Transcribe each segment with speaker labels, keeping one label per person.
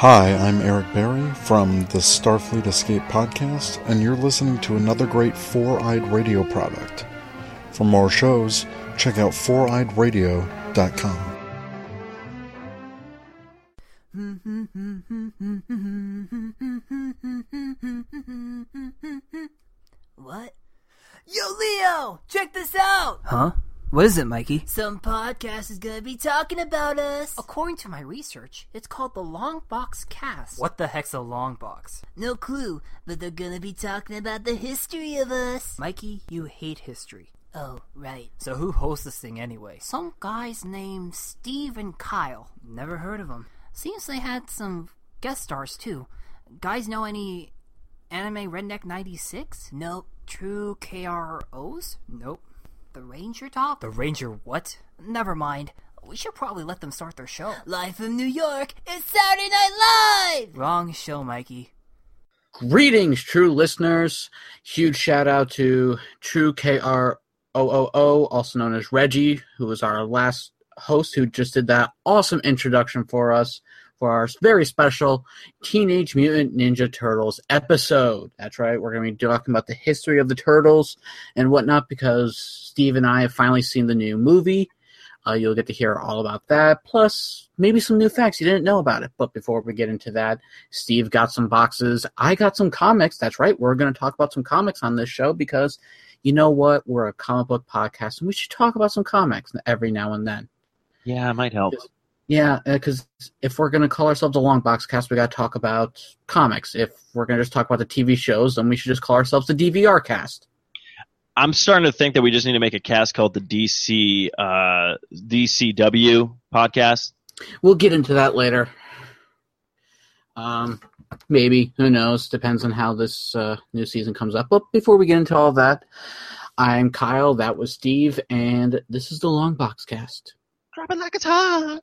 Speaker 1: Hi, I'm Eric Berry from the Starfleet Escape Podcast, and you're listening to another great Four Eyed Radio product. For more shows, check out foureyedradio.com.
Speaker 2: is it, Mikey?
Speaker 3: Some podcast is going to be talking about us.
Speaker 4: According to my research, it's called the Long Box Cast.
Speaker 2: What the heck's a long box?
Speaker 3: No clue, but they're going to be talking about the history of us.
Speaker 2: Mikey, you hate history.
Speaker 3: Oh, right.
Speaker 2: So who hosts this thing anyway?
Speaker 4: Some guys named Steve and Kyle.
Speaker 2: Never heard of them.
Speaker 4: Seems they had some guest stars too. Guys know any anime Redneck 96?
Speaker 3: Nope.
Speaker 4: True KROs?
Speaker 3: Nope.
Speaker 4: The Ranger Top?
Speaker 2: The Ranger what?
Speaker 4: Never mind. We should probably let them start their show.
Speaker 3: Live from New York, it's Saturday Night
Speaker 2: Live! Wrong show, Mikey. Greetings, true listeners. Huge shout out to True KROOO, also known as Reggie, who was our last host who just did that awesome introduction for us for our very special Teenage Mutant Ninja Turtles episode. That's right, we're going to be talking about the history of the Turtles and whatnot because Steve and I have finally seen the new movie. Uh, you'll get to hear all about that, plus maybe some new facts you didn't know about it. But before we get into that, Steve got some boxes. I got some comics. That's right. We're going to talk about some comics on this show because you know what? We're a comic book podcast and we should talk about some comics every now and then.
Speaker 5: Yeah, it might help.
Speaker 2: Yeah, because uh, if we're going to call ourselves a long box cast, we got to talk about comics. If we're going to just talk about the TV shows, then we should just call ourselves the DVR cast.
Speaker 5: I'm starting to think that we just need to make a cast called the DC uh, DCW podcast.
Speaker 2: We'll get into that later. Um, maybe who knows? Depends on how this uh, new season comes up. But before we get into all that, I'm Kyle. That was Steve, and this is the Long Box Cast.
Speaker 4: Dropping like it's hot.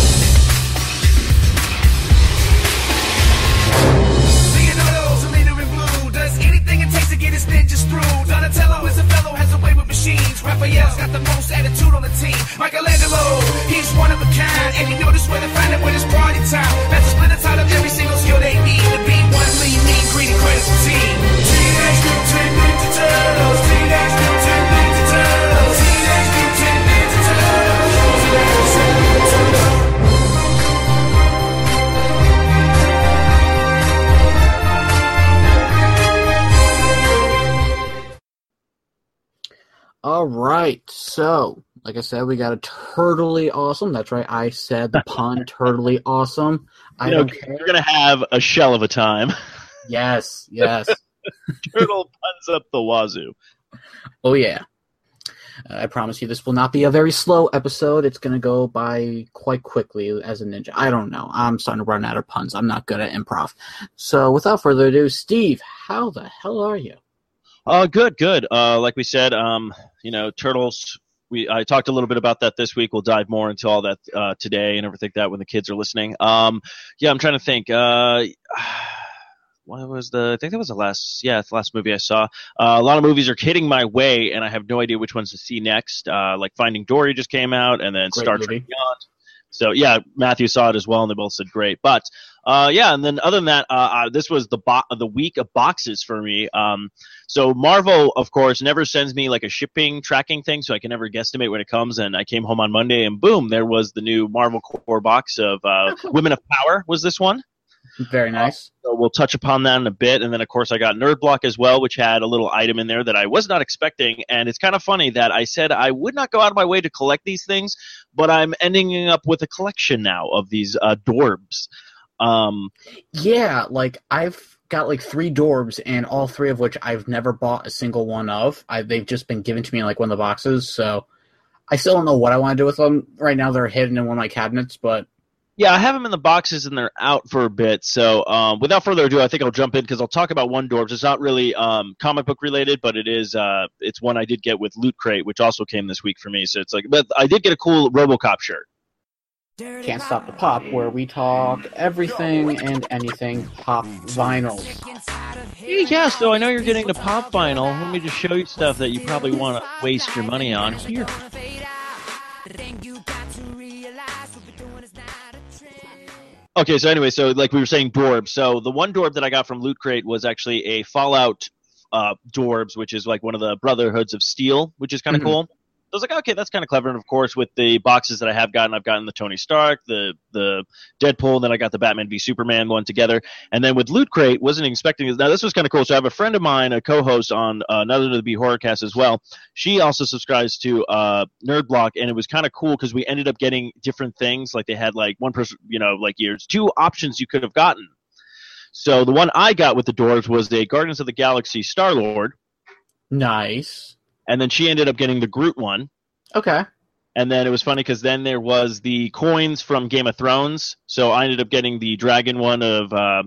Speaker 6: greatest ninjas through. Donatello is a fellow, has a way with machines. Raphael's got the most attitude on the team. Michelangelo, he's one of a kind. And he notice where to find it when it's party time. That's a splinter out of every single skill they need to be one lean, mean, greedy, critical team. Teenage Mutant Ninja Turtles, Teenage Mutant
Speaker 2: All right. So, like I said, we got a turtly awesome. That's right. I said the pun turtly awesome. I
Speaker 5: you know, don't care. You're going to have a shell of a time.
Speaker 2: Yes. Yes.
Speaker 5: Turtle puns up the wazoo.
Speaker 2: Oh, yeah. Uh, I promise you, this will not be a very slow episode. It's going to go by quite quickly as a ninja. I don't know. I'm starting to run out of puns. I'm not good at improv. So, without further ado, Steve, how the hell are you?
Speaker 5: Uh, good, good. Uh, like we said, um, you know, turtles. We I talked a little bit about that this week. We'll dive more into all that uh, today and everything that when the kids are listening. Um, yeah, I'm trying to think. Uh, what was the? I think that was the last. Yeah, the last movie I saw. Uh, a lot of movies are hitting my way, and I have no idea which ones to see next. Uh, like Finding Dory just came out, and then Great Star movie. Trek Beyond. So yeah, Matthew saw it as well, and they both said great. But uh, yeah, and then other than that, uh, uh, this was the bo- the week of boxes for me. Um, so Marvel, of course, never sends me like a shipping tracking thing, so I can never guesstimate when it comes. And I came home on Monday, and boom, there was the new Marvel Corps box of uh, oh, Women of Power. Was this one?
Speaker 2: Very uh, nice.
Speaker 5: Uh, so we'll touch upon that in a bit, and then of course I got Nerd Block as well, which had a little item in there that I was not expecting, and it's kind of funny that I said I would not go out of my way to collect these things, but I'm ending up with a collection now of these uh, Dorbz.
Speaker 2: Um, yeah, like I've got like three Dorbz, and all three of which I've never bought a single one of. I, they've just been given to me in like one of the boxes, so I still don't know what I want to do with them. Right now, they're hidden in one of my cabinets, but
Speaker 5: yeah, I have them in the boxes and they're out for a bit. So, um, without further ado, I think I'll jump in because I'll talk about One Dorbz. It's not really um, comic book related, but it is. Uh, it's one I did get with Loot Crate, which also came this week for me. So it's like, but I did get a cool RoboCop shirt.
Speaker 2: Can't Stop the Pop, where we talk everything and anything pop vinyls.
Speaker 5: Yeah, so I know you're getting the pop vinyl. Let me just show you stuff that you probably want to waste your money on here. Okay, so anyway, so like we were saying, Dorb. So the one Dorb that I got from Loot Crate was actually a Fallout uh, Dorbz, which is like one of the Brotherhoods of Steel, which is kind of mm-hmm. cool. I was like, okay, that's kind of clever. And of course, with the boxes that I have gotten, I've gotten the Tony Stark, the the Deadpool, and then I got the Batman v Superman one together. And then with Loot Crate, wasn't expecting this. Now this was kind of cool. So I have a friend of mine, a co-host on uh, another B Horror Cast as well. She also subscribes to uh, Nerd Block, and it was kind of cool because we ended up getting different things. Like they had like one person, you know, like years two options you could have gotten. So the one I got with the Dorbz was the Guardians of the Galaxy Star Lord.
Speaker 2: Nice
Speaker 5: and then she ended up getting the Groot one.
Speaker 2: Okay.
Speaker 5: And then it was funny because then there was the coins from Game of Thrones. So I ended up getting the dragon one of uh,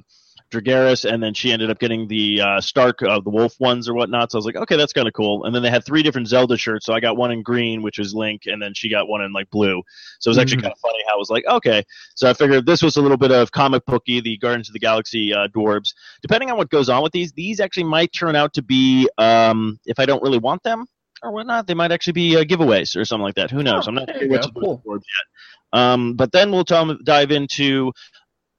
Speaker 5: Dragarys, and then she ended up getting the uh, Stark of uh, the Wolf ones or whatnot. So I was like, okay, that's kind of cool. And then they had three different Zelda shirts. So I got one in green, which was Link, and then she got one in like blue. So it was actually mm-hmm. kind of funny how I was like, okay. So I figured this was a little bit of comic booky, the Guardians of the Galaxy uh, Dorbz. Depending on what goes on with these, these actually might turn out to be um, if I don't really want them or whatnot, they might actually be uh, giveaways or something like that. Who knows? Oh, I'm not sure what's cool. yet. Um, but then we'll t- dive into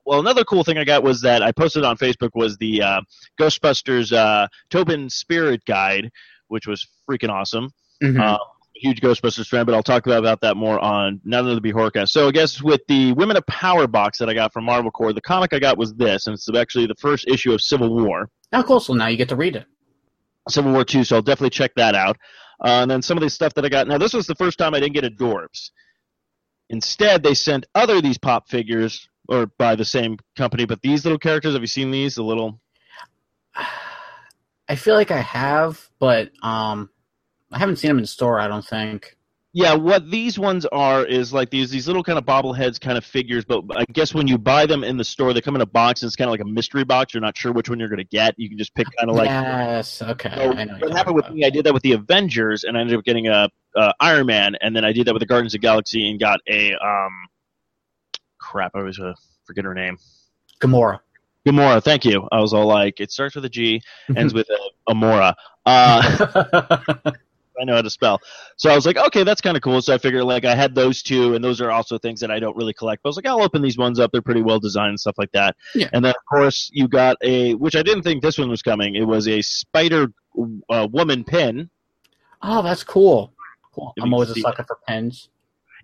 Speaker 5: well, another cool thing I got was that I posted on Facebook was the uh, Ghostbusters uh, Tobin Spirit Guide, which was freaking awesome. Mm-hmm. Uh, huge Ghostbusters fan, but I'll talk about that more on None of the Behorka. So I guess with the Women of Power box that I got from Marvel Corps, the comic I got was this, and it's actually the first issue of Civil War.
Speaker 2: Now, oh, cool! So now you get to read it.
Speaker 5: Civil War two, so I'll definitely check that out. Uh, and then some of the stuff that I got. Now this was the first time I didn't get a Dorbz. Instead, they sent other these pop figures or by the same company. But these little characters, have you seen these? The little. I
Speaker 2: feel like I have, but um, I haven't seen them in store. I don't think.
Speaker 5: Yeah, what these ones are is like these these little kind of bobbleheads kind of figures, but I guess when you buy them in the store, they come in a box and it's kind of like a mystery box. You're not sure which one you're going to get. You can just pick kind of like
Speaker 2: yes, okay. So
Speaker 5: what happened with me? I did that with the Avengers, and I ended up getting a, Iron Man, and then I did that with the Guardians of the Galaxy and got a um crap. I always uh, forget her name.
Speaker 2: Gamora.
Speaker 5: Gamora. Thank you. I was all like, it starts with a G, ends with a Amora. Uh, I know how to spell. So I was like, okay, that's kind of cool. So I figured like I had those two, and those are also things that I don't really collect. But I was like, I'll open these ones up. They're pretty well designed and stuff like that. Yeah. And then of course you got a, which I didn't think this one was coming. It was a Spider uh, Woman pin.
Speaker 2: Oh, that's cool. cool. I'm always a sucker for pins.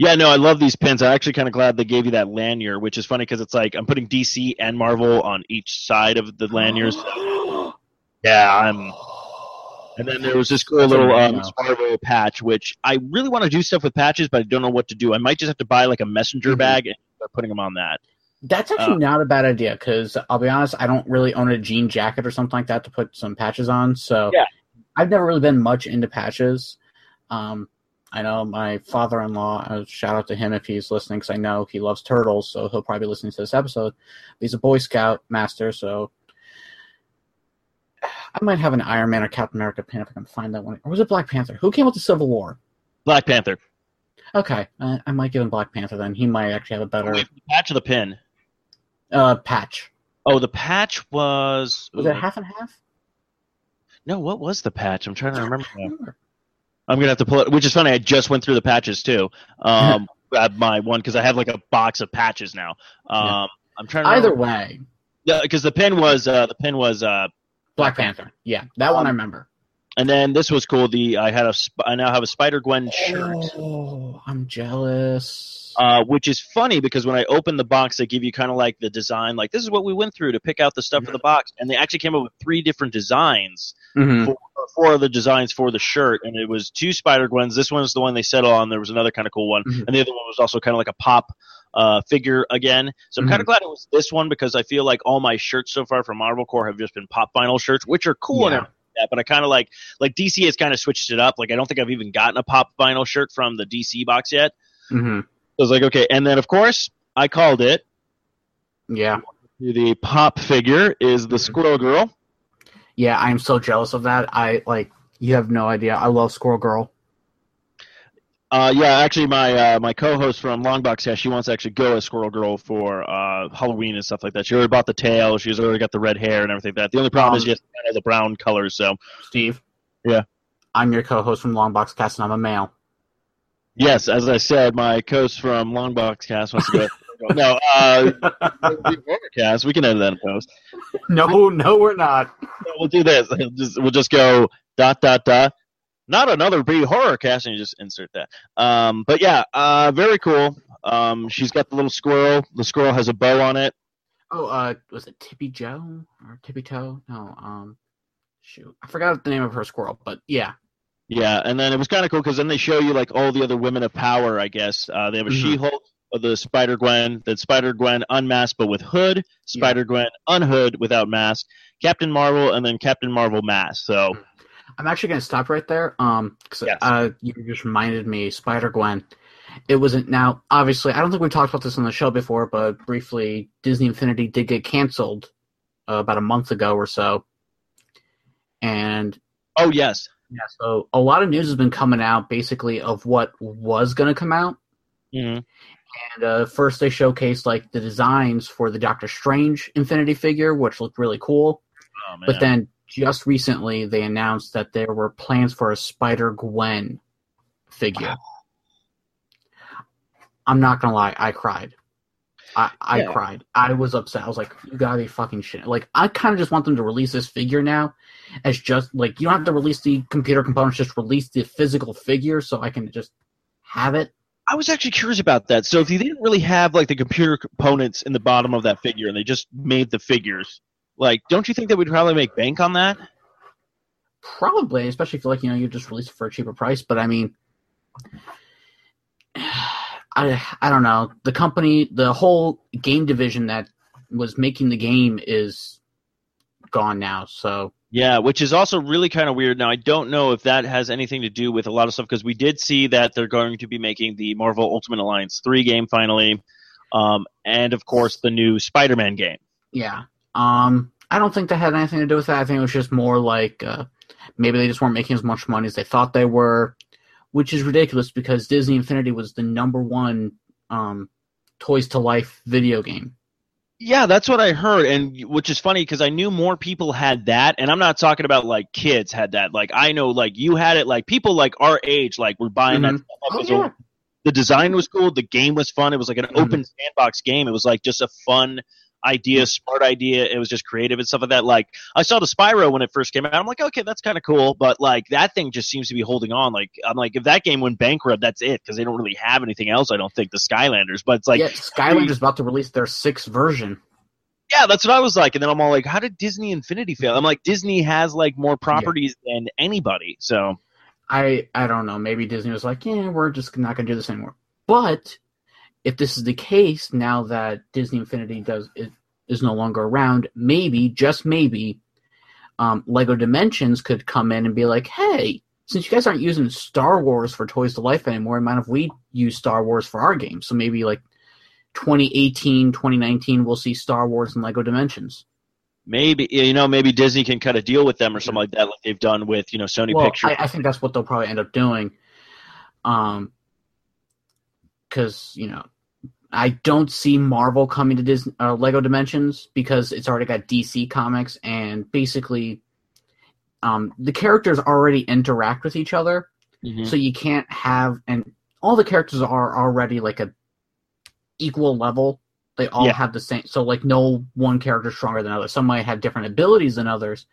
Speaker 5: Yeah, no, I love these pins. I'm actually kind of glad they gave you that lanyard, which is funny because it's like I'm putting DC and Marvel on each side of the lanyards. yeah, I'm. And then there was this cool little um, Marvel patch, which I really want to do stuff with patches, but I don't know what to do. I might just have to buy like a messenger mm-hmm. bag and start putting them on that.
Speaker 2: That's uh, actually uh, not a bad idea because I'll be honest, I don't really own a jean jacket or something like that to put some patches on. So yeah. I've never really been much into patches. Um, I know my father in law, uh, shout out to him if he's listening, because I know he loves turtles, so he'll probably be listening to this episode. He's a Boy Scout master, so I might have an Iron Man or Captain America pin if I can find that one. Or was it Black Panther? Who came with the Civil War?
Speaker 5: Black Panther.
Speaker 2: Okay, I might give him Black Panther then. He might actually have a better. Wait,
Speaker 5: patch of the pin?
Speaker 2: Uh, patch.
Speaker 5: Oh, the patch was.
Speaker 2: Was ooh. it half and half?
Speaker 5: No, what was the patch? I'm trying to remember. I'm gonna have to pull it, which is funny. I just went through the patches too. Um, my one because I have like a box of patches now. Um, yeah. I'm trying.
Speaker 2: Either remember. way. Yeah,
Speaker 5: because the pin was uh, the pin was
Speaker 2: uh, Black Panther. Yeah, that um, one I remember.
Speaker 5: And then this was cool. The I had a I now have a Spider Gwen shirt.
Speaker 2: Oh, I'm jealous.
Speaker 5: Uh, which is funny because when I opened the box, they give you kind of like the design, like this is what we went through to pick out the stuff for the mm-hmm. box, and they actually came up with three different designs, mm-hmm. for, uh, four of the designs for the shirt, and it was two Spider Gwens. This one was the one they settled on. There was another kind of cool one, mm-hmm. and the other one was also kind of like a pop uh, figure again. So I'm mm-hmm. kind of glad it was this one because I feel like all my shirts so far from Marvel Corps have just been pop vinyl shirts, which are cool yeah. and that, but I kind of like like DC has kind of switched it up. Like I don't think I've even gotten a pop vinyl shirt from the DC box yet.
Speaker 2: Mm-hmm.
Speaker 5: So I was like, okay, and then of course I called it.
Speaker 2: Yeah.
Speaker 5: The pop figure is the mm-hmm. Squirrel Girl.
Speaker 2: Yeah, I'm so jealous of that. I like you have no idea. I love Squirrel Girl.
Speaker 5: Uh, yeah, actually, my uh, my co-host from Longbox, yeah, she wants to actually go as Squirrel Girl for uh, Halloween and stuff like that. She already bought the tail. She's already got the red hair and everything like that. The only problem um, is just kind of the brown colors. So,
Speaker 2: Steve,
Speaker 5: yeah,
Speaker 2: I'm your co-host from Longbox Cast, and I'm a male.
Speaker 5: Yes, as I said, my co-host from Longbox Cast wants to go. no, uh, We can edit that in post.
Speaker 2: No, no, we're not.
Speaker 5: we'll do this. We'll just, we'll just go dot dot dot not another B horror cast, and you just insert that. Um, but yeah, uh, very cool. Um, she's got the little squirrel. The squirrel has a bow on it.
Speaker 2: Oh, uh, was it Tippy Joe or Tippy Toe? No, um, shoot, I forgot the name of her squirrel, but yeah,
Speaker 5: yeah. And then it was kind of cool because then they show you like all the other women of power. I guess uh, they have a mm-hmm. She-Hulk, the Spider Gwen, that Spider Gwen unmasked but with hood, Spider Gwen yeah. unhood without mask, Captain Marvel, and then Captain Marvel mask. So. Mm-hmm
Speaker 2: I'm actually going to stop right there. Um, yes. uh, you just reminded me, Spider Gwen. It wasn't now. Obviously, I don't think we talked about this on the show before, but briefly, Disney Infinity did get canceled uh, about a month ago or so. And
Speaker 5: oh yes,
Speaker 2: yeah. So a lot of news has been coming out, basically, of what was going to come out.
Speaker 5: Mm-hmm.
Speaker 2: And uh, first, they showcased like the designs for the Doctor Strange Infinity figure, which looked really cool. Oh, but then just recently they announced that there were plans for a Spider Gwen figure. Wow. I'm not gonna lie, I cried. I, I yeah. cried. I was upset. I was like, you gotta be fucking shit. Like, I kind of just want them to release this figure now as just like, you don't have to release the computer components, just release the physical figure so I can just have it.
Speaker 5: I was actually curious about that. So, if they didn't really have like the computer components in the bottom of that figure and they just made the figures, like, don't you think that we'd probably make bank on that?
Speaker 2: Probably, especially if like you know you just release it for a cheaper price. But I mean, I I don't know. The company, the whole game division that was making the game is gone now. So
Speaker 5: yeah, which is also really kind of weird. Now, I don't know if that has anything to do with a lot of stuff because we did see that they're going to be making the Marvel Ultimate Alliance 3 game finally, um, and of course the new Spider Man game.
Speaker 2: Yeah. Um, I don't think that had anything to do with that. I think it was just more like uh, maybe they just weren't making as much money as they thought they were, which is ridiculous because Disney Infinity was the number one um, Toys to Life video game.
Speaker 5: Yeah, that's what I heard, and which is funny because I knew more people had that, and I'm not talking about like kids had that. Like I know, like you had it. Like people like our age, like were buying mm-hmm. that. Stuff oh, yeah. the design was cool. The game was fun. It was like an mm-hmm. open sandbox game. It was like just a fun idea, smart idea. It was just creative and stuff like that. Like I saw the Spyro when it first came out. I'm like, okay, that's kind of cool, but like that thing just seems to be holding on. Like I'm like, if that game went bankrupt, that's it because they don't really have anything else. I don't think the Skylanders, but it's like
Speaker 2: yeah, Skylanders about to release their sixth version.
Speaker 5: Yeah, that's what I was like, and then I'm all like, how did Disney Infinity fail? I'm like, Disney has like more properties yeah. than anybody, so.
Speaker 2: I, I don't know. Maybe Disney was like, yeah, we're just not gonna do this anymore. But if this is the case now that Disney Infinity does it is no longer around, maybe just maybe um, Lego Dimensions could come in and be like, hey, since you guys aren't using Star Wars for Toys to Life anymore, why if we use Star Wars for our game? So maybe like 2018, 2019, we'll see Star Wars and Lego Dimensions.
Speaker 5: Maybe you know, maybe Disney can cut a deal with them or something like that, like they've done with you know Sony well, Pictures.
Speaker 2: I, I think that's what they'll probably end up doing. Um, because you know I don't see Marvel coming to Disney uh, Lego Dimensions because it's already got DC Comics and basically um, the characters already interact with each other, mm-hmm. so you can't have and all the characters are already like a equal level. They all yeah. have the same, so like no one character stronger than others. Some might have different abilities than others,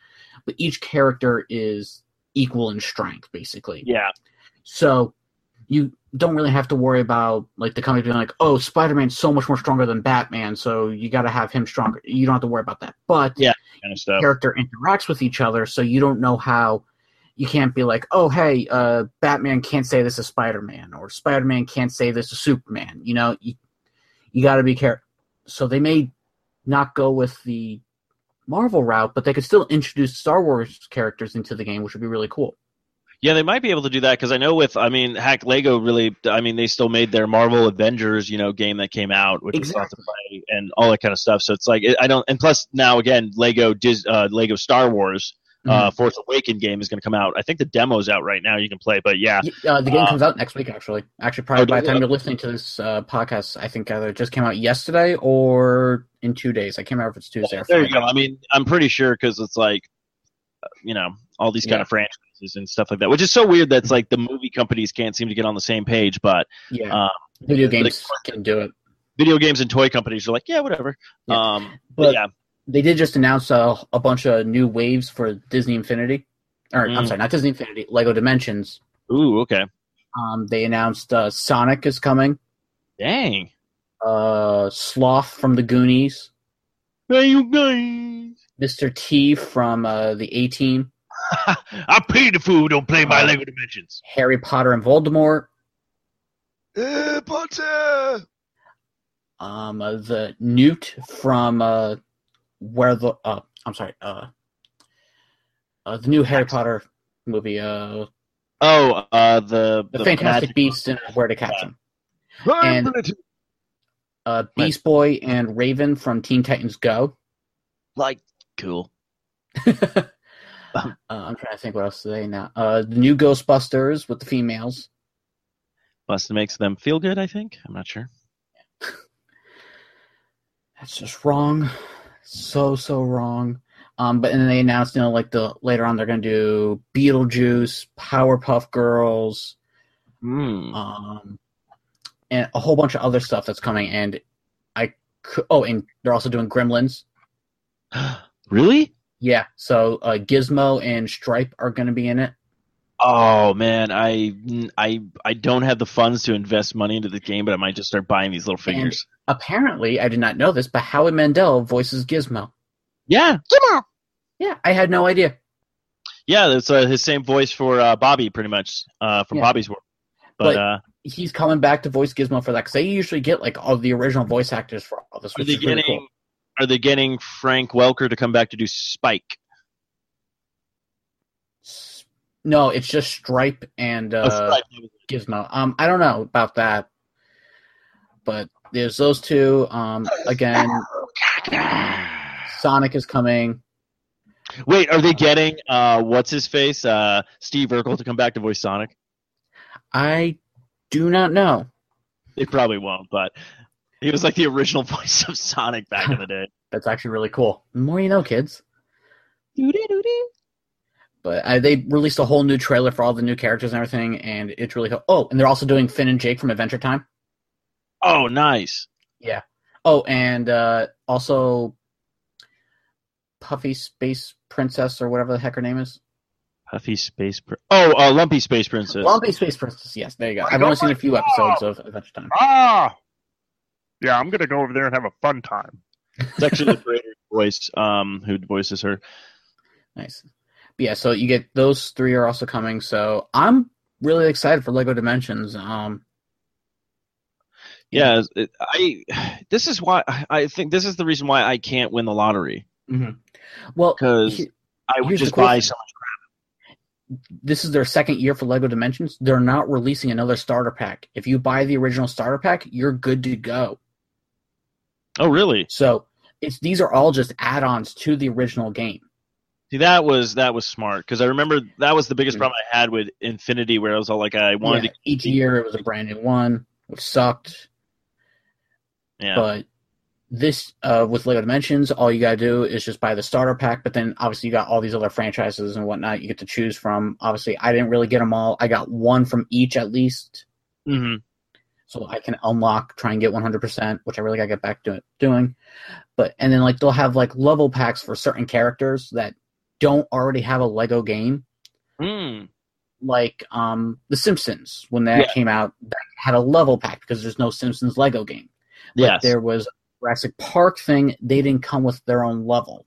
Speaker 2: but each character is equal in strength, basically.
Speaker 5: Yeah.
Speaker 2: So you don't really have to worry about like the company being like, oh, Spider Man's so much more stronger than Batman, so you got to have him stronger. You don't have to worry about that. But
Speaker 5: yeah, kind
Speaker 2: of character interacts with each other, so you don't know how. You can't be like, oh, hey, uh, Batman can't say this is Spider Man, or Spider Man can't say this is Superman. You know, you, you got to be careful. So they may not go with the Marvel route, but they could still introduce Star Wars characters into the game, which would be really cool.
Speaker 5: Yeah, they might be able to do that because I know with I mean Hack Lego really I mean they still made their Marvel Avengers you know game that came out which exactly. was fun to play and all that kind of stuff. So it's like I don't and plus now again Lego Dis, uh, Lego Star Wars. Uh, mm-hmm. Uh, Force Awakened game is going to come out. I think the demo's out right now. You can play, but yeah, uh,
Speaker 2: the game uh, comes out next week. Actually, actually, probably oh, by the time you're listening to this uh, podcast, I think either it just came out yesterday or in two days. I can't remember if it's Tuesday. there you go.
Speaker 5: I mean, I'm pretty sure because it's like, you know, all these yeah. kind of franchises and stuff like that, which is so weird. That's like the movie companies can't seem to get on the same page, but
Speaker 2: yeah, um, video games the, can do it.
Speaker 5: Video games and toy companies are like, yeah, whatever. Yeah. Um, but, but, yeah,
Speaker 2: they did just announce a bunch of new waves for Disney Infinity, or mm. I'm sorry, not Disney Infinity, Lego Dimensions.
Speaker 5: Ooh, okay.
Speaker 2: Um, they announced uh, Sonic is coming.
Speaker 5: Dang.
Speaker 2: Uh, Sloth from the Goonies.
Speaker 7: Hey, you guys.
Speaker 2: Mr. T from uh, the A Team.
Speaker 7: I pay the fool who don't play my uh, Lego Dimensions.
Speaker 2: Harry Potter and Voldemort.
Speaker 7: Potter.
Speaker 2: Um, uh, the Newt from uh, where the uh, I'm sorry, uh, uh the new Harry Potter movie. Uh,
Speaker 5: oh, uh,
Speaker 2: the the, the Fantastic Beast and Where to Catch him. Them. And, uh, Beast Boy and Raven from Teen Titans Go.
Speaker 5: Like, cool.
Speaker 2: uh, I'm trying to think what else today now. Uh, the new Ghostbusters with the females.
Speaker 5: Plus, makes them feel good. I think. I'm not sure.
Speaker 2: That's just wrong. So so wrong. Um, but and they announced, you know, like the later on they're gonna do Beetlejuice, Powerpuff Girls,
Speaker 5: mm.
Speaker 2: um, and a whole bunch of other stuff that's coming. And I oh, and they're also doing Gremlins.
Speaker 5: really?
Speaker 2: Yeah, so uh, Gizmo and Stripe are going to be in it.
Speaker 5: Oh man, I I I don't have the funds to invest money into the game, but I might just start buying these little figures.
Speaker 2: And apparently, I did not know this, but Howie Mandel voices Gizmo.
Speaker 5: Yeah,
Speaker 7: Gizmo.
Speaker 2: Yeah, I had no idea.
Speaker 5: Yeah, that's uh, his same voice for uh, Bobby, pretty much uh, from yeah. Bobby's World. But, but uh,
Speaker 2: he's coming back to voice Gizmo for that because they usually get like all the original voice actors for all this. Are they getting? Really cool
Speaker 5: are they getting Frank Welker to come back to do Spike?
Speaker 2: No, it's just Stripe and oh, uh, oh, Stripe. Gizmo. Um, I don't know about that, but there's those two. Um, again, Sonic is coming.
Speaker 5: Wait, are they getting uh, what's his face, uh, Steve Urkel, to come back to voice Sonic?
Speaker 2: I do not know.
Speaker 5: They probably won't, but he was like the original voice of Sonic back in the day.
Speaker 2: That's actually really cool. The more you know, kids. But uh, they released a whole new trailer for all the new characters and everything, and it's really cool. Oh, and they're also doing Finn and Jake from Adventure Time.
Speaker 5: Oh, nice.
Speaker 2: Yeah. Oh, and uh, also Puffy Space Princess or whatever the heck her name is.
Speaker 5: Puffy Space Princess. Oh, uh, Lumpy Space Princess.
Speaker 2: Lumpy Space Princess. Yes, there you go. Oh I've only seen a few oh! episodes of Adventure Time. Ah
Speaker 8: yeah, I'm gonna go over there and have a fun time.
Speaker 5: It's actually the creator voice, um, who voices her.
Speaker 2: Nice. But yeah, so you get those three are also coming. So I'm really excited for Lego Dimensions. Um,
Speaker 5: yeah, it, I. This is why I think this is the reason why I can't win the lottery.
Speaker 2: Mm-hmm.
Speaker 5: Well, because he, I would just buy so much crap.
Speaker 2: This is their second year for Lego Dimensions. They're not releasing another starter pack. If you buy the original starter pack, you're good to go.
Speaker 5: Oh, really?
Speaker 2: So it's these are all just add-ons to the original game.
Speaker 5: See, that was that was smart because I remember that was the biggest problem I had with Infinity, where I was all like, I wanted yeah, to.
Speaker 2: Each year it was a brand new one, which sucked.
Speaker 5: Yeah. But
Speaker 2: this uh, with Lego Dimensions, all you gotta do is just buy the starter pack. But then obviously you got all these other franchises and whatnot you get to choose from. Obviously, I didn't really get them all. I got one from each at least.
Speaker 5: Mm-hmm
Speaker 2: so I can unlock, try and get 100%, which I really got to get back to doing. But and then like they'll have like level packs for certain characters that don't already have a Lego game.
Speaker 5: Mm.
Speaker 2: Like um The Simpsons when that yeah. came out, that had a level pack because there's no Simpsons Lego game. But yes. there was Jurassic Park thing, they didn't come with their own level.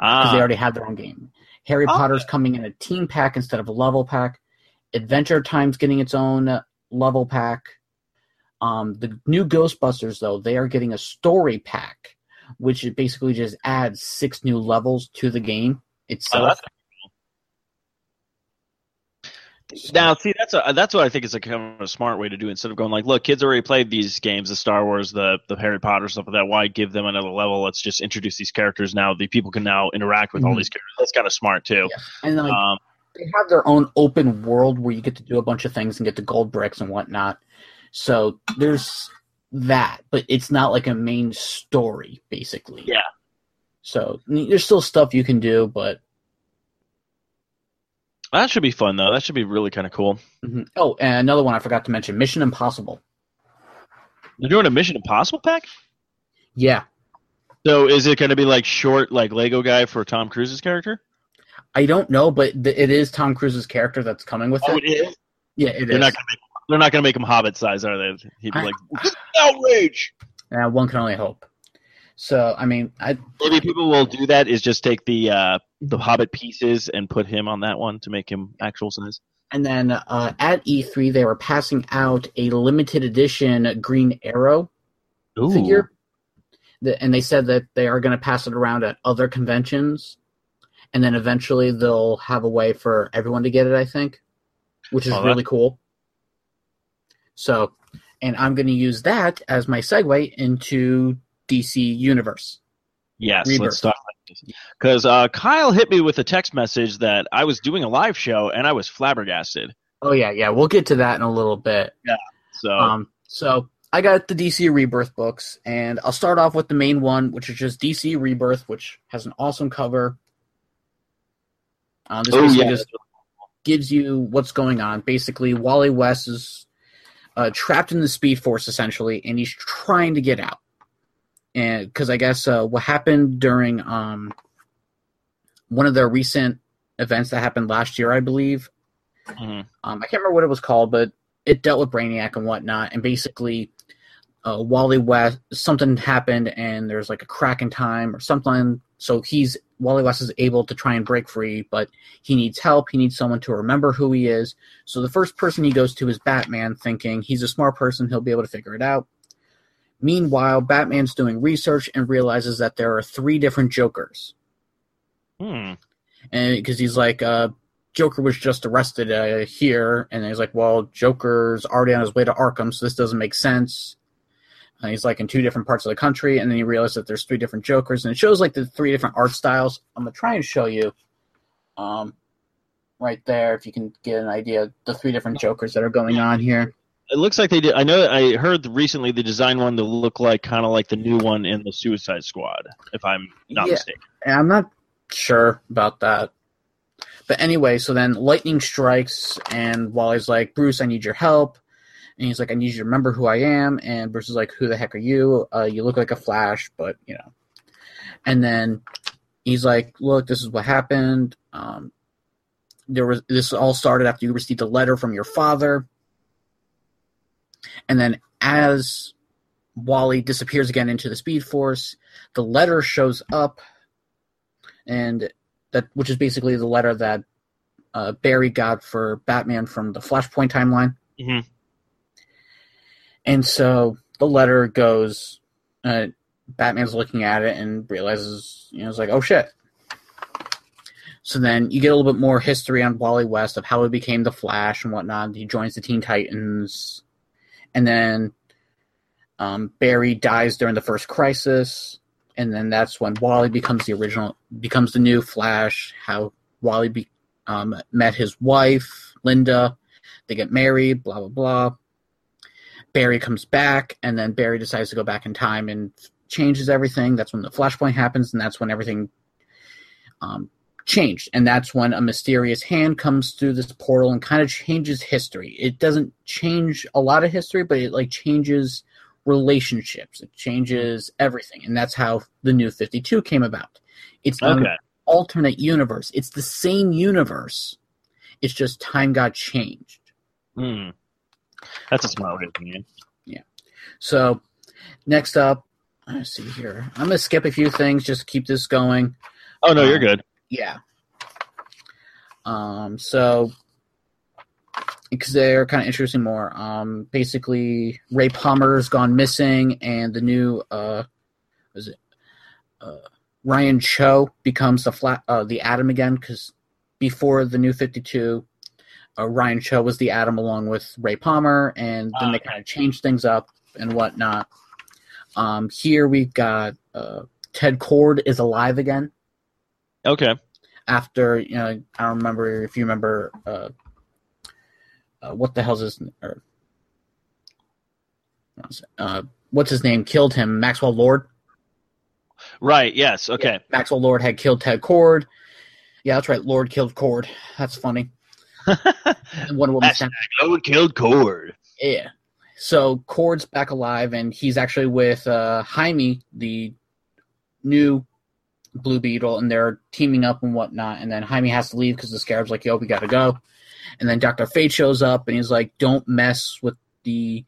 Speaker 2: Because ah. they already had their own game. Harry oh. Potter's coming in a team pack instead of a level pack. Adventure Time's getting its own level pack. Um, the new Ghostbusters, though, they are getting a story pack, which basically just adds six new levels to the game oh, itself. Oh,
Speaker 5: now, see, that's a that's what I think is a kind of a smart way to do. It. Instead of going like, look, kids already played these games, the Star Wars, the the Harry Potter stuff like that. Why give them another level? Let's just introduce these characters now. The people can now interact with mm-hmm. all these characters. That's kind of smart too. Yeah.
Speaker 2: And then, like, um, they have their own open world where you get to do a bunch of things and get the gold bricks and whatnot. So there's that, but it's not like a main story, basically.
Speaker 5: Yeah.
Speaker 2: So there's still stuff you can do, but
Speaker 5: that should be fun though. That should be really kind of cool.
Speaker 2: Mm-hmm. Oh, and another one I forgot to mention: Mission Impossible.
Speaker 5: They're doing a Mission Impossible pack.
Speaker 2: Yeah.
Speaker 5: So is it going to be like short, like Lego guy for Tom Cruise's character?
Speaker 2: I don't know, but th- it is Tom Cruise's character that's coming with
Speaker 8: oh,
Speaker 2: it. it
Speaker 8: is.
Speaker 2: Yeah, it They're is.
Speaker 5: not going to make they're not going to make him hobbit size, are they? He'd be I, like, outrage.
Speaker 2: Yeah, uh, one can only hope. So I mean, I
Speaker 5: maybe people will do that is just take the uh, the Hobbit pieces and put him on that one to make him actual size.
Speaker 2: And then uh, at E3, they were passing out a limited edition Green Arrow Ooh. figure, and they said that they are going to pass it around at other conventions, and then eventually they'll have a way for everyone to get it. I think, which is oh, really cool. So, and I'm going to use that as my segue into DC Universe.
Speaker 5: Yes, Rebirth. let's talk because uh, Kyle hit me with a text message that I was doing a live show and I was flabbergasted.
Speaker 2: Oh yeah, yeah, we'll get to that in a little bit.
Speaker 5: Yeah. So, um,
Speaker 2: so I got the DC Rebirth books, and I'll start off with the main one, which is just DC Rebirth, which has an awesome cover. Um, this oh, yeah. just gives you what's going on. Basically, Wally West is uh, trapped in the Speed Force essentially, and he's trying to get out. And because I guess uh, what happened during um, one of the recent events that happened last year, I believe. Mm-hmm. Um, I can't remember what it was called, but it dealt with Brainiac and whatnot. And basically, uh, Wally West, something happened and there's like a crack in time or something. So he's Wally West is able to try and break free, but he needs help. He needs someone to remember who he is. So the first person he goes to is Batman, thinking he's a smart person, he'll be able to figure it out. Meanwhile, Batman's doing research and realizes that there are three different Jokers.
Speaker 5: Hmm. And
Speaker 2: because he's like, uh, Joker was just arrested uh, here, and he's like, well, Joker's already on his way to Arkham, so this doesn't make sense and he's like in two different parts of the country, and then you realize that there's three different Jokers, and it shows like the three different art styles. I'm gonna try and show you, um, right there if you can get an idea the three different Jokers that are going on here.
Speaker 5: It looks like they did. I know I heard recently the design one to look like kind of like the new one in the Suicide Squad, if I'm not yeah, mistaken.
Speaker 2: I'm not sure about that. But anyway, so then lightning strikes, and Wally's like, Bruce, I need your help and he's like, "I need you to remember who I am." And Bruce is like, "Who the heck are you? Uh, you look like a Flash, but you know." And then he's like, "Look, this is what happened. Um, there was this all started after you received a letter from your father." And then as Wally disappears again into the Speed Force, the letter shows up, and that which is basically the letter that uh, Barry got for Batman from the Flashpoint timeline.
Speaker 5: Mm-hmm.
Speaker 2: And so the letter goes. Uh, Batman's looking at it and realizes, you know, it's like, oh shit. So then you get a little bit more history on Wally West of how he became the Flash and whatnot. He joins the Teen Titans, and then um, Barry dies during the first crisis, and then that's when Wally becomes the original, becomes the new Flash. How Wally be, um, met his wife Linda, they get married, blah blah blah. Barry comes back, and then Barry decides to go back in time and changes everything. That's when the flashpoint happens, and that's when everything um, changed. And that's when a mysterious hand comes through this portal and kind of changes history. It doesn't change a lot of history, but it like changes relationships. It changes everything, and that's how the new Fifty Two came about. It's okay. an alternate universe. It's the same universe. It's just time got changed.
Speaker 5: Hmm. That's a smart way of doing it.
Speaker 2: Yeah. So next up, let's see here. I'm gonna skip a few things just to keep this going.
Speaker 5: Oh no, um, you're good.
Speaker 2: Yeah. Um. So because they're kind of introducing more. Um. Basically, Ray Palmer's gone missing, and the new uh, was it uh Ryan Choi becomes the flat uh, the Atom again because before the new Fifty Two uh, Ryan Choi was the Atom along with Ray Palmer, and then uh, they kind of changed things up and whatnot. Um, here we've got uh, Ted Kord is alive again.
Speaker 5: Okay.
Speaker 2: After you know, I don't remember if you remember uh, uh what the hell's his or uh, what's his name killed him Maxwell Lord.
Speaker 5: Right. Yes. Okay. Yeah,
Speaker 2: Maxwell Lord had killed Ted Kord. Yeah, that's right. Lord killed Kord. That's funny
Speaker 5: and Wonder Woman. Hashtag Lowen killed Kord.
Speaker 2: Yeah. So Kord's back alive, and he's actually with uh, Jaime, the new Blue Beetle, and they're teaming up and whatnot. And then Jaime has to leave because the Scarab's like, "Yo, we gotta go." And then Doctor Fate shows up, and he's like, "Don't mess with the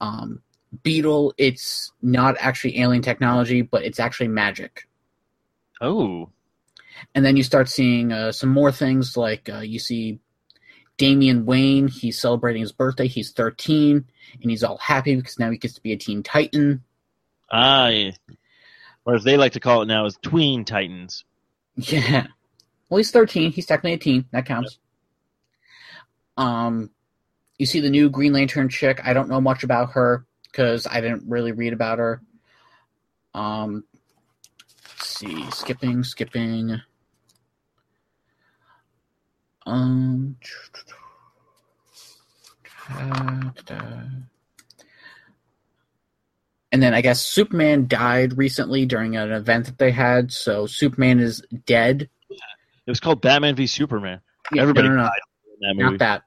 Speaker 2: um, Beetle. It's not actually alien technology, but it's actually magic."
Speaker 5: Oh
Speaker 2: and then you start seeing uh, some more things like uh, you see Damian Wayne. He's celebrating his birthday. He's 13, and he's all happy because now he gets to be a Teen Titan.
Speaker 5: Ah, or as they like to call it now, is Tween Titans.
Speaker 2: Yeah. Well, he's 13. He's technically a teen. That counts. Yep. Um, you see the new Green Lantern chick. I don't know much about her because I didn't really read about her. Um, see, skipping, skipping. Um, and then I guess Superman died recently during an event that they had, so Superman is dead.
Speaker 5: It was called Batman v Superman. Yeah, Everybody no, no, no. That
Speaker 2: Not that.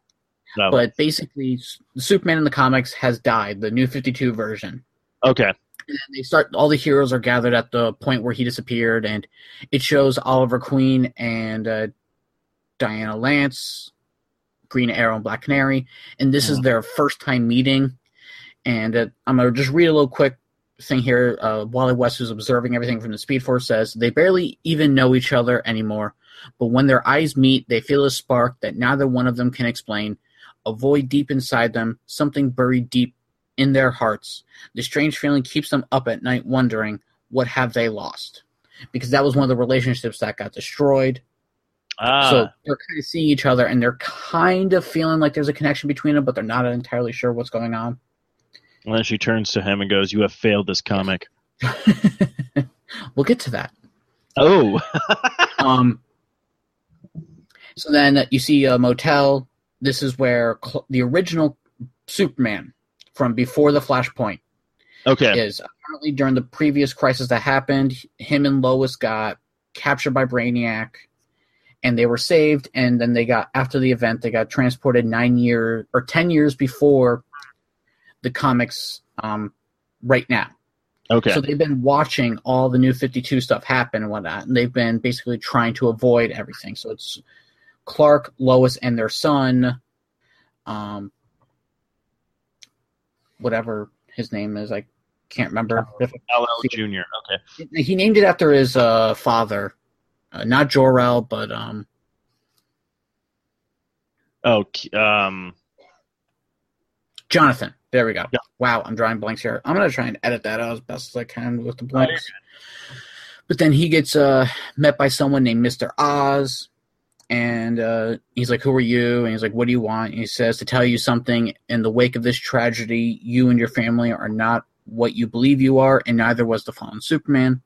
Speaker 2: No. But basically, Superman in the comics has died, the new 52 version.
Speaker 5: Okay.
Speaker 2: And they start, all the heroes are gathered at the point where he disappeared, and it shows Oliver Queen and uh, Dinah Lance, Green Arrow, and Black Canary, and this is hmm. their first time meeting. And uh, I'm gonna just read a little quick thing here. Uh, Wally West, who's observing everything from the Speed Force, says they barely even know each other anymore. But when their eyes meet, they feel a spark that neither one of them can explain. A void deep inside them, something buried deep in their hearts. The strange feeling keeps them up at night wondering what have they lost? Because that was one of the relationships that got destroyed.
Speaker 5: So
Speaker 2: ah. they're kind of seeing each other and they're kind of feeling like there's a connection between them, but they're not entirely sure what's going on.
Speaker 5: And then she turns to him and goes, You have failed this comic.
Speaker 2: we'll get to that.
Speaker 5: Oh.
Speaker 2: um, so then you see a motel. This is where cl- the original Superman from before the Flashpoint
Speaker 5: okay.
Speaker 2: is apparently during the previous crisis that happened, him and Lois got captured by Brainiac and they were saved and then they got after the event they got transported nine years or ten years before the comics um, right now
Speaker 5: okay
Speaker 2: so they've been watching all the new 52 stuff happen and whatnot and they've been basically trying to avoid everything so it's clark lois and their son um, whatever his name is i can't remember
Speaker 5: L. junior okay
Speaker 2: he named it after his uh, father uh, not Jor-El, but um.
Speaker 5: Oh, um.
Speaker 2: Jonathan. There we go. Yeah. Wow, I'm drawing blanks here. I'm gonna try and edit that out as best as I can with the oh, blanks. but then he gets uh, met by someone named Mister Oz, and uh, he's like, "Who are you?" And he's like, "What do you want?" And he says, "To tell you something. In the wake of this tragedy, you and your family are not what you believe you are, and neither was the fallen Superman."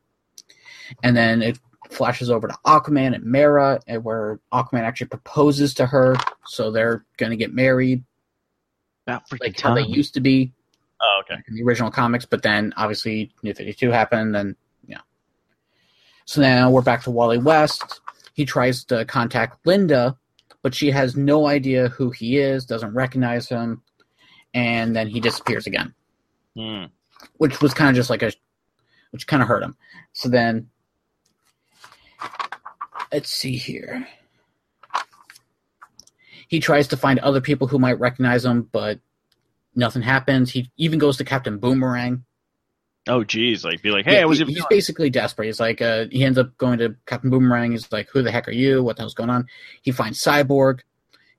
Speaker 2: And then it flashes over to Aquaman and Mera, and where Aquaman actually proposes to her, so they're gonna get married. About freaking like time. how they used to be.
Speaker 5: Oh, okay.
Speaker 2: In the original comics, but then obviously New Fifty Two happened, and yeah. So now we're back to Wally West. He tries to contact Linda, but she has no idea who he is, doesn't recognize him, and then he disappears again.
Speaker 5: Mm.
Speaker 2: Which was kind of just like a, which kind of hurt him. So then Let's see here. He tries to find other people who might recognize him, but nothing happens. He even goes to Captain Boomerang.
Speaker 5: Oh, geez. Like, be like, hey, yeah, I was. He,
Speaker 2: he's basically desperate. He's like, uh, he ends up going to Captain Boomerang. He's like, who the heck are you? What the hell's going on? He finds Cyborg,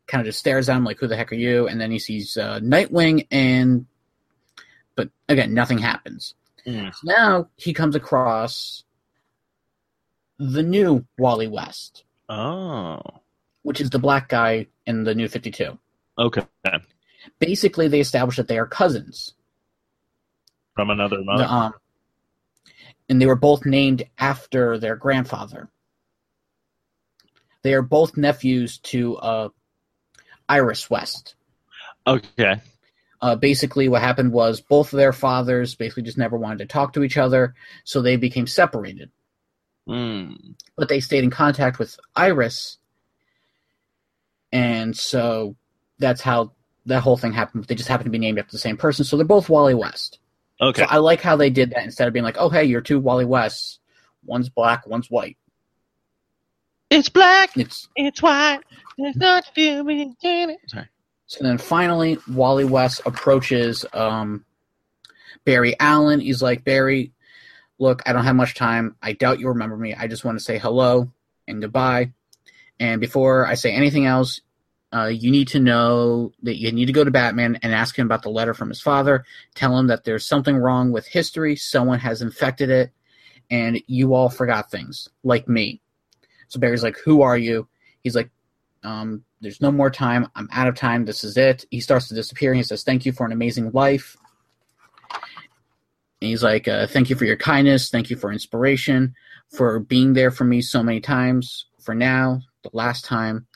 Speaker 2: kind of just stares at him, like, who the heck are you? And then he sees uh, Nightwing, and. But again, nothing happens. Mm. So now he comes across the new Wally West.
Speaker 5: Oh.
Speaker 2: Which is the black guy in the new 52.
Speaker 5: Okay.
Speaker 2: Basically, they establish that they are cousins.
Speaker 5: From another mother? The, um,
Speaker 2: and they were both named after their grandfather. They are both nephews to uh, Iris West.
Speaker 5: Okay.
Speaker 2: Uh, basically, what happened was both of their fathers basically just never wanted to talk to each other, so they became separated. Mm. But they stayed in contact with Iris, and so that's how that whole thing happened. They just happened to be named after the same person, so they're both Wally West.
Speaker 5: Okay.
Speaker 2: So I like how they did that instead of being like, "Oh, hey, you're two Wally Wests. One's black, one's white." It's black. It's it's white. There's not doing it. Sorry. So then finally, Wally West approaches um, Barry Allen. He's like, Barry, look, I don't have much time. I doubt you remember me. I just want to say hello and goodbye. And before I say anything else, uh, you need to know that you need to go to Batman and ask him about the letter from his father. Tell him that there's something wrong with history. Someone has infected it, and you all forgot things, like me. So Barry's like, Who are you? He's like, um, There's no more time. I'm out of time. This is it. He starts to disappear. He says, Thank you for an amazing life. And he's like, uh, Thank you for your kindness. Thank you for inspiration, for being there for me so many times. For now, the last time.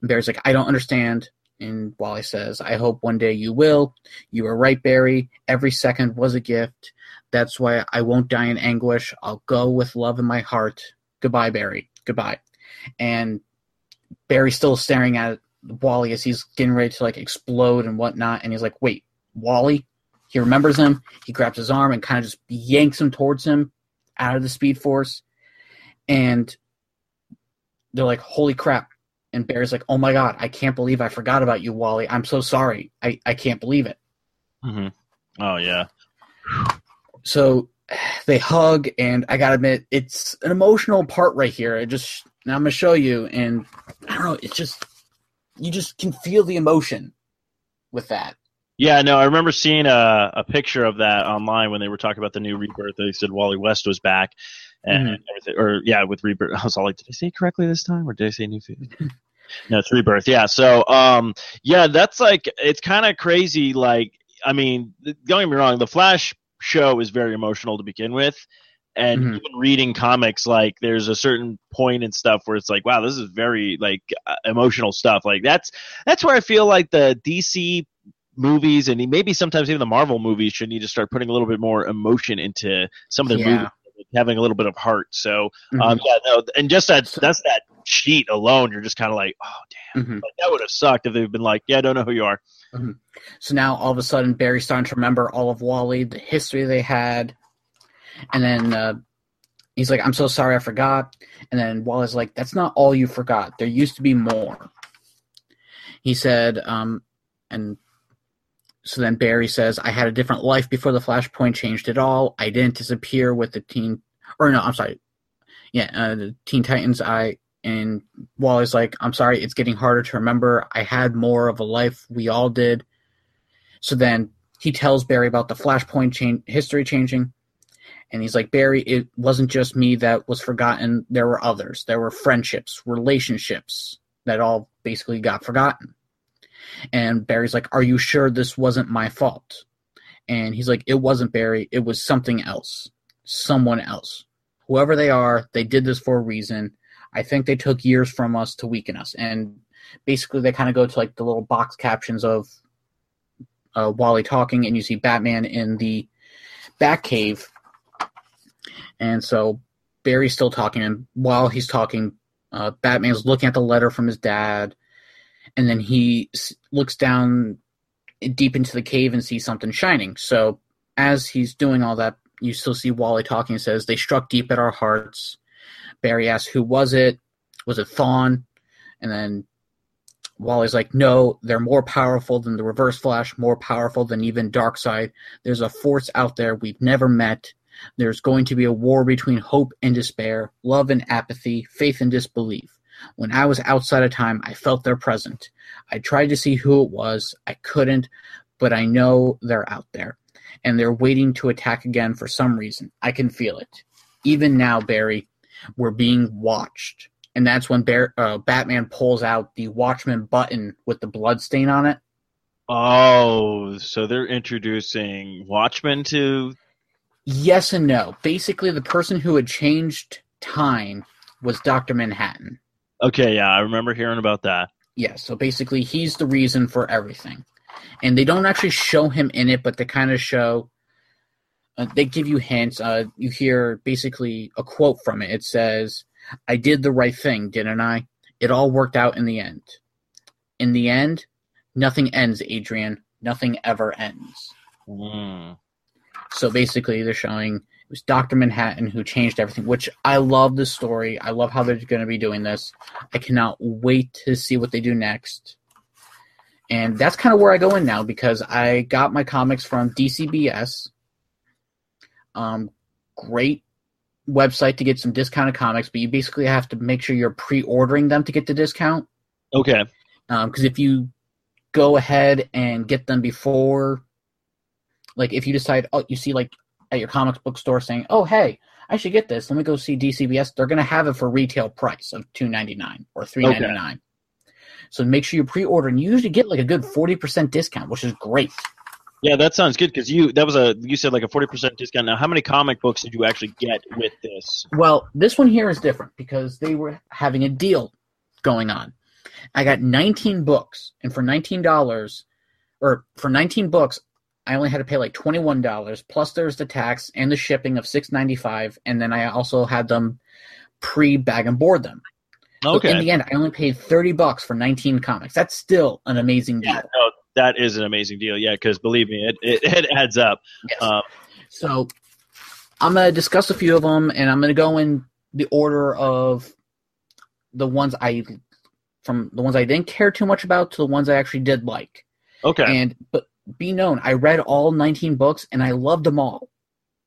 Speaker 2: And Barry's like, I don't understand. And Wally says, I hope one day you will. You were right, Barry. Every second was a gift. That's why I won't die in anguish. I'll go with love in my heart. Goodbye, Barry. Goodbye. And Barry's still staring at Wally as he's getting ready to like explode and whatnot. And he's like, wait, Wally? He remembers him. He grabs his arm and kind of just yanks him towards him out of the Speed Force. And they're like, holy crap. And Barry's like, oh my God, I can't believe I forgot about you, Wally. I'm so sorry. I, I can't believe it.
Speaker 5: Mm-hmm. Oh, yeah.
Speaker 2: So they hug, and I gotta admit, it's an emotional part right here. I just, now I'm gonna show you, and I don't know, it's just, you just can feel the emotion with that.
Speaker 5: Yeah, no, I remember seeing a, a picture of that online when they were talking about the new rebirth. They said Wally West was back, and mm-hmm. everything, or yeah, with rebirth. I was all like, did I say correctly this time, or did I say new? no, it's rebirth. Yeah, so um, yeah, that's like it's kind of crazy. Like, I mean, don't get me wrong, the Flash show is very emotional to begin with. And mm-hmm. even reading comics, like there's a certain point and stuff where it's like, wow, this is very like uh, emotional stuff. Like that's that's where I feel like the DC movies and maybe sometimes even the Marvel movies should need to start putting a little bit more emotion into some of their yeah. movies, having a little bit of heart. So, um, mm-hmm. um, yeah, no, and just that that's that sheet alone, you're just kind of like, oh damn, mm-hmm. like, that would have sucked if they've been like, yeah, I don't know who you are.
Speaker 2: Mm-hmm. So now all of a sudden, Barry's starting to remember all of Wally, the history they had, and then. Uh, he's like, I'm so sorry, I forgot. And then Wally's like, That's not all you forgot. There used to be more. He said, um, and so then Barry says, I had a different life before the Flashpoint changed it all. I didn't disappear with the Teen, or no, I'm sorry. Yeah, uh, the Teen Titans. I, and Wally's like, I'm sorry, it's getting harder to remember. I had more of a life. We all did. So then he tells Barry about the Flashpoint change, history changing. And he's like, Barry, it wasn't just me that was forgotten. There were others. There were friendships, relationships that all basically got forgotten. And Barry's like, Are you sure this wasn't my fault? And he's like, It wasn't Barry. It was something else. Someone else. Whoever they are, they did this for a reason. I think they took years from us to weaken us. And basically, they kind of go to like the little box captions of uh, Wally talking, and you see Batman in the Batcave. And so Barry's still talking, and while he's talking, uh, Batman's looking at the letter from his dad, and then he looks down deep into the cave and sees something shining. So as he's doing all that, you still see Wally talking. Says they struck deep at our hearts. Barry asks, "Who was it? Was it Thawne?" And then Wally's like, "No, they're more powerful than the Reverse Flash. More powerful than even Darkseid. There's a force out there we've never met." There's going to be a war between hope and despair, love and apathy, faith and disbelief. When I was outside of time, I felt their presence. I tried to see who it was. I couldn't, but I know they're out there. And they're waiting to attack again for some reason. I can feel it. Even now, Barry, we're being watched. And that's when Bear, uh, Batman pulls out the Watchman button with the blood stain on it.
Speaker 5: Oh, so they're introducing Watchmen to.
Speaker 2: Yes and no. Basically, the person who had changed time was Dr. Manhattan.
Speaker 5: Okay, yeah, I remember hearing about that.
Speaker 2: Yeah, so basically he's the reason for everything. And they don't actually show him in it, but they kind of show uh, they give you hints. Uh, you hear basically a quote from it. It says, "I did the right thing, didn't I? It all worked out in the end. In the end, nothing ends, Adrian. Nothing ever ends." Mm. So basically, they're showing was Dr. Manhattan who changed everything, which I love the story. I love how they're going to be doing this. I cannot wait to see what they do next. And that's kind of where I go in now because I got my comics from DCBS. Um, great website to get some discounted comics, but you basically have to make sure you're pre ordering them to get the discount.
Speaker 5: Okay.
Speaker 2: Because um, if you go ahead and get them before like if you decide oh you see like at your comic book store saying, "Oh, hey, I should get this. Let me go see DCBS. They're going to have it for retail price of two ninety nine or three ninety nine. Okay. So make sure you pre order, and you usually get like a good forty percent discount, which is great.
Speaker 5: Yeah, that sounds good because you that was a you said like a forty percent discount. Now, how many comic books did you actually get with this?
Speaker 2: Well, this one here is different because they were having a deal going on. I got nineteen books, and for nineteen dollars, or for nineteen books, I only had to pay like twenty one dollars plus there's the tax and the shipping of six ninety five, and then I also had them pre bag and board them. Okay. So in the end, I only paid thirty bucks for nineteen comics. That's still an amazing deal. Yeah, no,
Speaker 5: that is an amazing deal. Yeah, because believe me, it, it, it adds up. Yes.
Speaker 2: Um, so I'm gonna discuss a few of them, and I'm gonna go in the order of the ones I from the ones I didn't care too much about to the ones I actually did like.
Speaker 5: Okay.
Speaker 2: And but be known, I read all 19 books and I loved them all.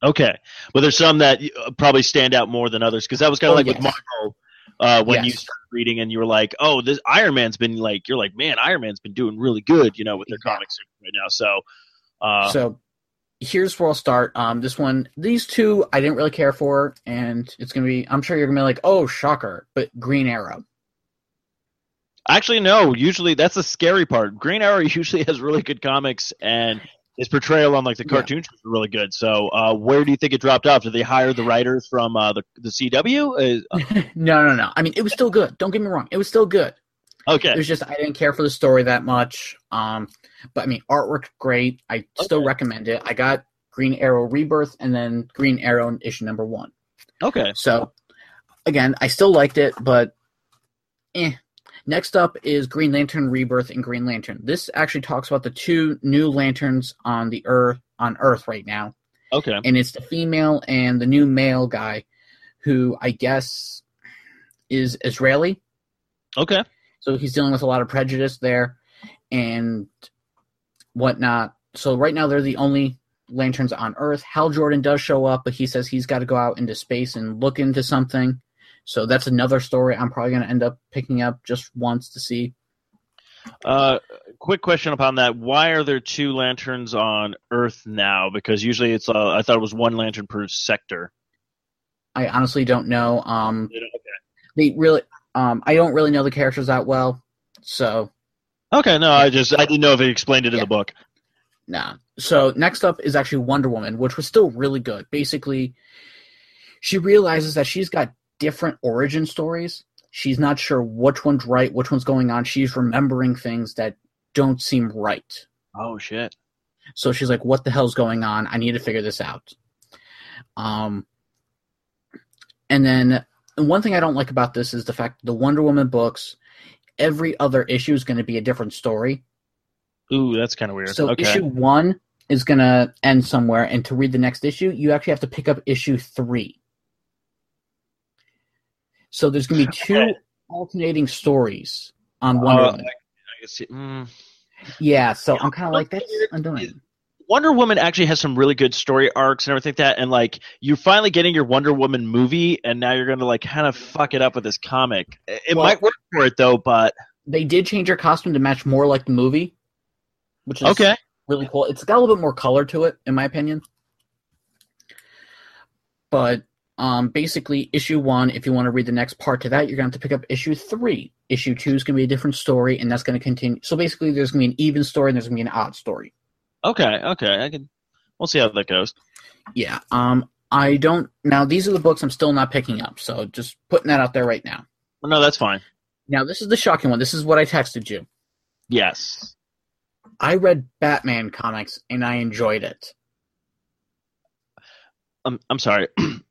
Speaker 5: Okay. Well, there's some that uh, probably stand out more than others because that was kind of oh, like yes. with Marvel uh, when yes. you started reading and you were like, oh, this Iron Man's been like, you're like, man, Iron Man's been doing really good, you know, with their yeah. comics right now. So,
Speaker 2: uh, so here's where I'll start. Um, this one, these two, I didn't really care for, and it's gonna be. I'm sure you're gonna be like, oh, shocker, but Green Arrow.
Speaker 5: Actually, no. Usually, that's the scary part. Green Arrow usually has really good comics, and his portrayal on like the cartoons yeah. is really good. So, uh, where do you think it dropped off? Did they hire the writers from uh, the the CW?
Speaker 2: Uh, no, no, no. I mean, it was still good. Don't get me wrong. It was still good.
Speaker 5: Okay.
Speaker 2: It was just I didn't care for the story that much. Um, but I mean, artwork great. I okay. still recommend it. I got Green Arrow Rebirth and then Green Arrow issue number one.
Speaker 5: Okay.
Speaker 2: So, again, I still liked it, but eh, Next up is Green Lantern Rebirth and Green Lantern. This actually talks about the two new lanterns on the Earth on Earth right now.
Speaker 5: Okay.
Speaker 2: And it's the female and the new male guy who I guess is Israeli.
Speaker 5: Okay.
Speaker 2: So he's dealing with a lot of prejudice there and whatnot. So right now they're the only lanterns on Earth. Hal Jordan does show up, but he says he's got to go out into space and look into something. So that's another story I'm probably going to end up picking up just once to see.
Speaker 5: Uh, quick question upon that: Why are there two lanterns on Earth now? Because usually it's uh, I thought it was one lantern per sector.
Speaker 2: I honestly don't know. Um, okay. they really, um, I don't really know the characters that well, so.
Speaker 5: Okay, no, I just I didn't know if it explained it in yeah. the book.
Speaker 2: Nah. So next up is actually Wonder Woman, which was still really good. Basically, she realizes that she's got different origin stories. She's not sure which one's right, which one's going on. She's remembering things that don't seem right.
Speaker 5: Oh shit.
Speaker 2: So she's like, what the hell's going on? I need to figure this out. Um and then one thing I don't like about this is the fact the Wonder Woman books, every other issue is going to be a different story.
Speaker 5: Ooh, that's kind of weird.
Speaker 2: So okay. issue one is going to end somewhere, and to read the next issue, you actually have to pick up issue three. So there's going to be two okay. alternating stories on oh, Wonder uh, Woman. I, I see. Mm. Yeah, so yeah, I'm kind of like that's undoing.
Speaker 5: Wonder Woman actually has some really good story arcs and everything like that, and like you're finally getting your Wonder Woman movie, and now you're going to like kind of fuck it up with this comic. It well, might work for it though, but
Speaker 2: they did change her costume to match more like the movie,
Speaker 5: which is okay.
Speaker 2: really cool. It's got a little bit more color to it, in my opinion. But um, basically, issue one, if you want to read the next part to that, you're going to have to pick up issue three. Issue two is going to be a different story, and that's going to continue. So basically, there's going to be an even story and there's going to be an odd story.
Speaker 5: Okay, okay. I can. We'll see how that goes.
Speaker 2: Yeah. Um, I don't. Now, these are the books I'm still not picking up, so just putting that out there right now.
Speaker 5: No, that's fine.
Speaker 2: Now, this is the shocking one. This is what I texted you.
Speaker 5: Yes.
Speaker 2: I read Batman comics and I enjoyed it.
Speaker 5: I'm, I'm sorry.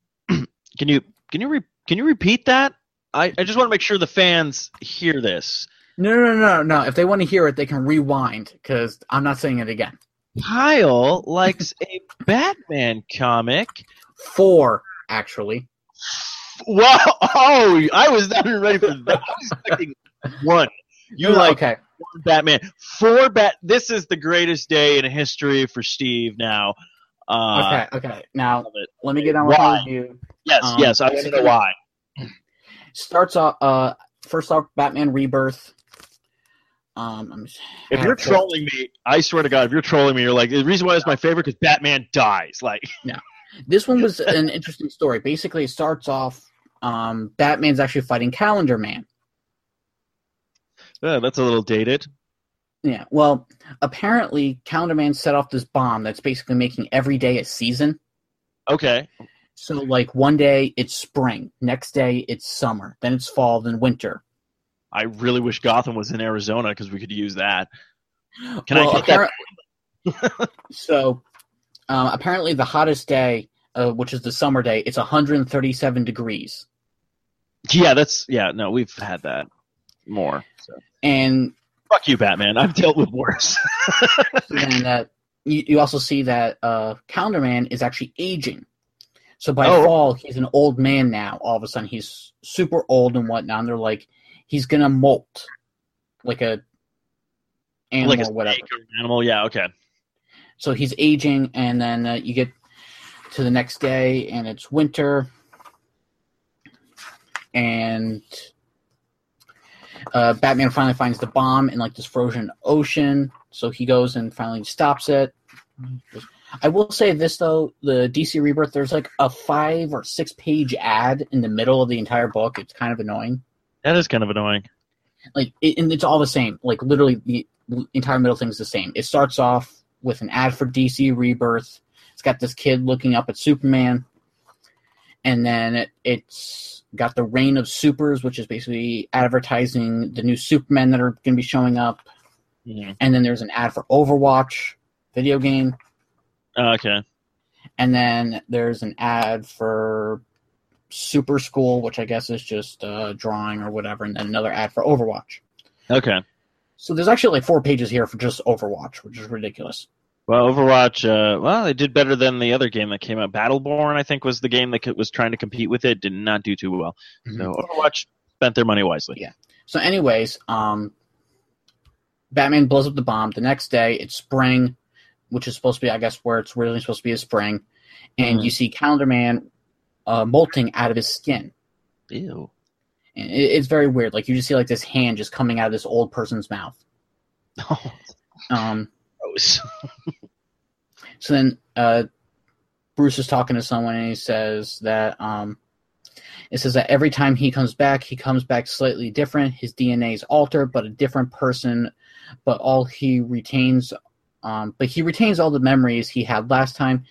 Speaker 5: Can you can you re- can you repeat that? I, I just want to make sure the fans hear this.
Speaker 2: No, no, no, no. If they want to hear it, they can rewind because I'm not saying it again.
Speaker 5: Kyle likes a Batman comic.
Speaker 2: Four, actually.
Speaker 5: Wow! Oh, I was not even ready for that. I was expecting one. You no, like okay. Batman? Four bat. This is the greatest day in history for Steve. Now
Speaker 2: uh, okay, okay. Now let me get on why?
Speaker 5: with you. Yes, um, yes, I want to know why.
Speaker 2: Starts off uh first off Batman Rebirth.
Speaker 5: Um, just, if you're trolling me, I swear to God, if you're trolling me, you're like the reason why it's my favorite because Batman dies. Like,
Speaker 2: no, this one was an interesting story. Basically, it starts off um, Batman's actually fighting Calendar Man.
Speaker 5: Yeah, that's a little dated.
Speaker 2: Yeah, well, apparently Calendar Man set off this bomb that's basically making every day a season.
Speaker 5: Okay.
Speaker 2: So like one day it's spring, next day it's summer, then it's fall, then winter.
Speaker 5: I really wish Gotham was in Arizona because we could use that. Can well, I
Speaker 2: appara- that? so um, apparently the hottest day, uh, which is the summer day, it's 137 degrees.
Speaker 5: Yeah, that's yeah. No, we've had that more. So.
Speaker 2: And
Speaker 5: fuck you, Batman. I've dealt with worse.
Speaker 2: and uh, you, you also see that uh, Calendar Man is actually aging. So by oh. fall, he's an old man now. All of a sudden, he's super old and whatnot. And they're like, he's gonna molt like a
Speaker 5: animal, like a whatever. animal, yeah, okay.
Speaker 2: So he's aging, and then uh, you get to the next day, and it's winter, and uh, Batman finally finds the bomb in like this frozen ocean, so he goes and finally stops it. I will say this though, the DC Rebirth, there's like a five or six page ad in the middle of the entire book. It's kind of annoying.
Speaker 5: That is kind of annoying.
Speaker 2: Like, it, and it's all the same. Like, literally, the entire middle thing is the same. It starts off with an ad for DC Rebirth. It's got this kid looking up at Superman and then it, it's got the reign of supers, which is basically advertising the new Supermen that are going to be showing up. And then there's an ad for Overwatch video game.
Speaker 5: Oh, okay.
Speaker 2: And then there's an ad for Super School, which I guess is just uh, drawing or whatever, and then another ad for Overwatch.
Speaker 5: Okay.
Speaker 2: So there's actually like four pages here for just Overwatch, which is ridiculous.
Speaker 5: Well, Overwatch, uh, well, they did better than the other game that came out. Battleborn, I think, was the game that was trying to compete with it. Did not do too well. Mm-hmm. So Overwatch spent their money wisely.
Speaker 2: Yeah. So, anyways, um, Batman blows up the bomb. The next day, it's spring, which is supposed to be, I guess, where it's really supposed to be a spring, and mm-hmm. you see Calendar Man uh, molting out of his skin.
Speaker 5: Ew.
Speaker 2: And it, it's very weird. Like you just see like this hand just coming out of this old person's mouth. um gross. so then uh, Bruce is talking to someone and he says that um, it says that every time he comes back, he comes back slightly different. His DNA is altered, but a different person. But all he retains, um, but he retains all the memories he had last time.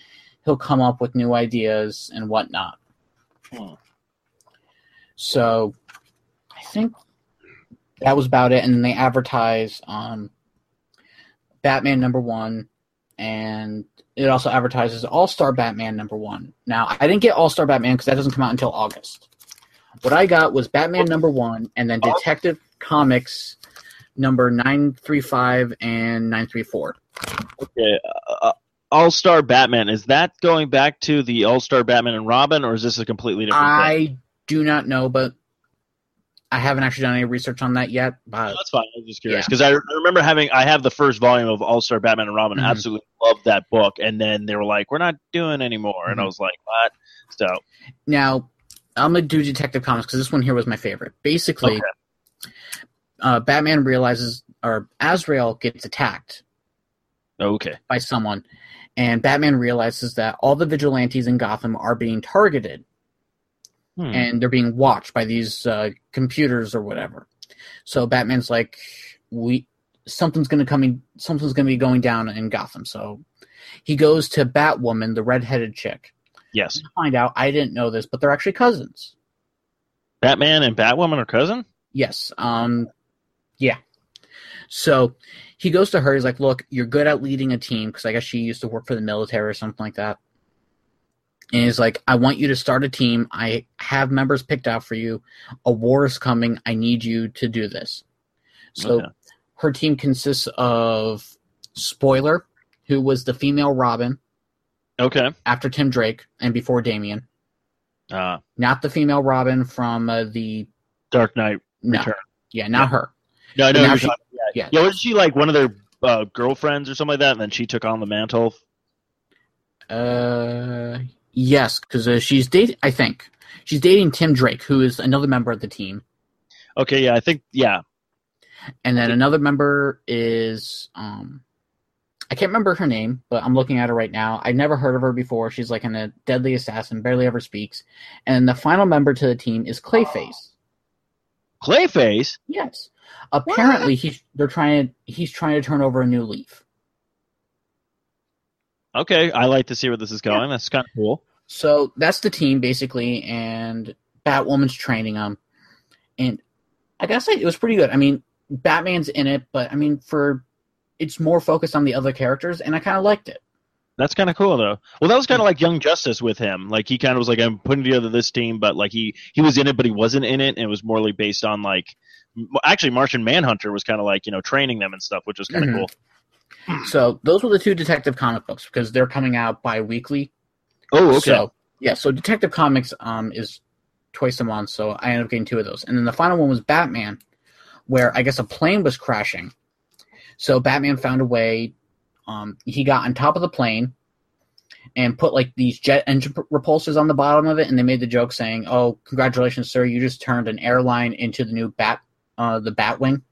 Speaker 2: He'll come up with new ideas and whatnot. Hmm. So, I think that was about it. And they advertise um, Batman number one, and it also advertises All Star Batman number one. Now, I didn't get All Star Batman because that doesn't come out until August. What I got was Batman number one, and then Detective Comics number nine three five and nine three four. Okay,
Speaker 5: uh, uh All Star Batman is that going back to the All Star Batman and Robin, or is this a completely different?
Speaker 2: I thing? do not know, but I haven't actually done any research on that yet. But no,
Speaker 5: that's fine. I'm just curious because yeah. I, I, remember having I have the first volume of All Star Batman and Robin. Mm-hmm. Absolutely loved that book, and then they were like, "We're not doing anymore," mm-hmm. and I mm-hmm. was like, "What?" So
Speaker 2: now I'm gonna do Detective Comics because this one here was my favorite. Basically, okay. uh, Batman realizes or Azrael gets attacked.
Speaker 5: Okay.
Speaker 2: By someone, and Batman realizes that all the vigilantes in Gotham are being targeted hmm. and they're being watched by these uh, computers or whatever. So Batman's like, we something's gonna coming something's gonna be going down in Gotham. So he goes to Batwoman, the redheaded chick.
Speaker 5: Yes.
Speaker 2: To find out, I didn't know this, but they're actually cousins.
Speaker 5: Batman and Batwoman are cousin.
Speaker 2: Yes. Um. Yeah. So he goes to her. He's like, "Look, you're good at leading a team because I guess she used to work for the military or something like that." and he's like, I want you to start a team. I have members picked out for you. A war is coming. I need you to do this. So okay. her team consists of Spoiler, who was the female Robin.
Speaker 5: Okay.
Speaker 2: After Tim Drake and before Damian. Uh, not the female Robin from uh, the
Speaker 5: Dark Knight no. Return.
Speaker 2: Yeah, not yeah. her. No,
Speaker 5: no, she, yeah. yeah. yeah. was she like one of their uh, girlfriends or something like that? And then she took on the mantle.
Speaker 2: Uh, Yes, because uh, she's dating. I think she's dating Tim Drake, who is another member of the team.
Speaker 5: Okay, yeah, I think yeah.
Speaker 2: And then another member is um, I can't remember her name, but I'm looking at her right now. I never heard of her before. She's like in a deadly assassin, barely ever speaks. And the final member to the team is Clayface.
Speaker 5: Clayface.
Speaker 2: Yes. Apparently, what? he's they're trying. He's trying to turn over a new leaf
Speaker 5: okay, I like to see where this is going. Yeah. That's kind of cool.
Speaker 2: So that's the team basically, and Batwoman's training them, and I gotta say it was pretty good. I mean, Batman's in it, but I mean, for it's more focused on the other characters, and I kind of liked it.
Speaker 5: That's kind of cool, though. Well, that was kind of like Young Justice with him. Like he kind of was like, I'm putting together this team, but like he he was in it, but he wasn't in it, and it was more like based on like actually Martian Manhunter was kind of like you know training them and stuff, which was kind of mm-hmm. cool.
Speaker 2: So those were the two Detective Comic books because they're coming out bi-weekly.
Speaker 5: Oh, okay.
Speaker 2: So yeah, so Detective Comics um is twice a month, so I ended up getting two of those. And then the final one was Batman, where I guess a plane was crashing. So Batman found a way. Um, he got on top of the plane and put like these jet engine repulsors on the bottom of it, and they made the joke saying, "Oh, congratulations, sir! You just turned an airline into the new bat, uh, the Batwing."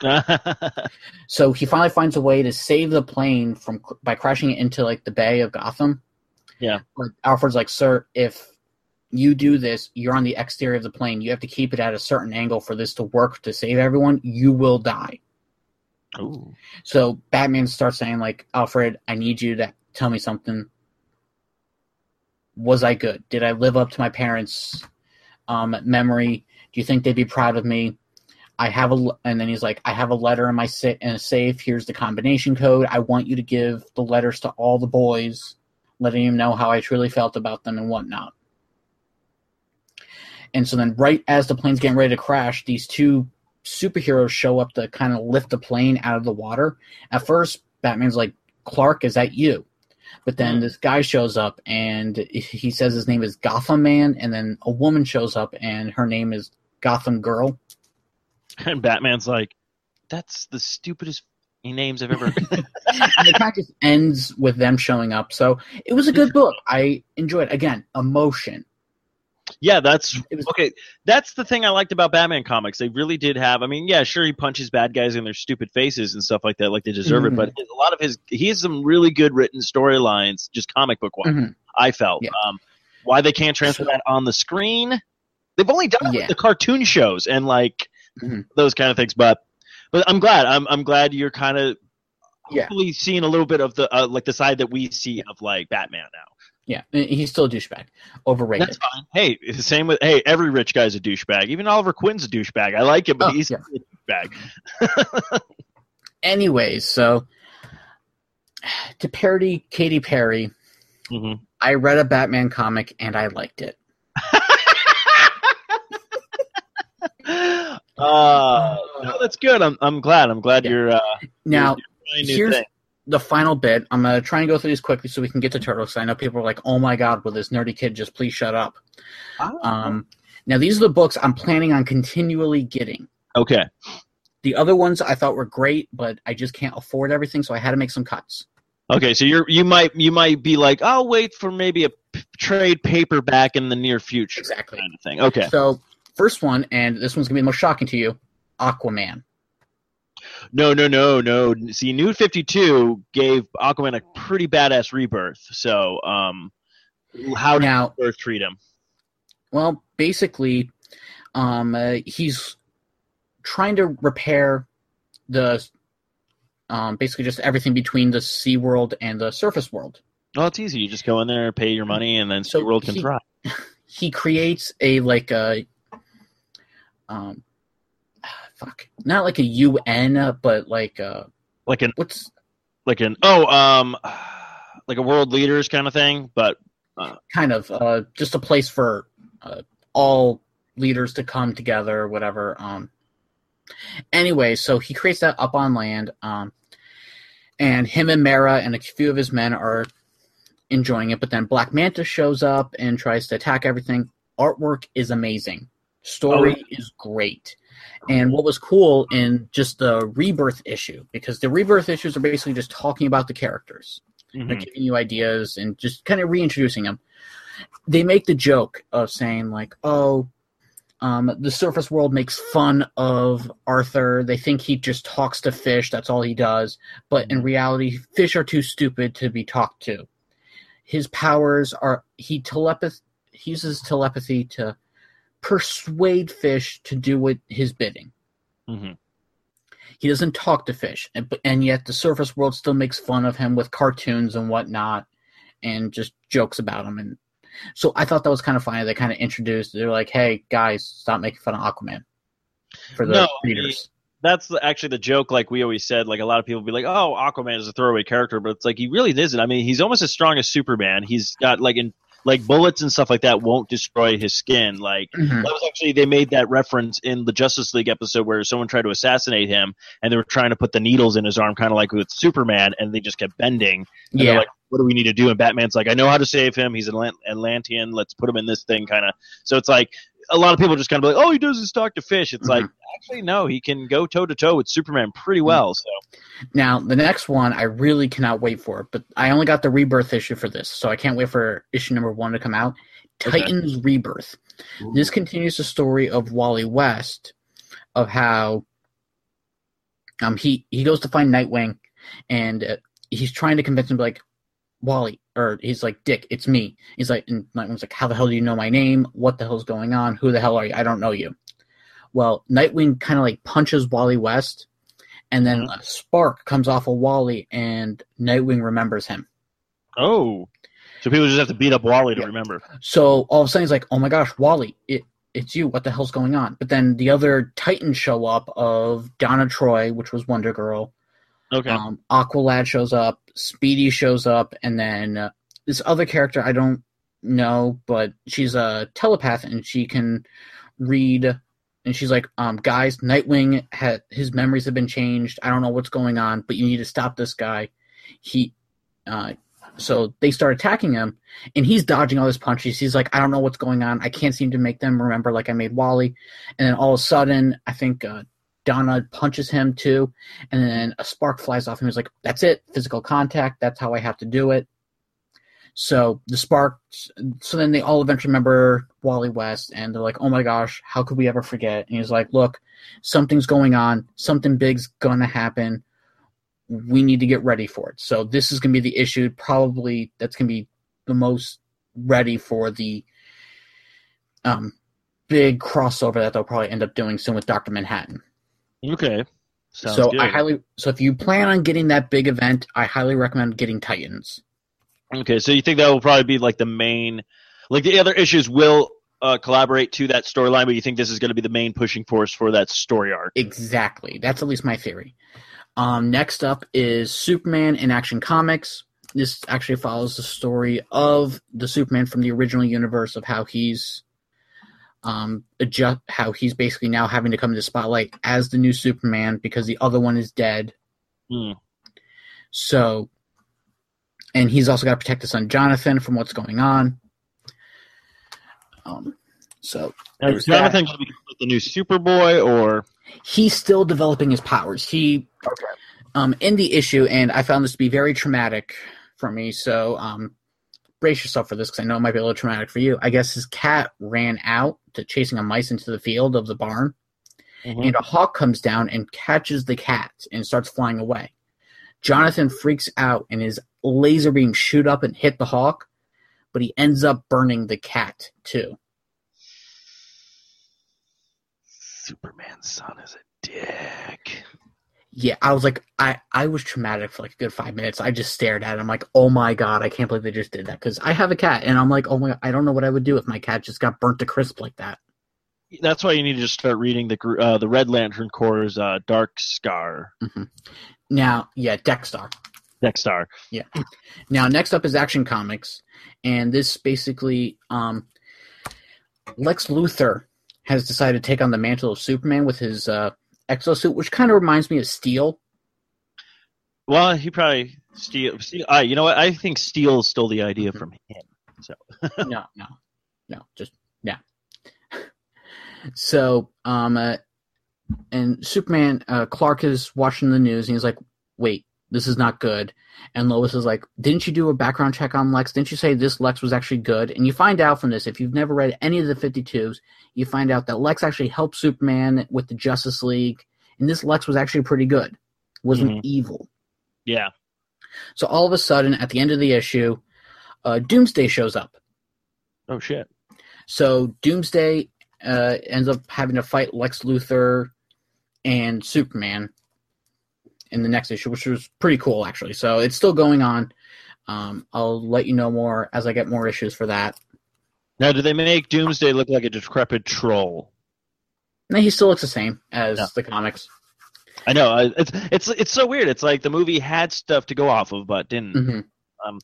Speaker 2: so he finally finds a way to save the plane from by crashing it into like the bay of Gotham.
Speaker 5: Yeah. But
Speaker 2: Alfred's like, "Sir, if you do this, you're on the exterior of the plane. You have to keep it at a certain angle for this to work to save everyone. You will die." Ooh. So Batman starts saying like, "Alfred, I need you to tell me something. Was I good? Did I live up to my parents' um, memory? Do you think they'd be proud of me? I have a, and then he's like, I have a letter in my sit in a safe. Here's the combination code. I want you to give the letters to all the boys, letting them know how I truly felt about them and whatnot. And so then, right as the plane's getting ready to crash, these two superheroes show up to kind of lift the plane out of the water. At first, Batman's like, Clark, is that you? But then mm-hmm. this guy shows up and he says his name is Gotham Man, and then a woman shows up and her name is Gotham Girl
Speaker 5: and Batman's like, "That's the stupidest names I've ever." and the
Speaker 2: fact just ends with them showing up, so it was a good book. I enjoyed it. again emotion.
Speaker 5: Yeah, that's was, okay. That's the thing I liked about Batman comics. They really did have. I mean, yeah, sure, he punches bad guys in their stupid faces and stuff like that, like they deserve mm-hmm. it. But a lot of his, he has some really good written storylines, just comic book wise. Mm-hmm. I felt yeah. um, why they can't transfer so, that on the screen. They've only done yeah. the cartoon shows and like mm-hmm. those kind of things. But but I'm glad. I'm I'm glad you're kind of yeah. hopefully seeing a little bit of the uh, like the side that we see of like Batman now.
Speaker 2: Yeah, he's still a douchebag, overrated. That's
Speaker 5: fine. Hey, same with hey, every rich guy's a douchebag. Even Oliver Queen's a douchebag. I like him, but oh, he's yeah. a
Speaker 2: douchebag. Anyways, so to parody Katy Perry, mm-hmm. I read a Batman comic and I liked it.
Speaker 5: Uh, no, oh, that's good. I'm I'm glad. I'm glad yeah. you're uh,
Speaker 2: now. You're here's thing. the final bit. I'm gonna try and go through these quickly so we can get to turtles. I know people are like, "Oh my god, will this nerdy kid just please shut up?" Oh. Um, now these are the books I'm planning on continually getting.
Speaker 5: Okay.
Speaker 2: The other ones I thought were great, but I just can't afford everything, so I had to make some cuts.
Speaker 5: Okay, so you're you might you might be like, I'll wait for maybe a p- trade paperback in the near future,
Speaker 2: exactly
Speaker 5: kind of thing. Okay.
Speaker 2: So first one, and this one's gonna be the most shocking to you, Aquaman.
Speaker 5: No, no, no, no. See, New Fifty Two gave Aquaman a pretty badass rebirth. So, um, how did now, Earth treat him?
Speaker 2: Well, basically, um, uh, he's trying to repair the um, basically just everything between the sea world and the surface world.
Speaker 5: Well, it's easy. You just go in there, pay your money, and then so world can
Speaker 2: he,
Speaker 5: thrive.
Speaker 2: He creates a like a um, fuck, not like a UN, uh, but like a uh,
Speaker 5: like an what's like an oh um like a world leaders kind of thing, but
Speaker 2: uh, kind of uh, just a place for uh, all leaders to come together, whatever. Um, anyway, so he creates that up on land, um, and him and Mera and a few of his men are enjoying it. But then Black Manta shows up and tries to attack everything. Artwork is amazing. Story oh. is great. And what was cool in just the rebirth issue, because the rebirth issues are basically just talking about the characters, mm-hmm. They're giving you ideas and just kind of reintroducing them. They make the joke of saying, like, oh, um, the surface world makes fun of Arthur. They think he just talks to fish. That's all he does. But in reality, fish are too stupid to be talked to. His powers are he telepath. He uses telepathy to persuade Fish to do what his bidding. Mm-hmm. He doesn't talk to Fish, and, and yet the surface world still makes fun of him with cartoons and whatnot, and just jokes about him. And so I thought that was kind of funny. They kind of introduced. They're like, "Hey guys, stop making fun of Aquaman." For
Speaker 5: the no, readers. that's actually the joke. Like we always said, like a lot of people be like, "Oh, Aquaman is a throwaway character," but it's like he really isn't. I mean, he's almost as strong as Superman. He's got like in like bullets and stuff like that won't destroy his skin. Like mm-hmm. that was actually they made that reference in the Justice League episode where someone tried to assassinate him and they were trying to put the needles in his arm, kind of like with Superman, and they just kept bending. yeah. Like, what do we need to do? And Batman's like, I know how to save him. He's an Atlant- Atlantean. Let's put him in this thing, kind of. So it's like a lot of people just kind of like, oh, he does his talk to fish. It's mm-hmm. like actually no, he can go toe to toe with Superman pretty well. So
Speaker 2: now the next one, I really cannot wait for, but I only got the rebirth issue for this, so I can't wait for issue number one to come out. Okay. Titans Rebirth. Ooh. This continues the story of Wally West, of how um he he goes to find Nightwing, and uh, he's trying to convince him like Wally, or he's like, Dick, it's me. He's like, and Nightwing's like, how the hell do you know my name? What the hell's going on? Who the hell are you? I don't know you. Well, Nightwing kind of like punches Wally West, and then mm-hmm. a spark comes off of Wally, and Nightwing remembers him.
Speaker 5: Oh, so people just have to beat up Wally to yeah. remember.
Speaker 2: So all of a sudden he's like, oh my gosh, Wally, it, it's you. What the hell's going on? But then the other Titans show up of Donna Troy, which was Wonder Girl,
Speaker 5: Okay. Um,
Speaker 2: Aqualad shows up, Speedy shows up, and then uh, this other character I don't know, but she's a telepath and she can read. And she's like, um, guys, Nightwing had his memories have been changed. I don't know what's going on, but you need to stop this guy. He, uh, so they start attacking him, and he's dodging all his punches. He's like, I don't know what's going on. I can't seem to make them remember like I made Wally. And then all of a sudden, I think uh, Donna punches him too, and then a spark flies off him. He's like, "That's it, physical contact. That's how I have to do it." So the sparks. So then they all eventually remember Wally West, and they're like, "Oh my gosh, how could we ever forget?" And he's like, "Look, something's going on. Something big's gonna happen. We need to get ready for it." So this is gonna be the issue. Probably that's gonna be the most ready for the um big crossover that they'll probably end up doing soon with Doctor Manhattan.
Speaker 5: Okay.
Speaker 2: Sounds so good. I highly so if you plan on getting that big event, I highly recommend getting Titans.
Speaker 5: Okay, so you think that will probably be like the main, like the other issues will uh, collaborate to that storyline, but you think this is going to be the main pushing force for that story arc?
Speaker 2: Exactly. That's at least my theory. Um, next up is Superman in Action Comics. This actually follows the story of the Superman from the original universe of how he's um, adjust how he's basically now having to come to the spotlight as the new Superman because the other one is dead. Mm. So, and he's also got to protect his son Jonathan from what's going on. Um, so
Speaker 5: is Jonathan going to be the new Superboy, or
Speaker 2: he's still developing his powers? He, okay. um, in the issue, and I found this to be very traumatic for me. So, um, brace yourself for this because I know it might be a little traumatic for you. I guess his cat ran out to chasing a mice into the field of the barn, mm-hmm. and a hawk comes down and catches the cat and starts flying away. Jonathan freaks out and his laser beam shoot up and hit the hawk, but he ends up burning the cat too.
Speaker 5: Superman's son is a dick
Speaker 2: yeah, I was like, I, I was traumatic for like a good five minutes. I just stared at him, like, oh my God, I can't believe they just did that. Cause I have a cat and I'm like, oh my, God, I don't know what I would do if my cat just got burnt to crisp like that.
Speaker 5: That's why you need to just start reading the, uh, the Red Lantern Corps' uh, Dark Scar.
Speaker 2: Mm-hmm. Now, yeah, Dex-Starr.
Speaker 5: Star.
Speaker 2: Yeah. Now, next up is Action Comics. And this basically, um, Lex Luthor has decided to take on the mantle of Superman with his, uh, exosuit, which kind of reminds me of Steel.
Speaker 5: Well, he probably Steel. Steel I, you know what? I think Steel stole the idea mm-hmm. from him. So
Speaker 2: no, no, no, just yeah. so, um, uh, and Superman uh, Clark is watching the news and he's like, "Wait, this is not good. And Lois is like, Didn't you do a background check on Lex? Didn't you say this Lex was actually good? And you find out from this, if you've never read any of the 52s, you find out that Lex actually helped Superman with the Justice League. And this Lex was actually pretty good, wasn't mm-hmm. evil.
Speaker 5: Yeah.
Speaker 2: So all of a sudden, at the end of the issue, uh, Doomsday shows up.
Speaker 5: Oh, shit.
Speaker 2: So Doomsday uh, ends up having to fight Lex Luthor and Superman in the next issue, which was pretty cool actually. So it's still going on. Um, I'll let you know more as I get more issues for that.
Speaker 5: Now, do they make Doomsday look like a decrepit troll?
Speaker 2: No, he still looks the same as no. the comics.
Speaker 5: I know it's it's it's so weird. It's like the movie had stuff to go off of, but didn't. Mm-hmm. Um,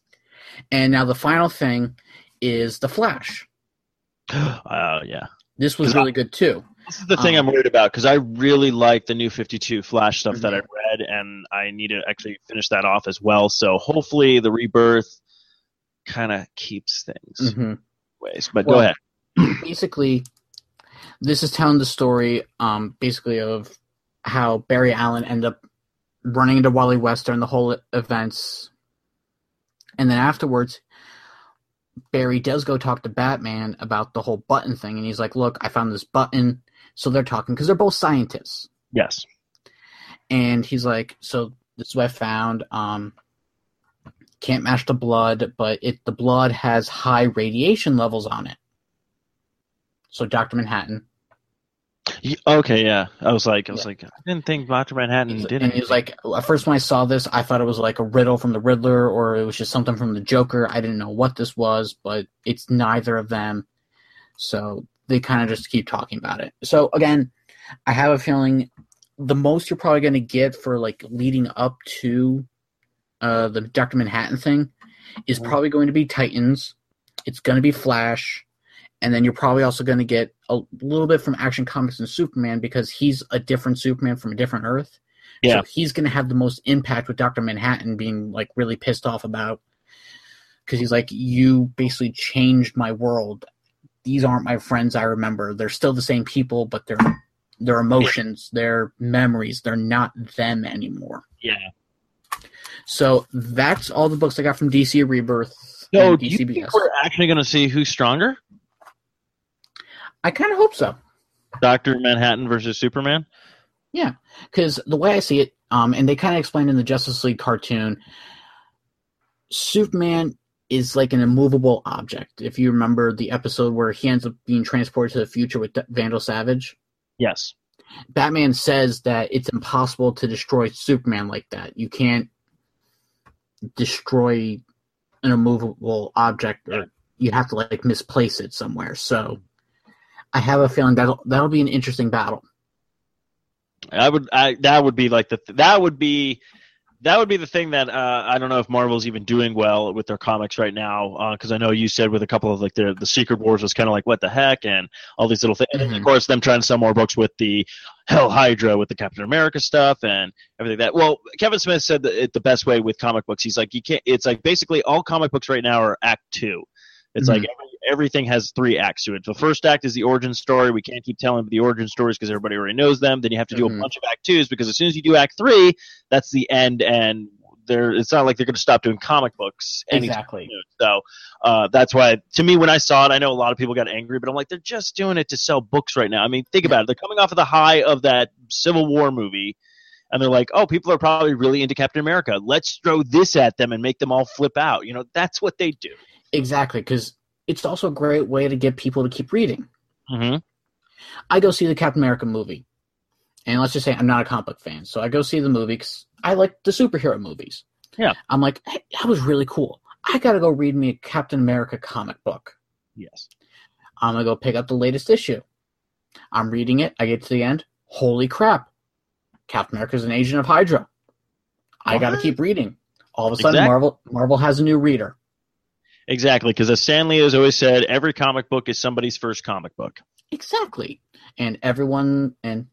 Speaker 2: and now the final thing is the Flash.
Speaker 5: Oh uh, yeah,
Speaker 2: this was really I, good too.
Speaker 5: This is the thing um, I'm worried about because I really like the new 52 Flash stuff mm-hmm. that I mm-hmm. read, and I need to actually finish that off as well. So hopefully, the rebirth kind of keeps things mm-hmm. ways. But well, go
Speaker 2: ahead. basically, this is telling the story, um, basically of how Barry Allen ended up running into Wally West during the whole events, and then afterwards, Barry does go talk to Batman about the whole button thing, and he's like, "Look, I found this button. So they're talking because they're both scientists.
Speaker 5: Yes.
Speaker 2: And he's like, so this is what I found. Um, can't match the blood, but it the blood has high radiation levels on it. So Doctor Manhattan.
Speaker 5: Okay, yeah. I was like, I was yeah. like, I didn't think Doctor Manhattan did.
Speaker 2: And he was like, at first when I saw this, I thought it was like a riddle from the Riddler, or it was just something from the Joker. I didn't know what this was, but it's neither of them. So they kind of just keep talking about it. So again, I have a feeling the most you're probably going to get for like leading up to uh, the Doctor Manhattan thing is mm-hmm. probably going to be Titans. It's going to be Flash, and then you're probably also going to get a little bit from Action Comics and Superman because he's a different Superman from a different Earth. Yeah. So he's going to have the most impact with Doctor Manhattan being like really pissed off about because he's like, you basically changed my world these aren't my friends I remember. They're still the same people, but their their emotions, yeah. their memories, they're not them anymore.
Speaker 5: Yeah.
Speaker 2: So that's all the books I got from DC Rebirth.
Speaker 5: So do you think we're actually going to see who's stronger?
Speaker 2: I kind of hope so.
Speaker 5: Doctor Manhattan versus Superman.
Speaker 2: Yeah, because the way I see it, um, and they kind of explained in the Justice League cartoon, Superman is like an immovable object. If you remember the episode where he ends up being transported to the future with Vandal Savage.
Speaker 5: Yes.
Speaker 2: Batman says that it's impossible to destroy Superman like that. You can't destroy an immovable object or you have to like misplace it somewhere. So I have a feeling that'll that'll be an interesting battle.
Speaker 5: I would I that would be like the that would be that would be the thing that uh, I don't know if Marvel's even doing well with their comics right now, because uh, I know you said with a couple of like the the Secret Wars was kind of like what the heck and all these little things, mm-hmm. and of mm-hmm. course them trying to sell more books with the Hail Hydra with the Captain America stuff and everything that. Well, Kevin Smith said it, the best way with comic books, he's like you can't. It's like basically all comic books right now are Act Two. It's mm-hmm. like every, everything has three acts to it. The first act is the origin story. We can't keep telling the origin stories because everybody already knows them. Then you have to do mm-hmm. a bunch of act twos because as soon as you do act three, that's the end and they're, it's not like they're going to stop doing comic books
Speaker 2: exactly
Speaker 5: so uh, that's why to me when i saw it i know a lot of people got angry but i'm like they're just doing it to sell books right now i mean think about it they're coming off of the high of that civil war movie and they're like oh people are probably really into captain america let's throw this at them and make them all flip out you know that's what they do
Speaker 2: Exactly, because it's also a great way to get people to keep reading. Mm-hmm. I go see the Captain America movie, and let's just say I'm not a comic book fan, so I go see the movie because I like the superhero movies.
Speaker 5: Yeah,
Speaker 2: I'm like, hey, that was really cool. I gotta go read me a Captain America comic book.
Speaker 5: Yes,
Speaker 2: I'm gonna go pick up the latest issue. I'm reading it. I get to the end. Holy crap! Captain America is an agent of Hydra. I got to keep reading. All of a sudden, exactly. Marvel Marvel has a new reader.
Speaker 5: Exactly, because as Stan Lee has always said, every comic book is somebody's first comic book.
Speaker 2: Exactly. And everyone, and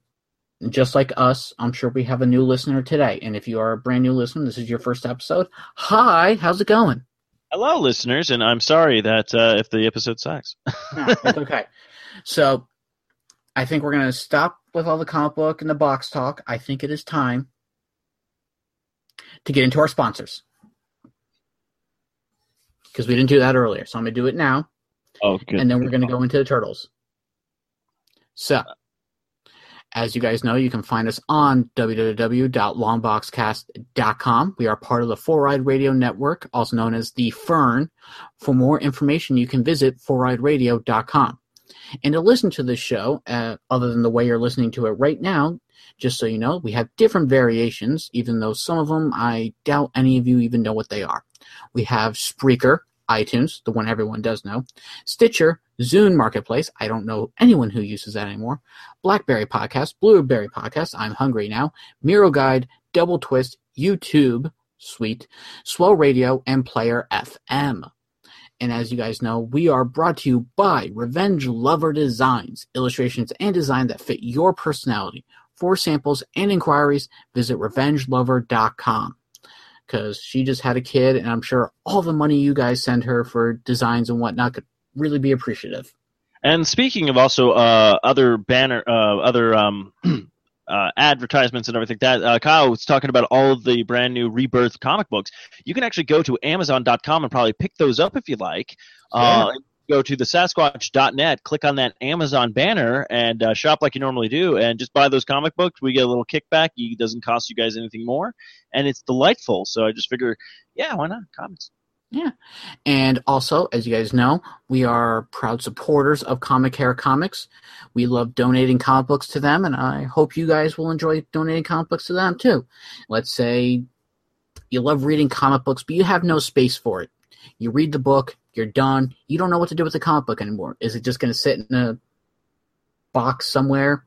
Speaker 2: just like us, I'm sure we have a new listener today. And if you are a brand new listener, this is your first episode. Hi, how's it going?
Speaker 5: Hello, listeners, and I'm sorry that uh, if the episode sucks.
Speaker 2: no, okay. So I think we're going to stop with all the comic book and the box talk. I think it is time to get into our sponsors because we didn't do that earlier. So I'm going to do it now.
Speaker 5: Oh,
Speaker 2: And then we're going to go into the turtles. So, as you guys know, you can find us on www.longboxcast.com. We are part of the Four Ride Radio Network, also known as the Fern. For more information, you can visit fourrideradio.com. And to listen to this show, uh, other than the way you're listening to it right now, just so you know, we have different variations, even though some of them I doubt any of you even know what they are. We have Spreaker, iTunes, the one everyone does know, Stitcher, Zune Marketplace. I don't know anyone who uses that anymore. Blackberry Podcast, Blueberry Podcast. I'm hungry now. Miro Guide, Double Twist, YouTube, Suite, Swell Radio, and Player FM. And as you guys know, we are brought to you by Revenge Lover Designs, illustrations and design that fit your personality. For samples and inquiries, visit revengelover.com because she just had a kid, and I'm sure all the money you guys send her for designs and whatnot could really be appreciative.
Speaker 5: And speaking of also uh, other banner, uh, other um, uh, advertisements and everything that uh, Kyle was talking about all the brand new rebirth comic books. You can actually go to Amazon.com and probably pick those up if you like. Yeah. Uh, go to the Sasquatch.net, click on that Amazon banner, and uh, shop like you normally do, and just buy those comic books. We get a little kickback. It doesn't cost you guys anything more, and it's delightful. So I just figure, yeah, why not comics?
Speaker 2: Yeah. And also, as you guys know, we are proud supporters of Comic Care Comics. We love donating comic books to them, and I hope you guys will enjoy donating comic books to them too. Let's say you love reading comic books, but you have no space for it. You read the book, you're done. You don't know what to do with the comic book anymore. Is it just going to sit in a box somewhere?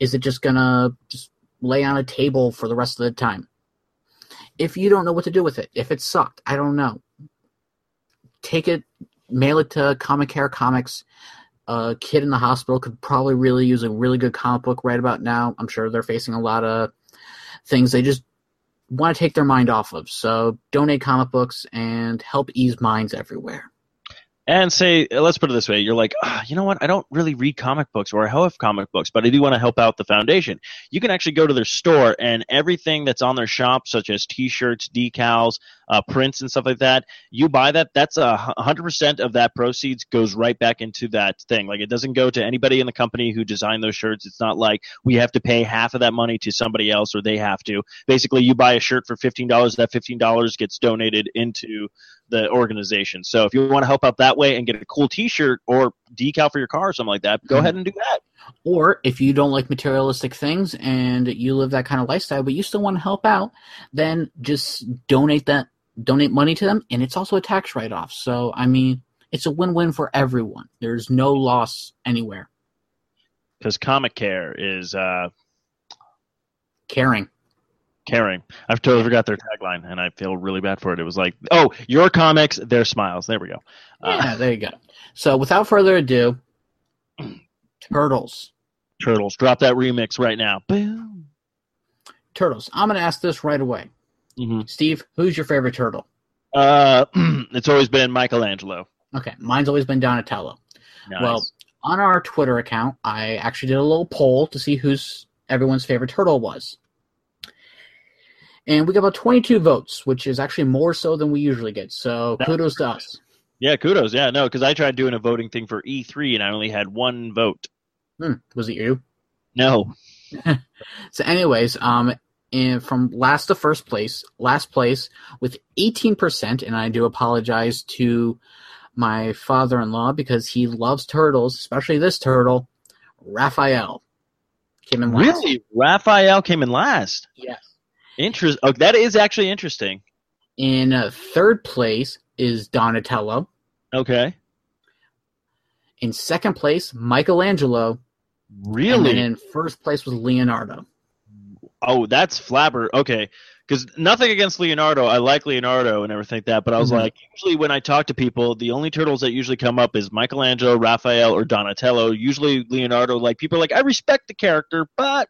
Speaker 2: Is it just going to just lay on a table for the rest of the time? If you don't know what to do with it, if it sucked, I don't know. Take it, mail it to Comic Care Comics. A kid in the hospital could probably really use a really good comic book right about now. I'm sure they're facing a lot of things they just want to take their mind off of. So donate comic books and help ease minds everywhere
Speaker 5: and say let's put it this way you're like oh, you know what i don't really read comic books or i have comic books but i do want to help out the foundation you can actually go to their store and everything that's on their shop such as t-shirts decals uh, prints and stuff like that you buy that that's a 100% of that proceeds goes right back into that thing like it doesn't go to anybody in the company who designed those shirts it's not like we have to pay half of that money to somebody else or they have to basically you buy a shirt for $15 that $15 gets donated into the organization. So if you want to help out that way and get a cool T-shirt or decal for your car or something like that, go mm-hmm. ahead and do that.
Speaker 2: Or if you don't like materialistic things and you live that kind of lifestyle, but you still want to help out, then just donate that donate money to them, and it's also a tax write-off. So I mean, it's a win-win for everyone. There's no loss anywhere.
Speaker 5: Because Comic Care is uh...
Speaker 2: caring
Speaker 5: caring. I've totally forgot their tagline, and I feel really bad for it. It was like, "Oh, your comics, their smiles." There we go.
Speaker 2: Uh, yeah, there you go. So, without further ado, Turtles.
Speaker 5: Turtles. Drop that remix right now.
Speaker 2: Boom. Turtles. I'm going to ask this right away. Mm-hmm. Steve, who's your favorite turtle?
Speaker 5: Uh, it's always been Michelangelo.
Speaker 2: Okay, mine's always been Donatello. Nice. Well, on our Twitter account, I actually did a little poll to see who's everyone's favorite turtle was and we got about 22 votes, which is actually more so than we usually get. So that kudos to us.
Speaker 5: Yeah, kudos. Yeah, no, because I tried doing a voting thing for E3 and I only had one vote.
Speaker 2: Hmm. Was it you?
Speaker 5: No.
Speaker 2: so, anyways, um, and from last to first place, last place with 18%, and I do apologize to my father-in-law because he loves turtles, especially this turtle, Raphael.
Speaker 5: Came in last. Really, Raphael came in last.
Speaker 2: Yes.
Speaker 5: Interest. Oh, that is actually interesting.
Speaker 2: In uh, third place is Donatello.
Speaker 5: Okay.
Speaker 2: In second place, Michelangelo.
Speaker 5: Really?
Speaker 2: And in first place was Leonardo.
Speaker 5: Oh, that's flabber. Okay. Because nothing against Leonardo. I like Leonardo and everything like that. But I was mm-hmm. like, usually when I talk to people, the only turtles that usually come up is Michelangelo, Raphael, or Donatello. Usually Leonardo, like, people are like, I respect the character, but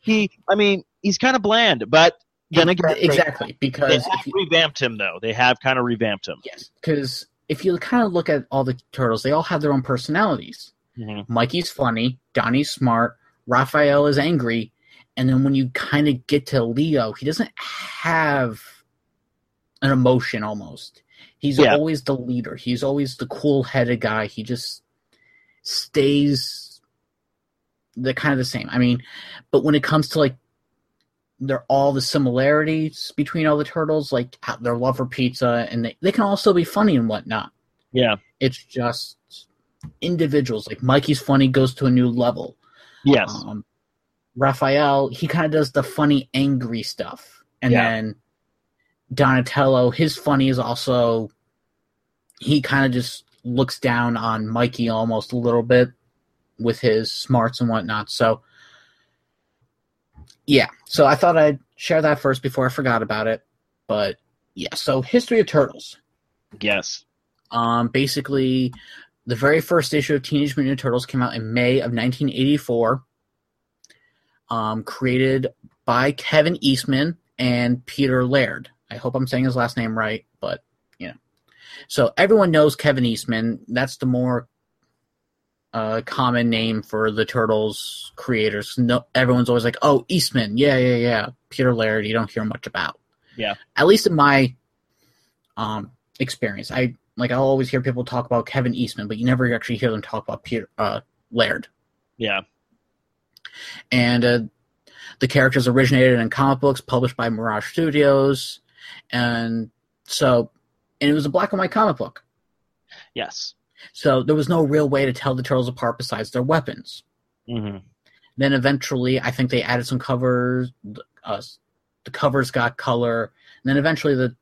Speaker 5: he, I mean, he's kind of bland, but
Speaker 2: then again, exactly because
Speaker 5: they you, revamped him though. They have kind of revamped him.
Speaker 2: Yes, because if you kind of look at all the turtles, they all have their own personalities. Mm-hmm. Mikey's funny, Donnie's smart, Raphael is angry, and then when you kind of get to Leo, he doesn't have an emotion almost. He's yeah. always the leader. He's always the cool-headed guy. He just stays the kind of the same. I mean, but when it comes to like they're all the similarities between all the turtles, like their love for pizza, and they, they can also be funny and whatnot.
Speaker 5: Yeah.
Speaker 2: It's just individuals. Like Mikey's funny goes to a new level.
Speaker 5: Yes. Um,
Speaker 2: Raphael, he kind of does the funny, angry stuff. And yeah. then Donatello, his funny is also, he kind of just looks down on Mikey almost a little bit with his smarts and whatnot. So yeah, so I thought I'd share that first before I forgot about it. But yeah, so history of turtles.
Speaker 5: Yes.
Speaker 2: Um, basically, the very first issue of Teenage Mutant Turtles came out in May of 1984. Um, created by Kevin Eastman and Peter Laird. I hope I'm saying his last name right, but you know. So everyone knows Kevin Eastman. That's the more a common name for the Turtles creators. No, everyone's always like, "Oh, Eastman, yeah, yeah, yeah." Peter Laird, you don't hear much about.
Speaker 5: Yeah,
Speaker 2: at least in my um, experience, I like I always hear people talk about Kevin Eastman, but you never actually hear them talk about Peter uh, Laird.
Speaker 5: Yeah,
Speaker 2: and uh, the characters originated in comic books published by Mirage Studios, and so and it was a black and white comic book.
Speaker 5: Yes,
Speaker 2: so there was no real way to tell the turtles apart besides their weapons. Mm-hmm. Then eventually, I think they added some covers. Uh, the covers got color, and then eventually the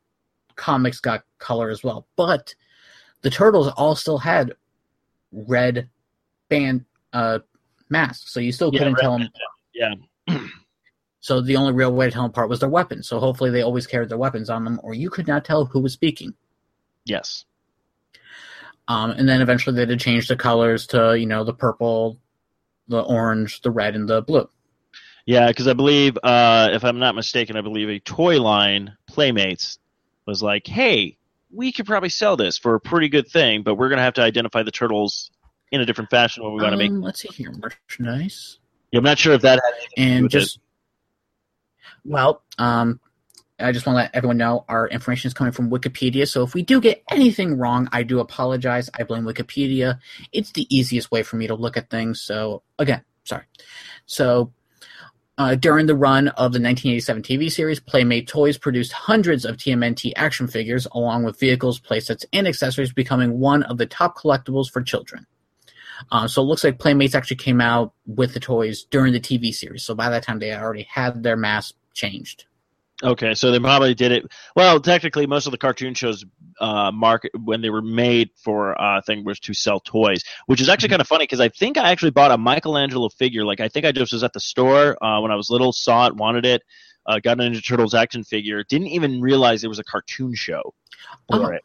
Speaker 2: comics got color as well. But the turtles all still had red band uh, masks, so you still couldn't tell them.
Speaker 5: Yeah.
Speaker 2: so the only real way to tell them apart was their weapons. So hopefully they always carried their weapons on them, or you could not tell who was speaking.
Speaker 5: Yes.
Speaker 2: Um, and then eventually they did change the colors to you know the purple, the orange, the red, and the blue.
Speaker 5: Yeah, because I believe, uh, if I'm not mistaken, I believe a toy line, Playmates, was like, "Hey, we could probably sell this for a pretty good thing, but we're gonna have to identify the turtles in a different fashion when we want to um, make."
Speaker 2: Let's see here, merchandise.
Speaker 5: Yeah, I'm not sure if that
Speaker 2: and just. It. Well, um, I just want to let everyone know our information is coming from Wikipedia. So if we do get anything wrong, I do apologize. I blame Wikipedia. It's the easiest way for me to look at things. So again, sorry. So uh, during the run of the 1987 TV series, Playmate Toys produced hundreds of TMNT action figures, along with vehicles, playsets, and accessories, becoming one of the top collectibles for children. Uh, so it looks like Playmates actually came out with the toys during the TV series. So by that time, they already had their mass changed.
Speaker 5: Okay, so they probably did it. Well, technically, most of the cartoon shows uh, market when they were made for uh, thing was to sell toys, which is actually mm-hmm. kind of funny because I think I actually bought a Michelangelo figure. Like I think I just was at the store uh, when I was little, saw it, wanted it, uh, got a Ninja Turtles action figure. Didn't even realize it was a cartoon show
Speaker 2: for uh-huh. it.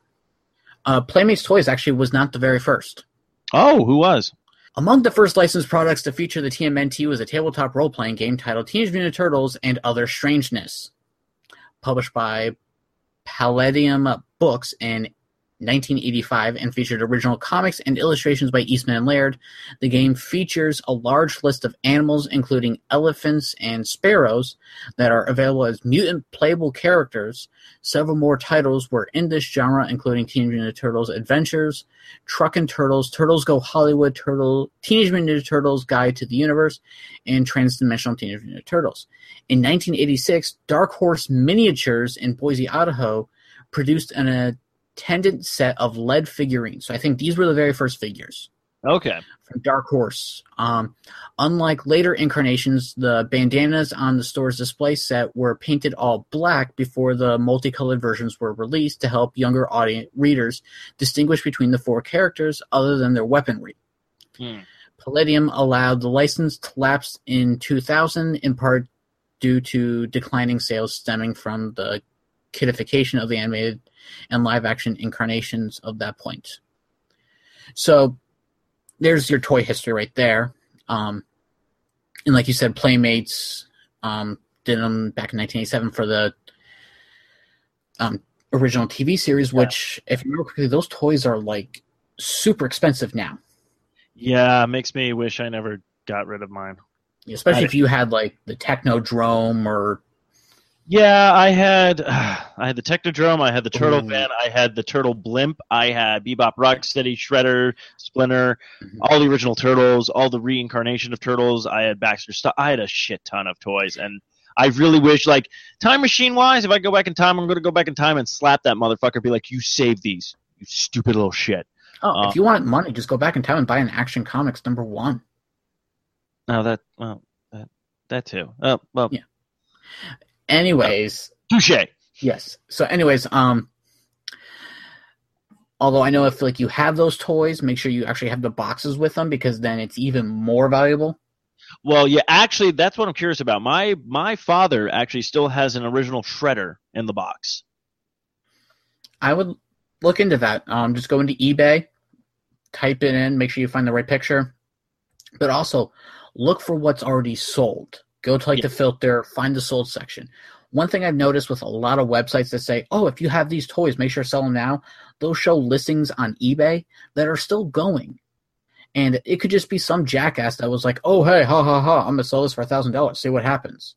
Speaker 2: Uh, Playmates Toys actually was not the very first.
Speaker 5: Oh, who was?
Speaker 2: Among the first licensed products to feature the TMNT was a tabletop role playing game titled Teenage Mutant Turtles and Other Strangeness published by Palladium Books and 1985 and featured original comics and illustrations by Eastman and Laird. The game features a large list of animals, including elephants and sparrows, that are available as mutant playable characters. Several more titles were in this genre, including Teenage Mutant Turtles Adventures, Truckin' Turtles, Turtles Go Hollywood, Turtle, Teenage Mutant Turtles Guide to the Universe, and Transdimensional Teenage Mutant Turtles. In 1986, Dark Horse Miniatures in Boise, Idaho produced an tendon set of lead figurines. So I think these were the very first figures.
Speaker 5: Okay.
Speaker 2: From Dark Horse. Um, unlike later incarnations, the bandanas on the store's display set were painted all black before the multicolored versions were released to help younger audience readers distinguish between the four characters other than their weaponry. Hmm. Palladium allowed the license to lapse in 2000, in part due to declining sales stemming from the kidification of the animated and live action incarnations of that point. So there's your toy history right there. Um, and like you said, Playmates um, did them back in 1987 for the um, original TV series, yeah. which, if you remember correctly, those toys are like super expensive now.
Speaker 5: Yeah, makes me wish I never got rid of mine.
Speaker 2: Especially I, if you had like the Technodrome or
Speaker 5: yeah, I had I had the Technodrome, I had the Turtle mm. Mm-hmm. Van, I had the Turtle Blimp, I had Bebop, Rocksteady, Shredder, Splinter, mm-hmm. all the original Turtles, all the reincarnation of Turtles. I had Baxter. stuff. I had a shit ton of toys, and I really wish, like, time machine wise, if I go back in time, I'm going to go back in time and slap that motherfucker. Be like, you saved these, you stupid little shit.
Speaker 2: Oh, um, if you want money, just go back in time and buy an Action Comics number one.
Speaker 5: No, oh, that well, that, that too. Oh, well, yeah.
Speaker 2: Anyways,
Speaker 5: oh, touche.
Speaker 2: Yes. So, anyways, um, although I know if like you have those toys, make sure you actually have the boxes with them because then it's even more valuable.
Speaker 5: Well, yeah, actually, that's what I'm curious about. My my father actually still has an original shredder in the box.
Speaker 2: I would look into that. Um, just go into eBay, type it in, make sure you find the right picture, but also look for what's already sold. Go to like yeah. the filter, find the sold section. One thing I've noticed with a lot of websites that say, "Oh, if you have these toys, make sure to sell them now." They'll show listings on eBay that are still going, and it could just be some jackass that was like, "Oh, hey, ha ha ha, I'm gonna sell this for a thousand dollars. See what happens."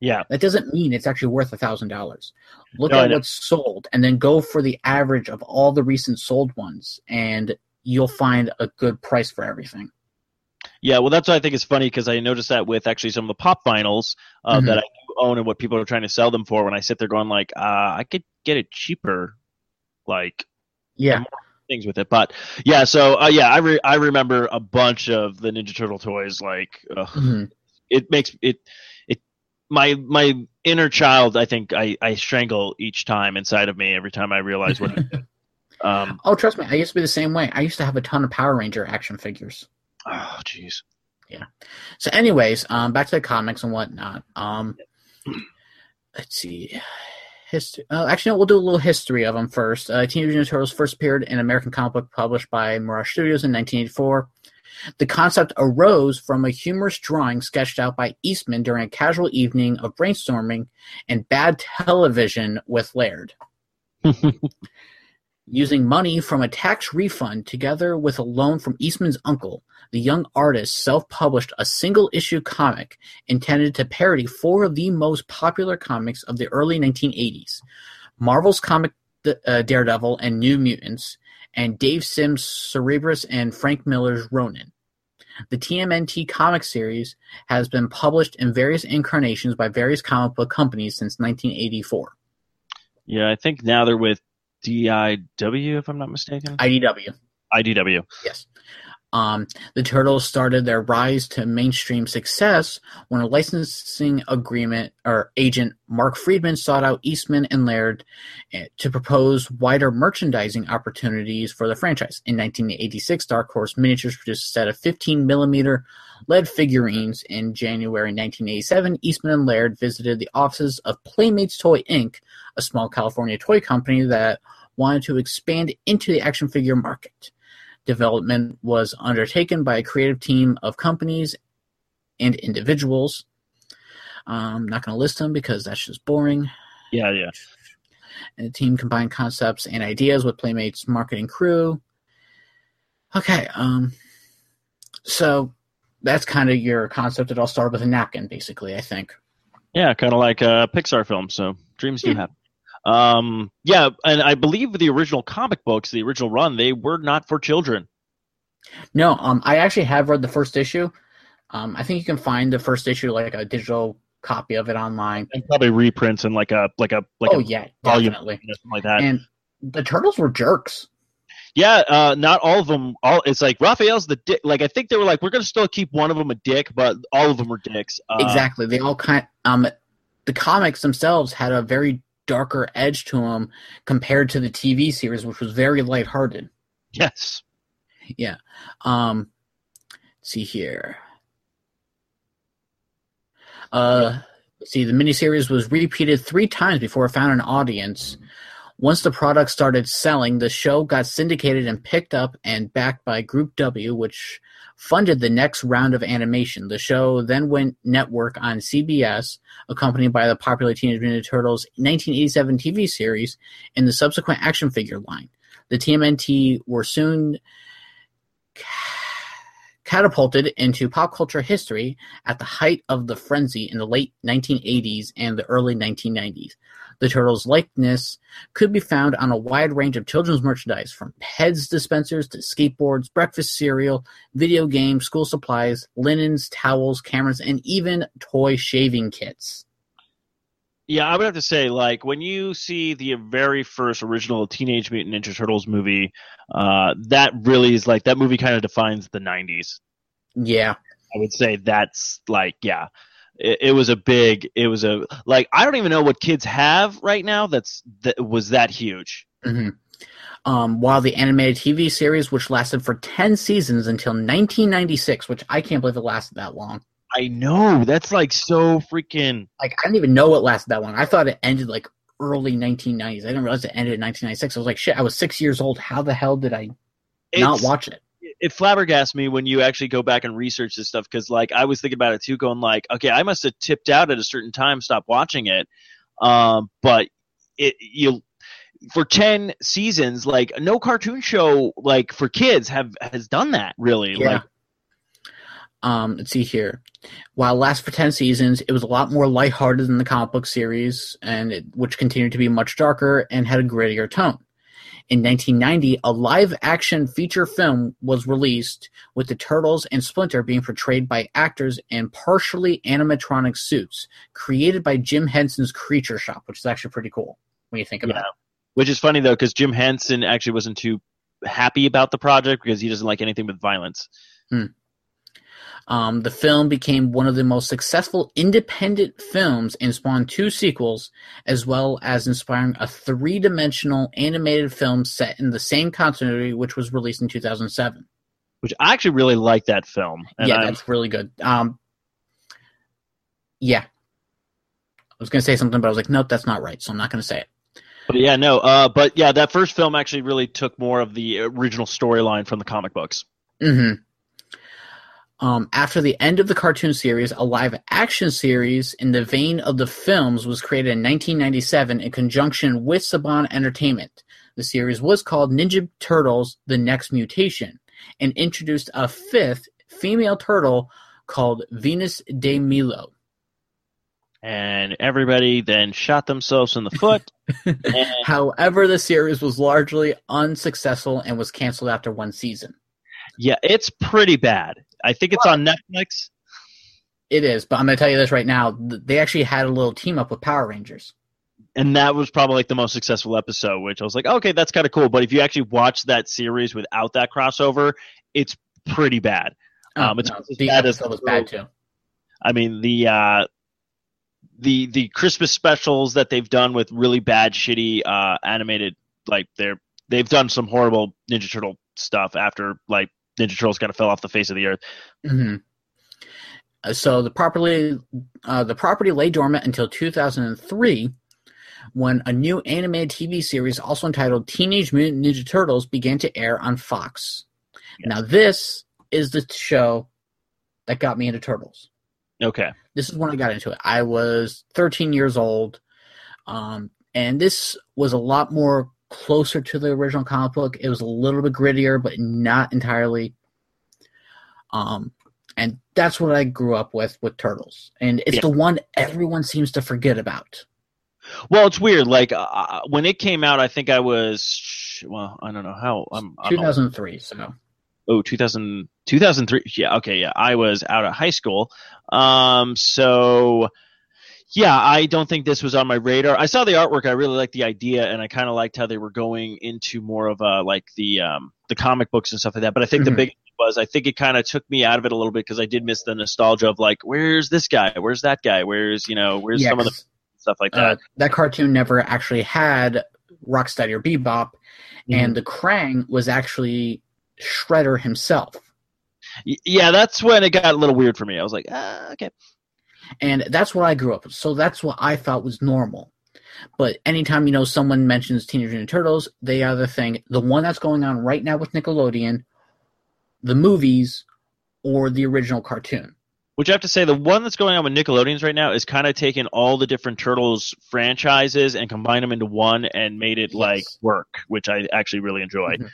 Speaker 5: Yeah,
Speaker 2: that doesn't mean it's actually worth a thousand dollars. Look no, at what's sold, and then go for the average of all the recent sold ones, and you'll find a good price for everything.
Speaker 5: Yeah, well, that's what I think is funny because I noticed that with actually some of the pop vinyls uh, mm-hmm. that I own and what people are trying to sell them for. When I sit there going like, uh, I could get it cheaper, like
Speaker 2: yeah,
Speaker 5: things with it. But yeah, so uh, yeah, I re- I remember a bunch of the Ninja Turtle toys. Like mm-hmm. it makes it it my my inner child. I think I I strangle each time inside of me every time I realize what.
Speaker 2: Um, oh, trust me, I used to be the same way. I used to have a ton of Power Ranger action figures.
Speaker 5: Oh, jeez.
Speaker 2: Yeah. So, anyways, um, back to the comics and whatnot. Um, let's see. History. Uh, actually, no, we'll do a little history of them first. Uh, Teenage Mutant Turtles first appeared in American comic book published by Mirage Studios in 1984. The concept arose from a humorous drawing sketched out by Eastman during a casual evening of brainstorming and bad television with Laird. Using money from a tax refund together with a loan from Eastman's uncle, the young artist self-published a single-issue comic intended to parody four of the most popular comics of the early 1980s: Marvel's comic uh, Daredevil and New Mutants, and Dave Sim's Cerebus and Frank Miller's Ronin. The TMNT comic series has been published in various incarnations by various comic book companies since
Speaker 5: 1984. Yeah, I think now they're with DIW, if I'm not mistaken.
Speaker 2: IDW.
Speaker 5: IDW.
Speaker 2: Yes. Um, the Turtles started their rise to mainstream success when a licensing agreement or agent Mark Freedman sought out Eastman and Laird eh, to propose wider merchandising opportunities for the franchise. In 1986, Dark Horse Miniatures produced a set of 15 millimeter lead figurines. In January 1987, Eastman and Laird visited the offices of Playmates Toy Inc., a small California toy company that wanted to expand into the action figure market development was undertaken by a creative team of companies and individuals. I'm um, not going to list them because that's just boring.
Speaker 5: Yeah, yeah.
Speaker 2: And the team combined concepts and ideas with Playmate's marketing crew. Okay, um, so that's kind of your concept. It all started with a napkin, basically. I think.
Speaker 5: Yeah, kind of like a Pixar film. So dreams do hmm. happen. Um, yeah, and I believe the original comic books, the original run, they were not for children.
Speaker 2: No, um, I actually have read the first issue. Um, I think you can find the first issue like a digital copy of it online,
Speaker 5: and probably reprints in like a like a like
Speaker 2: oh a yeah, definitely like that. And the turtles were jerks.
Speaker 5: Yeah, uh, not all of them. All it's like Raphael's the dick. Like I think they were like, we're gonna still keep one of them a dick, but all of them were dicks. Uh,
Speaker 2: exactly. They all kind. Um, the comics themselves had a very darker edge to him compared to the TV series, which was very lighthearted.
Speaker 5: Yes.
Speaker 2: Yeah. Um, see here. Uh, see, the miniseries was repeated three times before it found an audience. Once the product started selling, the show got syndicated and picked up and backed by Group W, which funded the next round of animation. The show then went network on CBS, accompanied by the popular Teenage Mutant Ninja Turtles 1987 TV series and the subsequent action figure line. The TMNT were soon catapulted into pop culture history at the height of the frenzy in the late 1980s and the early 1990s. The turtle's likeness could be found on a wide range of children's merchandise, from Pez dispensers to skateboards, breakfast cereal, video games, school supplies, linens, towels, cameras, and even toy shaving kits.
Speaker 5: Yeah, I would have to say, like, when you see the very first original Teenage Mutant Ninja Turtles movie, uh, that really is like that movie kind of defines the 90s.
Speaker 2: Yeah.
Speaker 5: I would say that's like, yeah it, was a big it was a like i don't even know what kids have right now that's that was that huge mm-hmm.
Speaker 2: um, while the animated tv series which lasted for 10 seasons until 1996 which i can't believe it lasted that long
Speaker 5: i know that's like so freaking
Speaker 2: like i didn't even know it lasted that long i thought it ended like early 1990s i didn't realize it ended in 1996 i was like shit i was six years old how the hell did i not watch it
Speaker 5: it flabbergasts me when you actually go back and research this stuff because like I was thinking about it too, going like, okay, I must have tipped out at a certain time, stopped watching it. Um, but it you for 10 seasons like no cartoon show like for kids have has done that really
Speaker 2: yeah. like um let's see here while it for 10 seasons it was a lot more lighthearted than the comic book series and it, which continued to be much darker and had a grittier tone in 1990, a live-action feature film was released, with the Turtles and Splinter being portrayed by actors in partially animatronic suits created by Jim Henson's Creature Shop, which is actually pretty cool when you think about yeah. it.
Speaker 5: Which is funny though, because Jim Henson actually wasn't too happy about the project because he doesn't like anything with violence. Hmm.
Speaker 2: Um, the film became one of the most successful independent films and spawned two sequels, as well as inspiring a three dimensional animated film set in the same continuity, which was released in 2007.
Speaker 5: Which I actually really like that film.
Speaker 2: yeah, I'm... that's really good. Um, yeah. I was going to say something, but I was like, nope, that's not right. So I'm not going to say it.
Speaker 5: But yeah, no. Uh, but yeah, that first film actually really took more of the original storyline from the comic books.
Speaker 2: Mm-hmm. Um, after the end of the cartoon series, a live action series in the vein of the films was created in 1997 in conjunction with Saban Entertainment. The series was called Ninja Turtles The Next Mutation and introduced a fifth female turtle called Venus de Milo.
Speaker 5: And everybody then shot themselves in the foot. and-
Speaker 2: However, the series was largely unsuccessful and was canceled after one season.
Speaker 5: Yeah, it's pretty bad. I think it's on Netflix.
Speaker 2: It is, but I'm going to tell you this right now. They actually had a little team up with Power Rangers.
Speaker 5: And that was probably like the most successful episode, which I was like, okay, that's kind of cool. But if you actually watch that series without that crossover, it's pretty bad. Oh, um, it's no, the bad episode was bad too. I mean the uh, the the Christmas specials that they've done with really bad, shitty uh, animated like they're they've done some horrible Ninja Turtle stuff after like Ninja Turtles kind of fell off the face of the earth. Mm-hmm.
Speaker 2: Uh, so the property uh, the property lay dormant until 2003, when a new animated TV series, also entitled Teenage Mutant Ninja Turtles, began to air on Fox. Now this is the show that got me into Turtles.
Speaker 5: Okay.
Speaker 2: This is when I got into it. I was 13 years old, um, and this was a lot more closer to the original comic book. It was a little bit grittier, but not entirely. Um, and that's what I grew up with with Turtles, and it's yeah. the one everyone seems to forget about.
Speaker 5: Well, it's weird. Like uh, uh when it came out, I think I was well, I don't know how. I'm, I'm
Speaker 2: 2003, old. so.
Speaker 5: Oh, 2000, 2003. Yeah, okay, yeah. I was out of high school. Um, so yeah, I don't think this was on my radar. I saw the artwork. I really liked the idea, and I kind of liked how they were going into more of a like the um, the comic books and stuff like that. But I think mm-hmm. the big was I think it kind of took me out of it a little bit because I did miss the nostalgia of like, where's this guy? Where's that guy? Where's you know where's some of the stuff like uh, that. Uh,
Speaker 2: that cartoon never actually had Rocksteady or Bebop, mm-hmm. and the Krang was actually Shredder himself.
Speaker 5: Y- yeah, that's when it got a little weird for me. I was like, ah, okay.
Speaker 2: And that's what I grew up with. So that's what I thought was normal. But anytime you know someone mentions Teenage Mutant Turtles, they are the thing. The one that's going on right now with Nickelodeon, the movies, or the original cartoon.
Speaker 5: Which I have to say, the one that's going on with Nickelodeon's right now is kind of taking all the different Turtles franchises and combine them into one and made it yes. like work, which I actually really enjoy. Mm-hmm.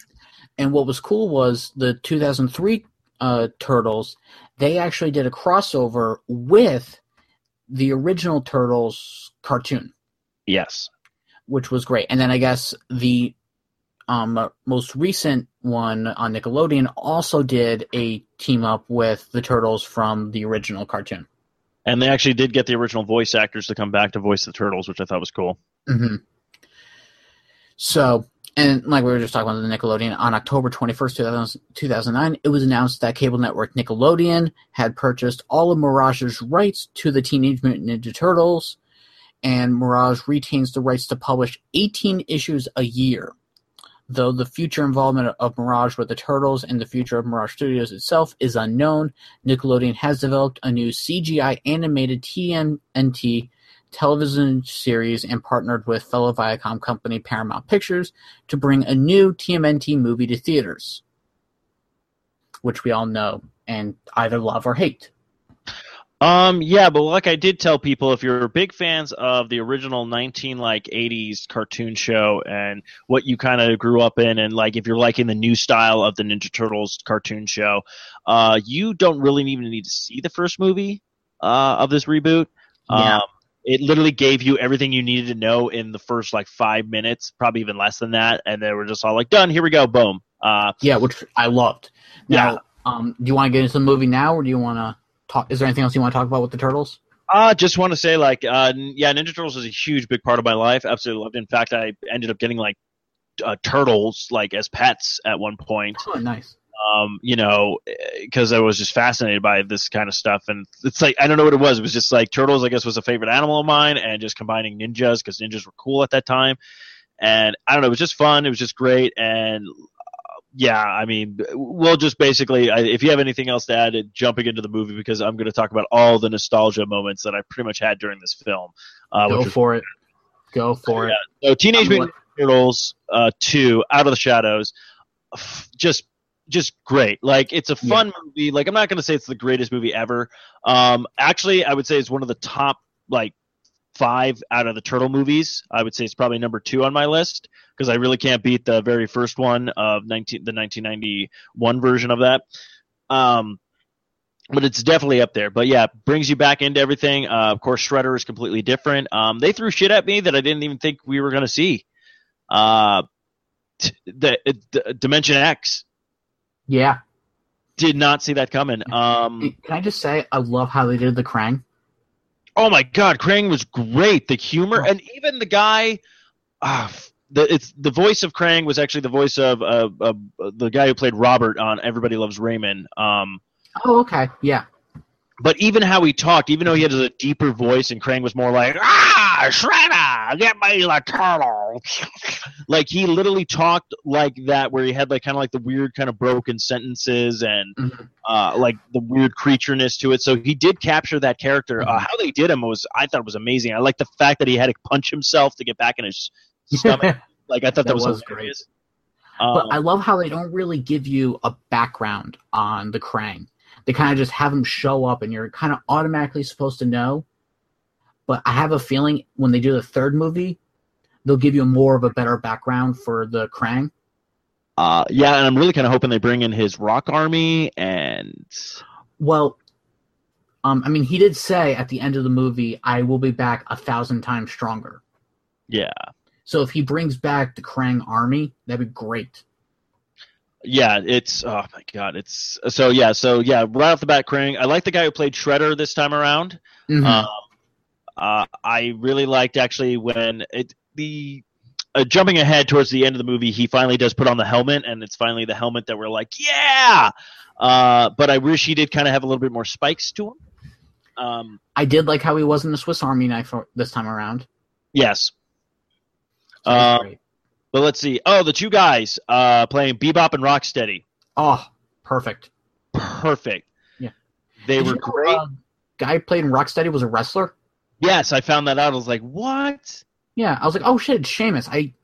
Speaker 2: And what was cool was the 2003 uh, Turtles, they actually did a crossover with the original Turtles cartoon.
Speaker 5: Yes.
Speaker 2: Which was great. And then I guess the um, most recent one on Nickelodeon also did a team up with the Turtles from the original cartoon.
Speaker 5: And they actually did get the original voice actors to come back to voice the Turtles, which I thought was cool. Mm-hmm.
Speaker 2: So and like we were just talking about the Nickelodeon, on October 21st, 2009, it was announced that cable network Nickelodeon had purchased all of Mirage's rights to the Teenage Mutant Ninja Turtles, and Mirage retains the rights to publish 18 issues a year. Though the future involvement of Mirage with the Turtles and the future of Mirage Studios itself is unknown, Nickelodeon has developed a new CGI animated TMNT television series and partnered with fellow Viacom company Paramount Pictures to bring a new TMNT movie to theaters, which we all know and either love or hate.
Speaker 5: Um, yeah, but like I did tell people, if you're big fans of the original 19 like 80s cartoon show and what you kind of grew up in, and like if you're liking the new style of the Ninja Turtles cartoon show, uh, you don't really even need to see the first movie uh, of this reboot. Yeah. Um, it literally gave you everything you needed to know in the first like five minutes, probably even less than that. And they were just all like, done, here we go, boom.
Speaker 2: Uh, yeah, which I loved. Now, yeah. um, do you want to get into the movie now or do you want to talk? Is there anything else you want to talk about with the Turtles?
Speaker 5: I uh, just want to say, like, uh, yeah, Ninja Turtles is a huge, big part of my life. Absolutely loved. It. In fact, I ended up getting like uh, turtles like as pets at one point.
Speaker 2: Oh, nice
Speaker 5: um, you know, because eh, I was just fascinated by this kind of stuff. And it's like, I don't know what it was. It was just like turtles, I guess, was a favorite animal of mine, and just combining ninjas because ninjas were cool at that time. And I don't know, it was just fun. It was just great. And uh, yeah, I mean, we'll just basically, I, if you have anything else to add, eh, jumping into the movie because I'm going to talk about all the nostalgia moments that I pretty much had during this film.
Speaker 2: Uh, Go for was, it. Go for yeah.
Speaker 5: it. So, Teenage Mutant Ninja Turtles uh, 2, Out of the Shadows, just just great. Like it's a fun yeah. movie. Like I'm not gonna say it's the greatest movie ever. Um, actually, I would say it's one of the top like five out of the turtle movies. I would say it's probably number two on my list because I really can't beat the very first one of 19 the 1991 version of that. Um, but it's definitely up there. But yeah, brings you back into everything. Uh, of course, Shredder is completely different. Um, they threw shit at me that I didn't even think we were gonna see. Uh, the, the uh, Dimension X
Speaker 2: yeah.
Speaker 5: Did not see that coming. Um,
Speaker 2: Can I just say I love how they did the Krang?
Speaker 5: Oh my God, Krang was great. The humor oh. and even the guy. Uh, the it's the voice of Krang was actually the voice of uh, uh, the guy who played Robert on Everybody Loves Raymond. Um,
Speaker 2: oh, okay, yeah.
Speaker 5: But even how he talked, even though he had a deeper voice, and Krang was more like, "Ah, Shredder, get me the turtle." like he literally talked like that, where he had like kind of like the weird kind of broken sentences and mm-hmm. uh, like the weird creatureness to it. So he did capture that character. Uh, mm-hmm. Uh, how they did him was I thought was amazing. I like the fact that he had to punch himself to get back in his stomach. like I thought that, that was, was great.
Speaker 2: Um, but I love how they don't really give you a background on the Krang. They kind of just have him show up, and you're kind of automatically supposed to know but I have a feeling when they do the third movie, they'll give you more of a better background for the Krang.
Speaker 5: Uh, yeah, and I'm really kind of hoping they bring in his Rock Army and.
Speaker 2: Well, um, I mean, he did say at the end of the movie, "I will be back a thousand times stronger."
Speaker 5: Yeah.
Speaker 2: So if he brings back the Krang Army, that'd be great.
Speaker 5: Yeah, it's oh my god, it's so yeah, so yeah, right off the bat, Krang. I like the guy who played Shredder this time around. Mm-hmm. Um, uh, I really liked actually when it the uh, jumping ahead towards the end of the movie, he finally does put on the helmet, and it's finally the helmet that we're like, yeah. Uh, but I wish he did kind of have a little bit more spikes to him.
Speaker 2: Um, I did like how he was in the Swiss Army knife this time around.
Speaker 5: Yes. Uh, but let's see. Oh, the two guys uh, playing Bebop and Rocksteady.
Speaker 2: Oh, perfect.
Speaker 5: Perfect.
Speaker 2: Yeah.
Speaker 5: They did were you know, great. Uh,
Speaker 2: guy played in Rocksteady was a wrestler.
Speaker 5: Yes, I found that out. I was like, what?
Speaker 2: Yeah, I was like, oh shit, it's Sheamus. I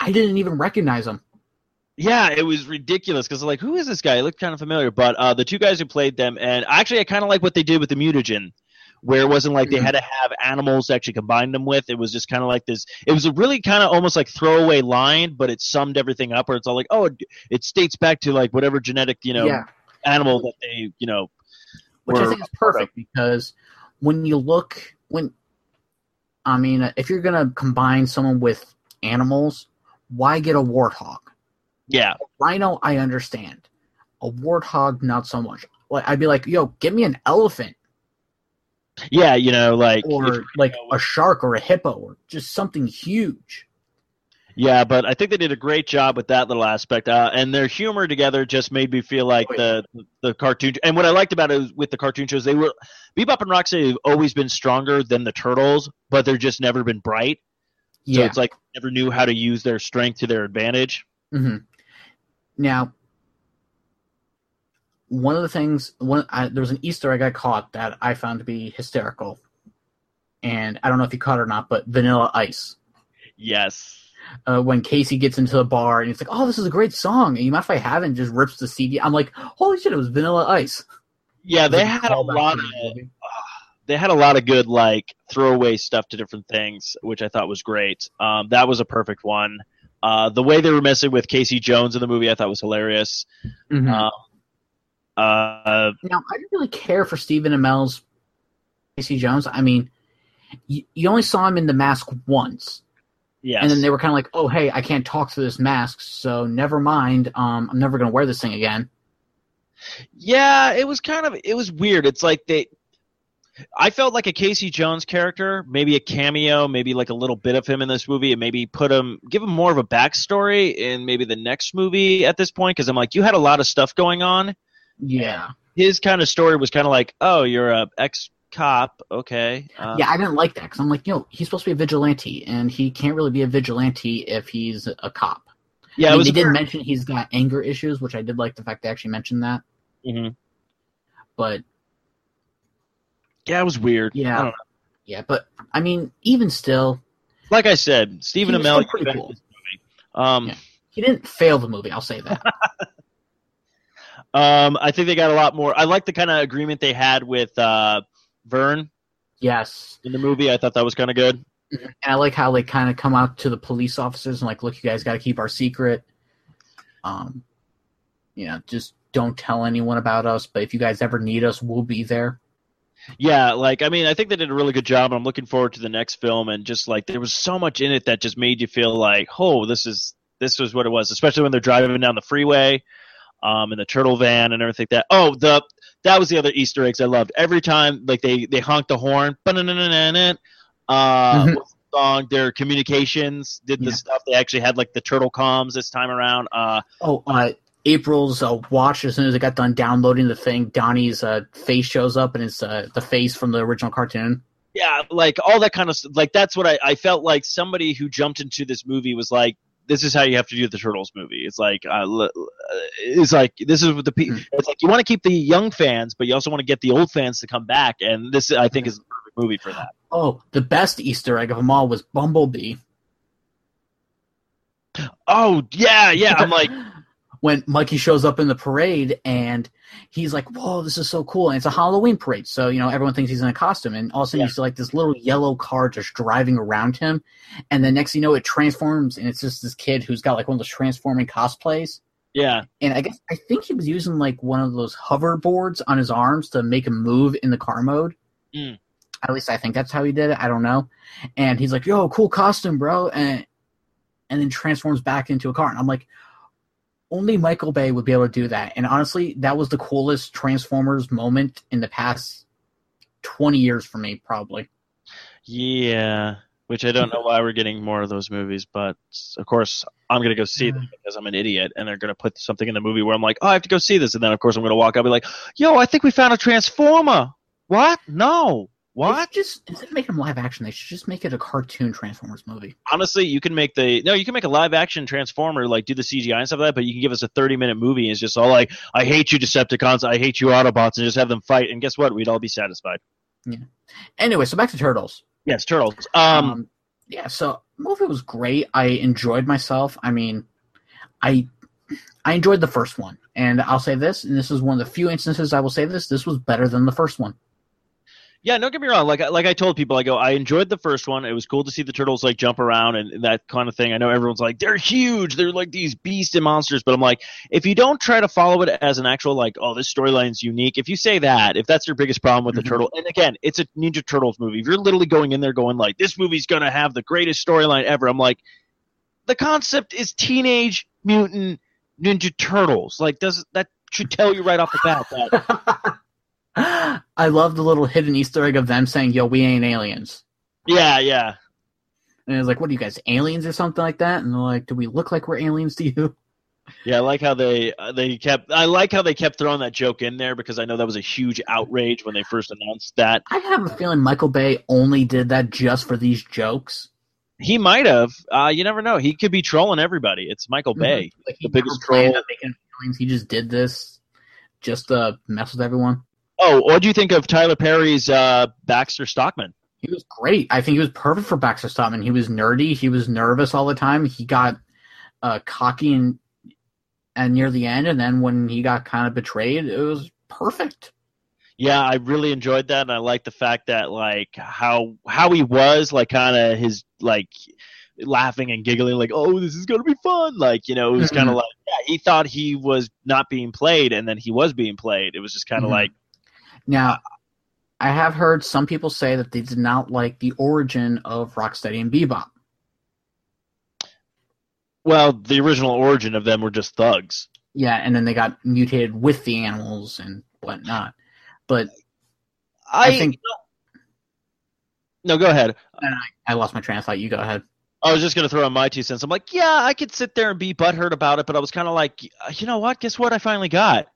Speaker 2: I didn't even recognize him.
Speaker 5: Yeah, it was ridiculous because like, who is this guy? He looked kind of familiar, but uh, the two guys who played them, and actually, I kind of like what they did with the mutagen, where it wasn't like they mm-hmm. had to have animals to actually combine them with. It was just kind of like this. It was a really kind of almost like throwaway line, but it summed everything up. Where it's all like, oh, it, it states back to like whatever genetic you know yeah. animal that they you know,
Speaker 2: which I think is perfect because when you look when I mean, if you're going to combine someone with animals, why get a warthog?
Speaker 5: Yeah.
Speaker 2: rhino, I understand. A warthog, not so much. Like, I'd be like, yo, get me an elephant.
Speaker 5: Yeah, you know, like.
Speaker 2: Or like a shark or a hippo or just something huge.
Speaker 5: Yeah, but I think they did a great job with that little aspect, uh, and their humor together just made me feel like oh, yeah. the the cartoon. And what I liked about it was with the cartoon shows, they were Bebop and Rocksteady have always been stronger than the Turtles, but they're just never been bright. So yeah. it's like never knew how to use their strength to their advantage.
Speaker 2: Mm-hmm. Now, one of the things one I, there was an Easter egg I caught that I found to be hysterical, and I don't know if you caught it or not, but Vanilla Ice.
Speaker 5: Yes
Speaker 2: uh, when Casey gets into the bar and he's like, "Oh, this is a great song," and you mind if I have not And just rips the CD. I'm like, "Holy shit, it was Vanilla Ice."
Speaker 5: Yeah, they had a lot of uh, they had a lot of good like throwaway stuff to different things, which I thought was great. Um, that was a perfect one. Uh, the way they were messing with Casey Jones in the movie, I thought was hilarious. Mm-hmm. Um,
Speaker 2: uh, now I didn't really care for Stephen Amell's Casey Jones. I mean, you, you only saw him in The Mask once, yeah. And then they were kind of like, "Oh, hey, I can't talk through this mask, so never mind. Um, I'm never gonna wear this thing again."
Speaker 5: Yeah, it was kind of it was weird. It's like they I felt like a Casey Jones character, maybe a cameo, maybe like a little bit of him in this movie, and maybe put him, give him more of a backstory in maybe the next movie at this point, because I'm like, you had a lot of stuff going on.
Speaker 2: Yeah.
Speaker 5: His kind of story was kind of like, oh, you're a ex cop. Okay.
Speaker 2: Um, yeah, I didn't like that because I'm like, you know, he's supposed to be a vigilante, and he can't really be a vigilante if he's a cop. Yeah, I mean, they did not mention he's got anger issues, which I did like the fact they actually mentioned that.
Speaker 5: Mm-hmm.
Speaker 2: But
Speaker 5: yeah, it was weird.
Speaker 2: Yeah, yeah, but I mean, even still,
Speaker 5: like I said, Stephen Amell, pretty cool.
Speaker 2: Um, yeah. he didn't fail the movie. I'll say that.
Speaker 5: um, I think they got a lot more. I like the kind of agreement they had with uh, Vern.
Speaker 2: Yes.
Speaker 5: In the movie, I thought that was kind of good.
Speaker 2: And I like how they kind of come out to the police officers and like, look, you guys got to keep our secret. Um, you know, just don't tell anyone about us. But if you guys ever need us, we'll be there.
Speaker 5: Yeah, like I mean, I think they did a really good job, and I'm looking forward to the next film. And just like there was so much in it that just made you feel like, oh, this is this was what it was. Especially when they're driving down the freeway um, and the turtle van and everything like that. Oh, the that was the other Easter eggs I loved. Every time like they they honked the horn, uh, mm-hmm. song their communications did the yeah. stuff. They actually had like the turtle comms this time around. Uh,
Speaker 2: oh, uh, April's uh, watch as soon as it got done downloading the thing, Donnie's uh, face shows up and it's uh, the face from the original cartoon.
Speaker 5: Yeah, like all that kind of like that's what I, I felt like somebody who jumped into this movie was like, this is how you have to do the turtles movie. It's like uh, uh it's like this is what the people. Hmm. it's like you want to keep the young fans, but you also want to get the old fans to come back. And this I think hmm. is the perfect movie for that.
Speaker 2: Oh, the best Easter egg of them all was Bumblebee.
Speaker 5: Oh yeah, yeah. I'm like
Speaker 2: when Mikey shows up in the parade and he's like, "Whoa, this is so cool!" And it's a Halloween parade, so you know everyone thinks he's in a costume, and all of a sudden yeah. you see like this little yellow car just driving around him, and then next you know it transforms, and it's just this kid who's got like one of those transforming cosplays.
Speaker 5: Yeah,
Speaker 2: and I guess I think he was using like one of those hoverboards on his arms to make him move in the car mode. Mm. At least I think that's how he did it. I don't know. And he's like, "Yo, cool costume, bro!" and and then transforms back into a car. And I'm like, only Michael Bay would be able to do that. And honestly, that was the coolest Transformers moment in the past 20 years for me, probably.
Speaker 5: Yeah, which I don't know why we're getting more of those movies, but of course, I'm going to go see them mm. because I'm an idiot and they're going to put something in the movie where I'm like, oh, I have to go see this. And then, of course, I'm going to walk up and be like, yo, I think we found a Transformer. What? No. What?
Speaker 2: They just instead of making them live action, they should just make it a cartoon Transformers movie.
Speaker 5: Honestly, you can make the no, you can make a live action Transformer, like do the CGI and stuff like that, but you can give us a thirty minute movie and it's just all like, I hate you Decepticons, I hate you Autobots, and just have them fight, and guess what? We'd all be satisfied.
Speaker 2: Yeah. Anyway, so back to Turtles.
Speaker 5: Yes, Turtles. Um, um
Speaker 2: Yeah, so movie was great. I enjoyed myself. I mean I I enjoyed the first one. And I'll say this, and this is one of the few instances I will say this, this was better than the first one.
Speaker 5: Yeah, don't get me wrong. Like like I told people, I go, I enjoyed the first one. It was cool to see the turtles like jump around and that kind of thing. I know everyone's like, they're huge, they're like these beasts and monsters, but I'm like, if you don't try to follow it as an actual like, oh, this storyline's unique. If you say that, if that's your biggest problem with the mm-hmm. turtle, and again, it's a Ninja Turtles movie. If you're literally going in there going like, this movie's gonna have the greatest storyline ever, I'm like, the concept is teenage mutant ninja turtles. Like, does that should tell you right off the bat that
Speaker 2: I love the little hidden Easter egg of them saying, "Yo, we ain't aliens."
Speaker 5: Yeah, yeah.
Speaker 2: And it's like, "What are you guys, aliens or something like that?" And they're like, "Do we look like we're aliens to
Speaker 5: you?" Yeah, I like how they uh, they kept. I like how they kept throwing that joke in there because I know that was a huge outrage when they first announced that.
Speaker 2: I have a feeling Michael Bay only did that just for these jokes.
Speaker 5: He might have. Uh, you never know. He could be trolling everybody. It's Michael Bay, mm-hmm. like the biggest troll.
Speaker 2: he just did this just to mess with everyone.
Speaker 5: Oh, what do you think of Tyler Perry's uh, Baxter Stockman?
Speaker 2: He was great. I think he was perfect for Baxter Stockman. He was nerdy. He was nervous all the time. He got uh, cocky and and near the end, and then when he got kind of betrayed, it was perfect.
Speaker 5: Yeah, I really enjoyed that, and I like the fact that like how how he was like kind of his like laughing and giggling like oh this is gonna be fun like you know it was kind of mm-hmm. like yeah, he thought he was not being played and then he was being played it was just kind of mm-hmm. like
Speaker 2: now, I have heard some people say that they did not like the origin of Rocksteady and Bebop.
Speaker 5: Well, the original origin of them were just thugs.
Speaker 2: Yeah, and then they got mutated with the animals and whatnot. But
Speaker 5: I, I think. No, go ahead. I,
Speaker 2: I lost my train of thought. You go ahead.
Speaker 5: I was just going to throw in my two cents. I'm like, yeah, I could sit there and be butthurt about it, but I was kind of like, you know what? Guess what? I finally got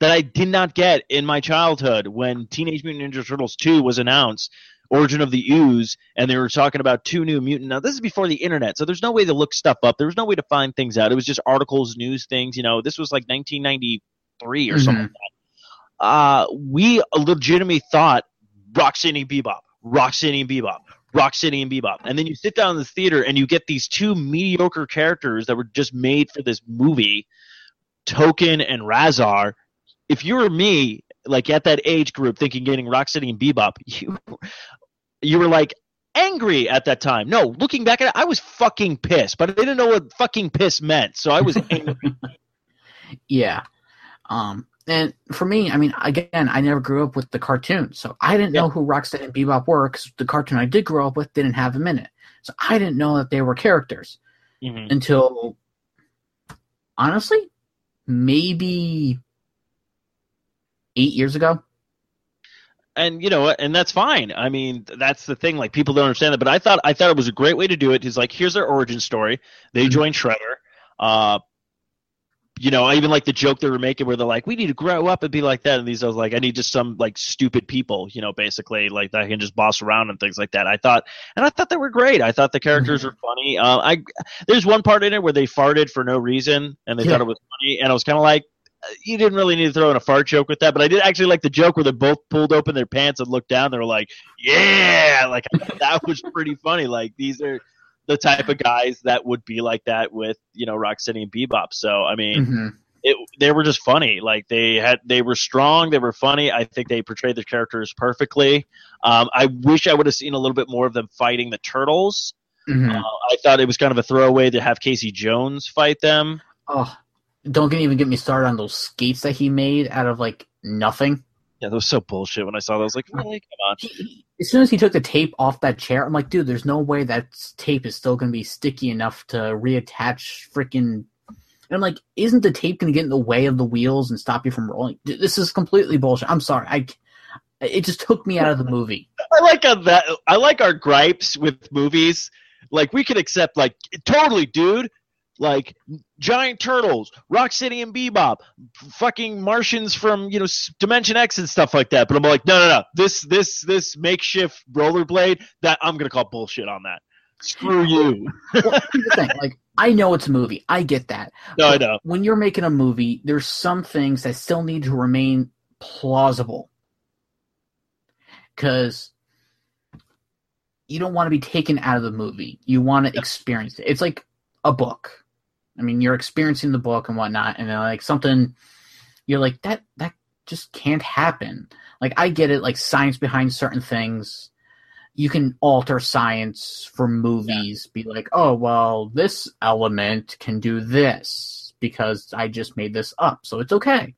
Speaker 5: that I did not get in my childhood when Teenage Mutant Ninja Turtles 2 was announced, Origin of the Ooze, and they were talking about two new mutant. Now, this is before the internet, so there's no way to look stuff up. There was no way to find things out. It was just articles, news things. You know, this was like 1993 or mm-hmm. something like that. Uh, we legitimately thought Roxanne and Bebop, Roxanne and Bebop, Roxanne and Bebop. And then you sit down in the theater and you get these two mediocre characters that were just made for this movie. Tokka and Rahzar, if you were me, like at that age group, thinking getting Rocksteady and Bebop, you you were like angry at that time. No, looking back at it, I was fucking pissed, but I didn't know what fucking piss meant, so I was angry.
Speaker 2: yeah. Um, and for me, I mean, again, I never grew up with the cartoon, so I didn't yeah. know who Rocksteady and Bebop were because the cartoon I did grow up with didn't have them in it. So I didn't know that they were characters mm-hmm. until, honestly, maybe eight years ago.
Speaker 5: And you know, and that's fine. I mean, that's the thing. Like people don't understand that, but I thought I thought it was a great way to do it. Is like here's their origin story. They mm-hmm. Shredder. Uh, you know, I even like the joke they were making where they're like, "We need to grow up and be like that." And these, I was like, "I need just some like stupid people," you know, basically like that I can just boss around and things like that. I thought, and I thought they were great. I thought the characters mm-hmm. were funny. Uh, I there's one part in it where they farted for no reason and they yeah. thought it was funny, and I was kind of like, you didn't really need to throw in a fart joke with that, but I did actually like the joke where they both pulled open their pants and looked down. They were like, "Yeah!" Like that was pretty funny. Like these are the type of guys that would be like that with you know Rocksteady and Bebop. So I mean, mm-hmm. it, they were just funny. Like they had they were strong. They were funny. I think they portrayed their characters perfectly. Um, I wish I would have seen a little bit more of them fighting the turtles. Mm-hmm. Uh, I thought it was kind of a throwaway to have Casey Jones fight them.
Speaker 2: Oh, don't even get me started on those skates that he made out of like nothing.
Speaker 5: Yeah, that was so bullshit. When I saw those, like, really? Come on.
Speaker 2: as soon as he took the tape off that chair, I'm like, dude, there's no way that tape is still going to be sticky enough to reattach freaking. And I'm like, isn't the tape going to get in the way of the wheels and stop you from rolling? This is completely bullshit. I'm sorry. I. It just took me out of the movie.
Speaker 5: I like a, that. I like our gripes with movies. Like we can accept, like totally, dude like giant turtles, Rocksteady and Bebop, fucking Martians from you know Dimension X and stuff like that. But I'm like, no, no, no, this this this makeshift rollerblade that I'm gonna call bullshit on that. Screw you. well, thing,
Speaker 2: like I know it's a movie, I get that.
Speaker 5: No, I know.
Speaker 2: When you're making a movie, there's some things that still need to remain plausible because you don't want to be taken out of the movie. You want to experience it. It's like a book. I mean, you're experiencing the book and whatnot, and like something, you're like that that just can't happen. Like I get it, like science behind certain things. You can alter science for movies, yeah. be like, oh well, this element can do this because I just made this up, so it's okay.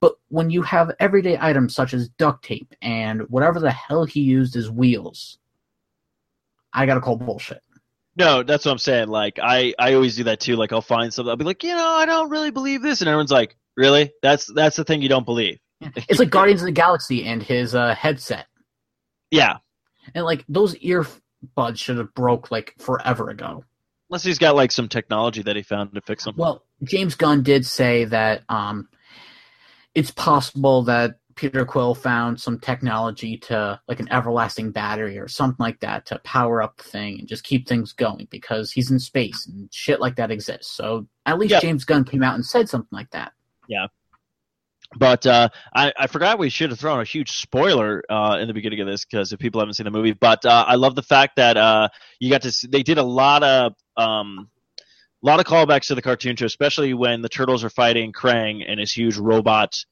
Speaker 2: But when you have everyday items such as duct tape and whatever the hell he used as wheels, I gotta call bullshit.
Speaker 5: No, that's what I'm saying. Like I, I always do that too. Like I'll find something. I'll be like, you know, I don't really believe this, and everyone's like, really? That's that's the thing you don't believe.
Speaker 2: Yeah. It's like Guardians of the Galaxy and his uh, headset.
Speaker 5: Yeah,
Speaker 2: and like those earbuds should have broke like forever ago.
Speaker 5: Unless he's got like some technology that he found to fix them.
Speaker 2: Well, James Gunn did say that um, it's possible that Peter Quill found some technology to like an everlasting battery or something like that to power up the thing and just keep things going because he's in space and shit like that exists. So at least yeah. James Gunn came out and said something like that.
Speaker 5: Yeah. But uh, I, I forgot we should have thrown a huge spoiler uh, in the beginning of this because if people haven't seen the movie, but uh, I love the fact that uh, you got to see, they did a lot of um, a lot of callbacks to the cartoon show, especially when the turtles are fighting Krang and his huge robot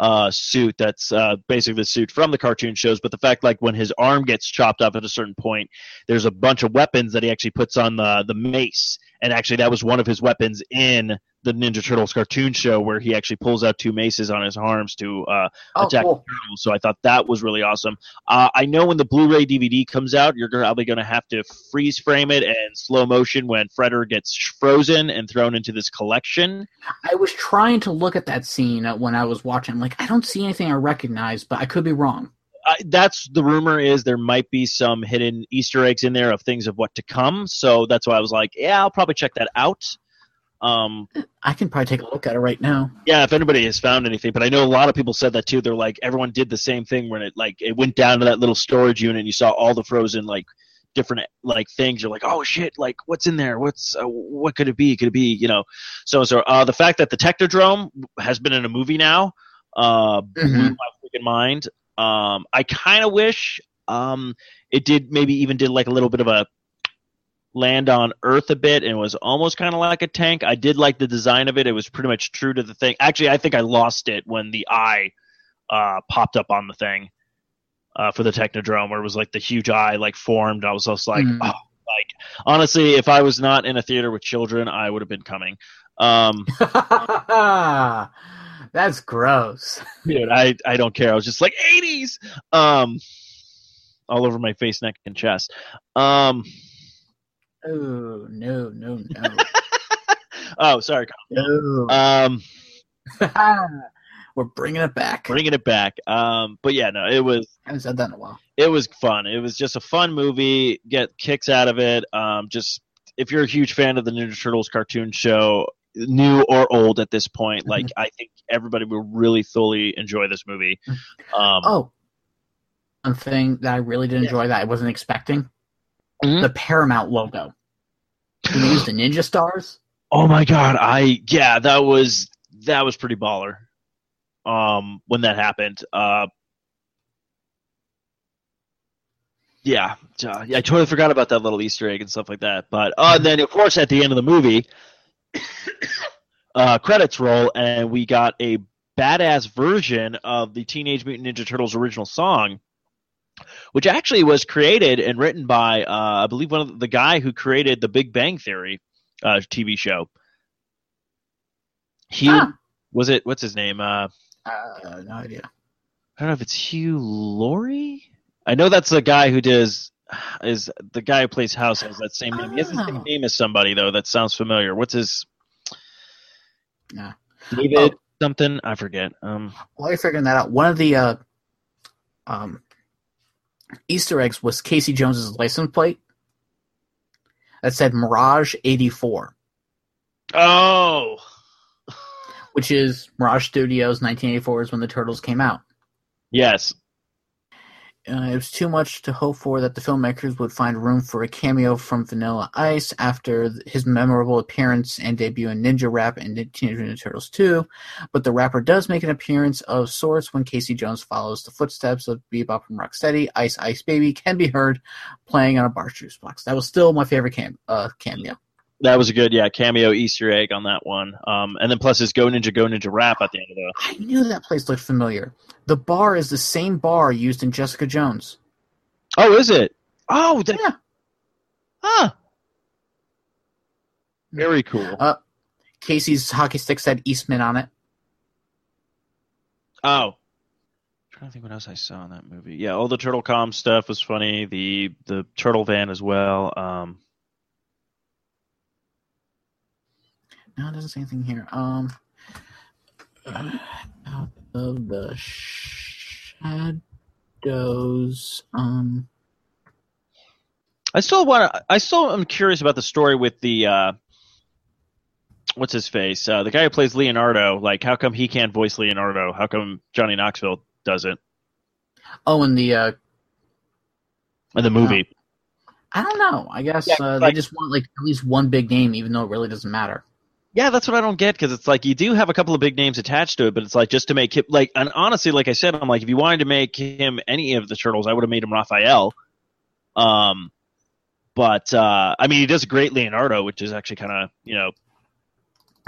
Speaker 5: uh, suit that's uh, basically the suit from the cartoon shows. But the fact, like when his arm gets chopped off at a certain point, there's a bunch of weapons that he actually puts on the the mace, and actually that was one of his weapons in the Ninja Turtles cartoon show where he actually pulls out two maces on his arms to uh, oh, attack cool. the turtles. So I thought that was really awesome. Uh, I know when the Blu-ray DVD comes out, you're probably going to have to freeze frame it and slow motion when Shredder gets frozen and thrown into this collection.
Speaker 2: I was trying to look at that scene uh, when I was watching. I'm like, I don't see anything I recognize, but I could be wrong.
Speaker 5: Uh, that's the rumor is there might be some hidden Easter eggs in there of things of what to come. So that's why I was like, yeah, I'll probably check that out. Um,
Speaker 2: I can probably take a look at it right now.
Speaker 5: Yeah, if anybody has found anything, but I know a lot of people said that too. They're like, everyone did the same thing when it like it went down to that little storage unit. and You saw all the frozen like different like things. You're like, oh shit, like what's in there? What's uh, what could it be? Could it be you know? So so uh, the fact that the Technodrome has been in a movie now uh, mm-hmm. blew my freaking mind. Um, I kind of wish um, it did maybe even did like a little bit of a land on Earth a bit and was almost kind of like a tank. I did like the design of it. It was pretty much true to the thing. Actually, I think I lost it when the eye uh, popped up on the thing uh, for the Technodrome, where it was like the huge eye like formed. I was just like, mm. oh, like honestly, if I was not in a theater with children, I would have been coming. Um,
Speaker 2: That's gross,
Speaker 5: dude. I I don't care. I was just like '80s, um, all over my face, neck, and chest. Um, Oh
Speaker 2: no, no, no. oh,
Speaker 5: sorry. No. Um,
Speaker 2: we're bringing it back.
Speaker 5: Bringing it back. Um, but yeah, no, it was.
Speaker 2: I haven't said that in a while.
Speaker 5: It was fun. It was just a fun movie. Get kicks out of it. Um, just if you're a huge fan of the Ninja Turtles cartoon show, new or old at this point, like mm-hmm. I think everybody will really thoroughly enjoy this movie. Mm. Um, oh,
Speaker 2: one thing that I really did enjoy yeah. that I wasn't expecting mm-hmm. the Paramount logo. When used the Ninja Stars.
Speaker 5: Oh my god! I yeah, that was that was pretty baller. Um, when that happened, uh, yeah, uh, yeah, I totally forgot about that little Easter egg and stuff like that. But uh, and then of course at the end of the movie, uh, credits roll, and we got a badass version of the Teenage Mutant Ninja Turtles original song which actually was created and written by uh, I believe one of the guy who created the Big Bang Theory uh, TV show. Hugh was it? What's his name? Uh,
Speaker 2: uh, no idea.
Speaker 5: I don't know if it's Hugh Laurie. I know that's the guy who does is the guy who plays House has that same name. Oh. He has the same oh. name as somebody though that sounds familiar. What's his? David oh. something I forget. Um,
Speaker 2: while you're figuring that out, one of the uh, um, Easter eggs was Casey Jones's license plate that said Mirage
Speaker 5: 84. Oh.
Speaker 2: which is Mirage Studios 1984 is when the Turtles came out.
Speaker 5: Yes.
Speaker 2: Uh, it was too much to hope for that the filmmakers would find room for a cameo from Vanilla Ice after his memorable appearance and debut in Ninja Rap and Teenage Mutant Turtles 2, but the rapper does make an appearance of sorts when Casey Jones follows the footsteps of Bebop and Rocksteady. Ice Ice Baby can be heard playing on a bar juice box. That was still my favorite cam- uh, cameo.
Speaker 5: That was a good, yeah, cameo Easter egg on that one. Um, and then plus his Go Ninja Go Ninja rap at the end of the.
Speaker 2: I knew that place looked familiar. The bar is the same bar used in Jessica Jones.
Speaker 5: Oh, is it?
Speaker 2: Oh, yeah. Huh.
Speaker 5: Hmm. Very cool. Uh,
Speaker 2: Casey's hockey stick said Eastman on it.
Speaker 5: Oh. i trying to think what else I saw in that movie. Yeah, all the turtle com stuff was funny. The the turtle van as well. Um,
Speaker 2: No, it doesn't say anything here. Um, out of the shadows. Um, I
Speaker 5: still want to. I still am curious about the story with the. Uh, what's his face? Uh, the guy who plays Leonardo. Like, how come he can't voice Leonardo? How come Johnny Knoxville doesn't?
Speaker 2: Oh, in the. Uh,
Speaker 5: in the movie.
Speaker 2: I don't know. I guess yeah, uh, like, they just want like at least one big name, even though it really doesn't matter.
Speaker 5: Yeah, that's what I don't get because it's like you do have a couple of big names attached to it, but it's like just to make him like and honestly, like I said, I'm like if you wanted to make him any of the turtles, I would have made him Raphael. Um, but uh, I mean, he does great Leonardo, which is actually kind of you know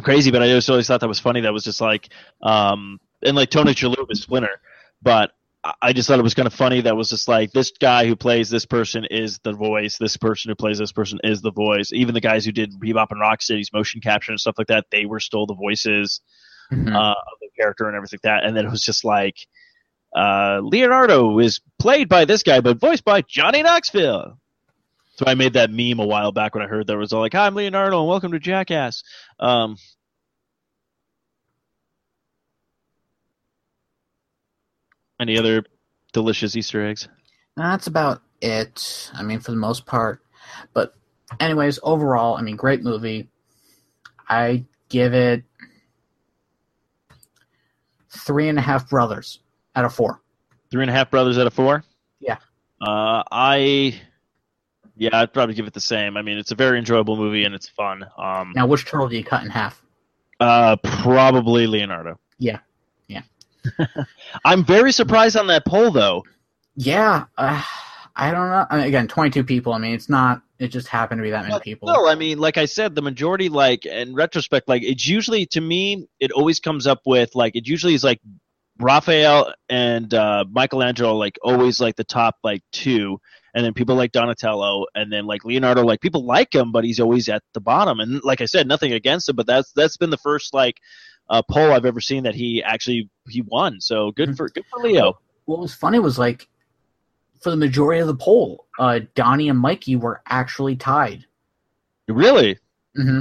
Speaker 5: crazy. But I just always thought that was funny. That was just like um, and like Tony Shalhoub is Splinter, but I just thought it was kind of funny that was just like this guy who plays this person is the voice, this person who plays this person is the voice. Even the guys who did Bebop and Rocksteady's motion capture and stuff like that, they were still the voices mm-hmm. uh, of the character and everything like that. And then it was just like uh, Leonardo is played by this guy, but voiced by Johnny Knoxville. So I made that meme a while back when I heard that it was all like, "Hi, I'm Leonardo, and welcome to Jackass." Um, Any other delicious Easter eggs?
Speaker 2: That's about it. I mean, for the most part. But, anyways, overall, I mean, great movie. I give it three and a half brothers out of four.
Speaker 5: Three and a half brothers out of four.
Speaker 2: Yeah.
Speaker 5: Uh, I. Yeah, I'd probably give it the same. I mean, it's a very enjoyable movie and it's fun. Um,
Speaker 2: now, which turtle do you cut in half?
Speaker 5: Uh, probably Leonardo.
Speaker 2: Yeah,
Speaker 5: I'm very surprised on that poll, though.
Speaker 2: Yeah, uh, I don't know. I mean, again, 22 people. I mean, it's not. It just happened to be that many but people.
Speaker 5: No, I mean, like I said, the majority, like in retrospect, like it's usually to me, it always comes up with like it usually is like Raphael and uh, Michelangelo, like always like the top like two, and then people like Donatello, and then like Leonardo, like people like him, but he's always at the bottom. And like I said, nothing against him, but that's that's been the first like uh, poll I've ever seen that he actually he won. So good for good for Leo.
Speaker 2: What was funny was like for the majority of the poll, uh, Donnie and Mikey were actually tied.
Speaker 5: Really?
Speaker 2: Mm-hmm.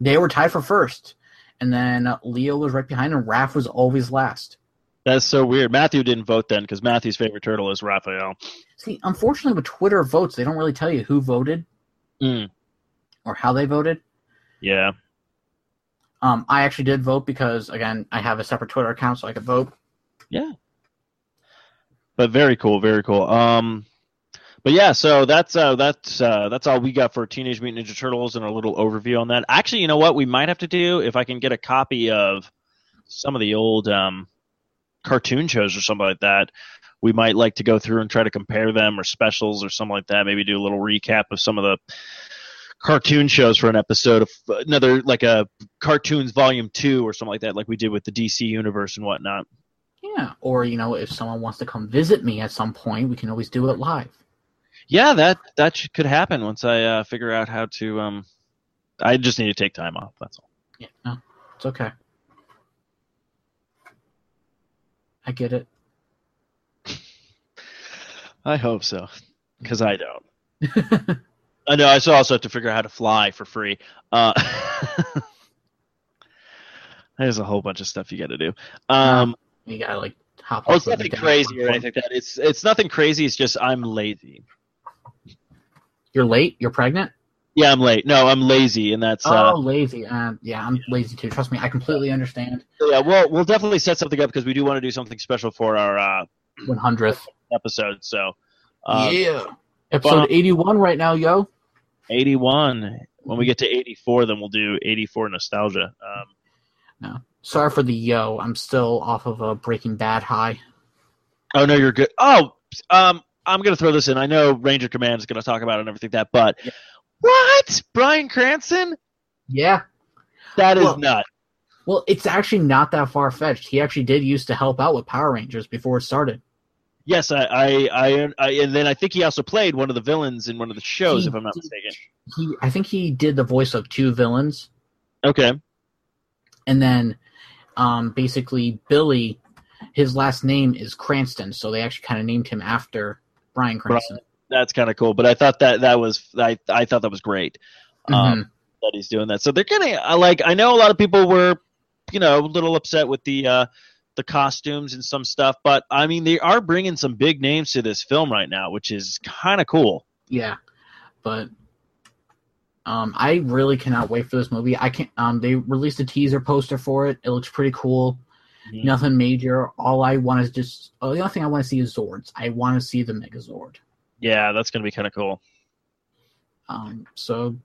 Speaker 2: They were tied for first, and then uh, Leo was right behind, and Raph was always last.
Speaker 5: That's so weird. Matthew didn't vote then because Matthew's favorite turtle is Raphael.
Speaker 2: See, unfortunately, with Twitter votes, they don't really tell you who voted mm. or how they voted.
Speaker 5: Yeah.
Speaker 2: Um, I actually did vote because again, I have a separate Twitter account, so I could vote.
Speaker 5: Yeah. But very cool, very cool. Um, but yeah, so that's uh, that's uh, that's all we got for Teenage Mutant Ninja Turtles and a little overview on that. Actually, you know what? We might have to do if I can get a copy of some of the old um, cartoon shows or something like that. We might like to go through and try to compare them or specials or something like that. Maybe do a little recap of some of the cartoon shows for an episode of another like a cartoons volume two or something like that, like we did with the DC universe and whatnot.
Speaker 2: Yeah, or you know, if someone wants to come visit me at some point, we can always do it live.
Speaker 5: Yeah, that that could happen once I uh, figure out how to. Um, I just need to take time off. That's all.
Speaker 2: Yeah, no, it's okay. I get it.
Speaker 5: I hope so, because I don't. I know. I also have to figure out how to fly for free. Uh, there's a whole bunch of stuff you got to do. Um,
Speaker 2: you got to like hop.
Speaker 5: Oh, it's nothing crazy or anything like that. It's it's nothing crazy. It's just I'm lazy.
Speaker 2: You're late. You're pregnant.
Speaker 5: Yeah, I'm late. No, I'm lazy, and that's.
Speaker 2: Uh, oh, lazy. Um, yeah, I'm yeah. lazy too. Trust me, I completely understand.
Speaker 5: Yeah, well, we'll definitely set something up because we do want to do something special for our uh,
Speaker 2: 100th
Speaker 5: episode. So.
Speaker 2: Uh, yeah. Episode um, 81 right now, yo.
Speaker 5: 81. When we get to 84, then we'll do 84 nostalgia. Um,
Speaker 2: no. Sorry for the yo. I'm still off of a Breaking Bad high.
Speaker 5: Oh, no, you're good. Oh, um, I'm going to throw this in. I know Ranger Command is going to talk about it and everything like that, but yeah. what? Bryan Cranston?
Speaker 2: Yeah.
Speaker 5: That is well,
Speaker 2: Well, it's actually not that far fetched. He actually did used to help out with Power Rangers before it started.
Speaker 5: Yes, I, I, I, I, and then I think he also played one of the villains in one of the shows, he if I'm not did, mistaken.
Speaker 2: He, I think he did the voice of two villains.
Speaker 5: Okay.
Speaker 2: And then, um, basically Billy, his last name is Cranston, so they actually kind of named him after Bryan Cranston.
Speaker 5: that's kind of cool, but I thought that that was I, I thought that was great. Um, mm-hmm. Um, that he's doing that. So they're gonna I like I know a lot of people were, you know, a little upset with the uh the costumes and some stuff. But I mean, they are bringing some big names to this film right now, which is kind of cool.
Speaker 2: Yeah, but um, I really cannot wait for this movie. I can't. Um, they released a teaser poster for it. It looks pretty cool. Mm-hmm. Nothing major. All I want is just. Oh, the only thing I want to see is Zords. I want to see the Megazord.
Speaker 5: Yeah, that's gonna be kind of cool.
Speaker 2: Um, so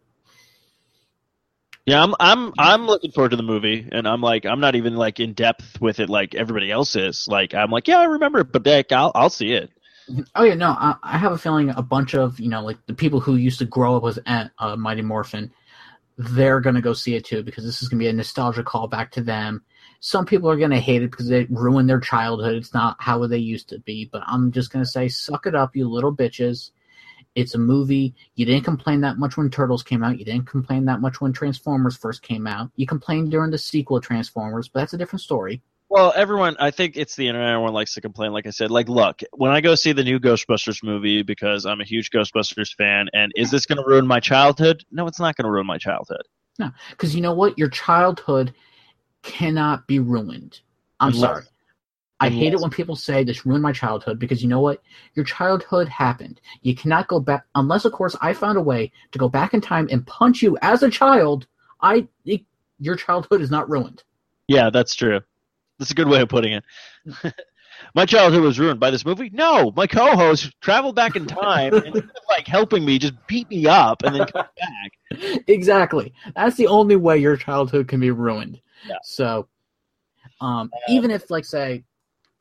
Speaker 5: yeah, I'm I'm I'm looking forward to the movie, and I'm like I'm not even like in depth with it like everybody else is. Like I'm like yeah, I remember it, but like I'll I'll see it.
Speaker 2: Oh yeah, no, I, I have a feeling a bunch of you know like the people who used to grow up with uh, Mighty Morphin, they're gonna go see it too because this is gonna be a nostalgia call back to them. Some people are gonna hate it because it ruined their childhood. It's not how they used to be, but I'm just gonna say suck it up, you little bitches. It's a movie. You didn't complain that much when Turtles came out. You didn't complain that much when Transformers first came out. You complained during the sequel Transformers, but that's a different story.
Speaker 5: Well, everyone, I think it's the internet. Everyone likes to complain. Like I said, like, look, when I go see the new Ghostbusters movie because I'm a huge Ghostbusters fan, and is this going to ruin my childhood? No, it's not going to ruin my childhood.
Speaker 2: No, because you know what? Your childhood cannot be ruined. I'm Unless, sorry. I hate it when people say this ruined my childhood because you know what? Your childhood happened. You cannot go back unless, of course, I found a way to go back in time and punch you as a child. I it, your childhood is not ruined.
Speaker 5: Yeah, that's true. That's a good way of putting it. my childhood was ruined by this movie. No, my co-host traveled back in time and like helping me just beat me up and then come
Speaker 2: back. Exactly. That's the only way your childhood can be ruined. Yeah. So, um, uh, even if like say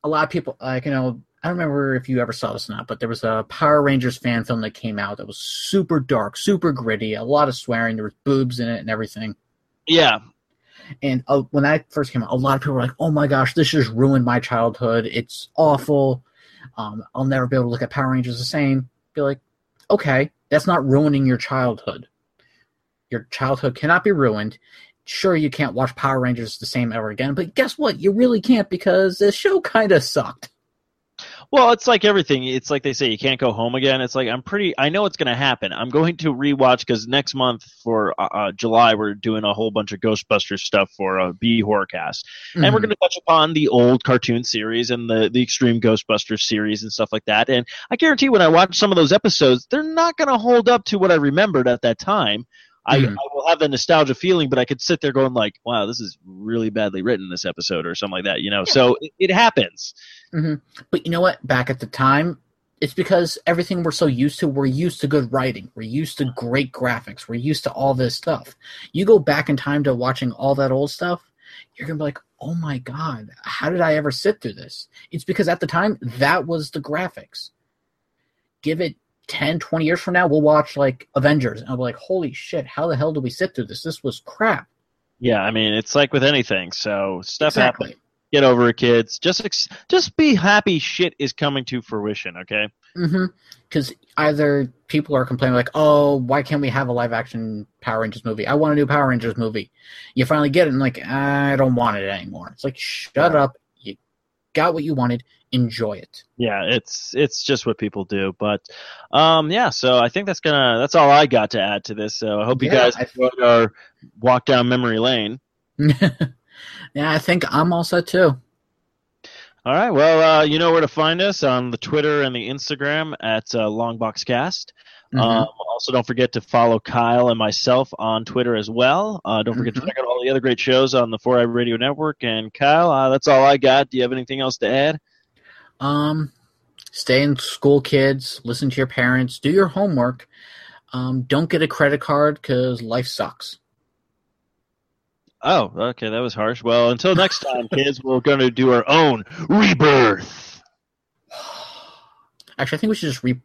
Speaker 2: a lot of people like you know I don't remember if you ever saw this or not, but there was a Power Rangers fan film that came out that was super dark, super gritty, a lot of swearing. There was boobs in it and everything.
Speaker 5: Yeah.
Speaker 2: And uh, when I first came out, a lot of people were like, "Oh my gosh, this just ruined my childhood. It's awful. Um, I'll never be able to look at Power Rangers the same." Be like, "Okay, that's not ruining your childhood. Your childhood cannot be ruined sure you can't watch Power Rangers the same ever again, but guess what? You really can't because the show kind of sucked.
Speaker 5: Well, it's like everything. It's like they say you can't go home again. It's like I'm pretty. I know it's going to happen. I'm going to rewatch because next month for uh, uh, July we're doing a whole bunch of Ghostbusters stuff for a B horror cast, Horrorcast, mm-hmm. and we're mm-hmm. going to touch upon the old cartoon series and the the Extreme Ghostbusters series and stuff like that. And I guarantee when I watch some of those episodes, they're not going to hold up to what I remembered at that time. I, mm-hmm. I, will have that nostalgia feeling, but I could sit there going like, "Wow, this is really badly written this episode" or something like that. You know, yeah. so it, it happens.
Speaker 2: Mm-hmm. But you know what? Back at the time, it's because everything we're so used to we're used to good writing we're used to great graphics we're used to all this stuff you go back in time to watching all that old stuff you're gonna be like oh my god how did i ever sit through this it's because at the time that was the graphics give it 10, 20 years from now, we'll watch like Avengers and I'll be like, holy shit, how the hell did we sit through this? This was crap.
Speaker 5: Yeah, I mean, it's like with anything. So stuff exactly. happens. Get over it, kids. Just ex- just be happy shit is coming to fruition, okay?
Speaker 2: Because mm-hmm. either people are complaining, like, oh, why can't we have a live action Power Rangers movie? I want a new Power Rangers movie. You finally get it, and like, I don't want it anymore. It's like, shut up got what you wanted, enjoy it.
Speaker 5: Yeah, it's it's just what people do. But um, yeah, so I think that's gonna that's all I got to add to this. So I hope you guys enjoyed our walk down memory lane.
Speaker 2: yeah, I think I'm all set too.
Speaker 5: All right. Well, uh, you know where to find us on the Twitter and the Instagram at uh, Longboxcast. Mm-hmm. Um, also, don't forget to follow Kyle and myself on Twitter as well. Uh, don't forget mm-hmm. to check out all the other great shows on the 4i Radio Network. And Kyle, uh, that's all I got. Do you have anything else to add?
Speaker 2: Um, stay in school, kids. Listen to your parents. Do your homework. Um, don't get a credit card because life sucks.
Speaker 5: Oh, okay, that was harsh. Well, until next time, kids, we're going to do our own rebirth.
Speaker 2: Actually, I think we should just re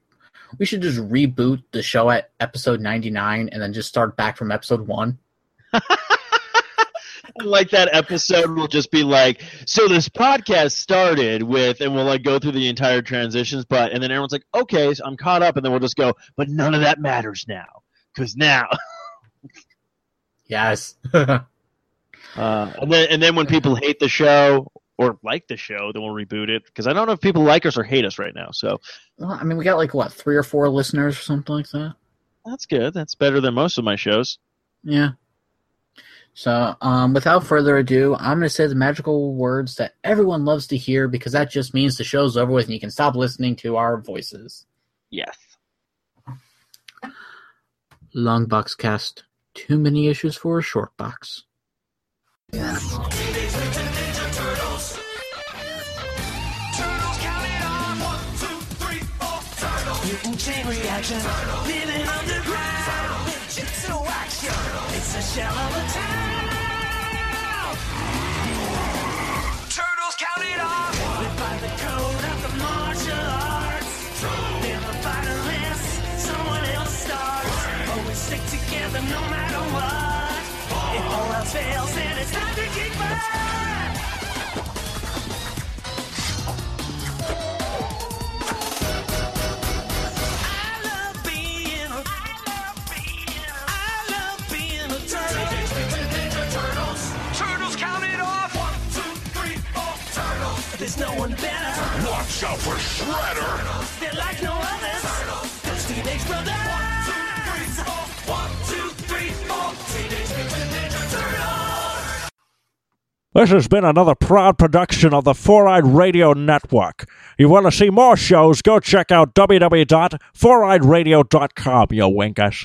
Speaker 2: we should just reboot the show at episode 99 and then just start back from episode 1.
Speaker 5: like that episode will just be like, so this podcast started with, and we'll like go through the entire transitions, but, and then everyone's like, okay, so I'm caught up. And then we'll just go, but none of that matters now. Cause now.
Speaker 2: yes. uh,
Speaker 5: and then, and then when people hate the show or like the show, then we'll reboot it because I don't know if people like us or hate us right now. So,
Speaker 2: well, I mean, we got like what three or four listeners or something like that.
Speaker 5: That's good. That's better than most of my shows.
Speaker 2: Yeah. So, um, without further ado, I'm going to say the magical words that everyone loves to hear because that just means the show's over with and you can stop listening to our voices.
Speaker 5: Yes.
Speaker 2: Long box cast. Too many issues for a short box. Yeah. reaction, chain reaction. Living underground. Jitsu action. It's a shell of a town. Turtles count it off. Live by the code of the martial arts. They're the finalists. Someone else starts. But we stick together no matter what. If all else fails, then it's
Speaker 9: time to kick back. there's no one better. Watch out for Shredder. They're like no others. Those teenage brothers. One, two, three, four. One, two, three, four. Teenage Mutant Ninja Turtles. This has been another proud production of the Four Eyed Radio Network. You want to see more shows? Go check out www.foureyedradio.com, you winkers.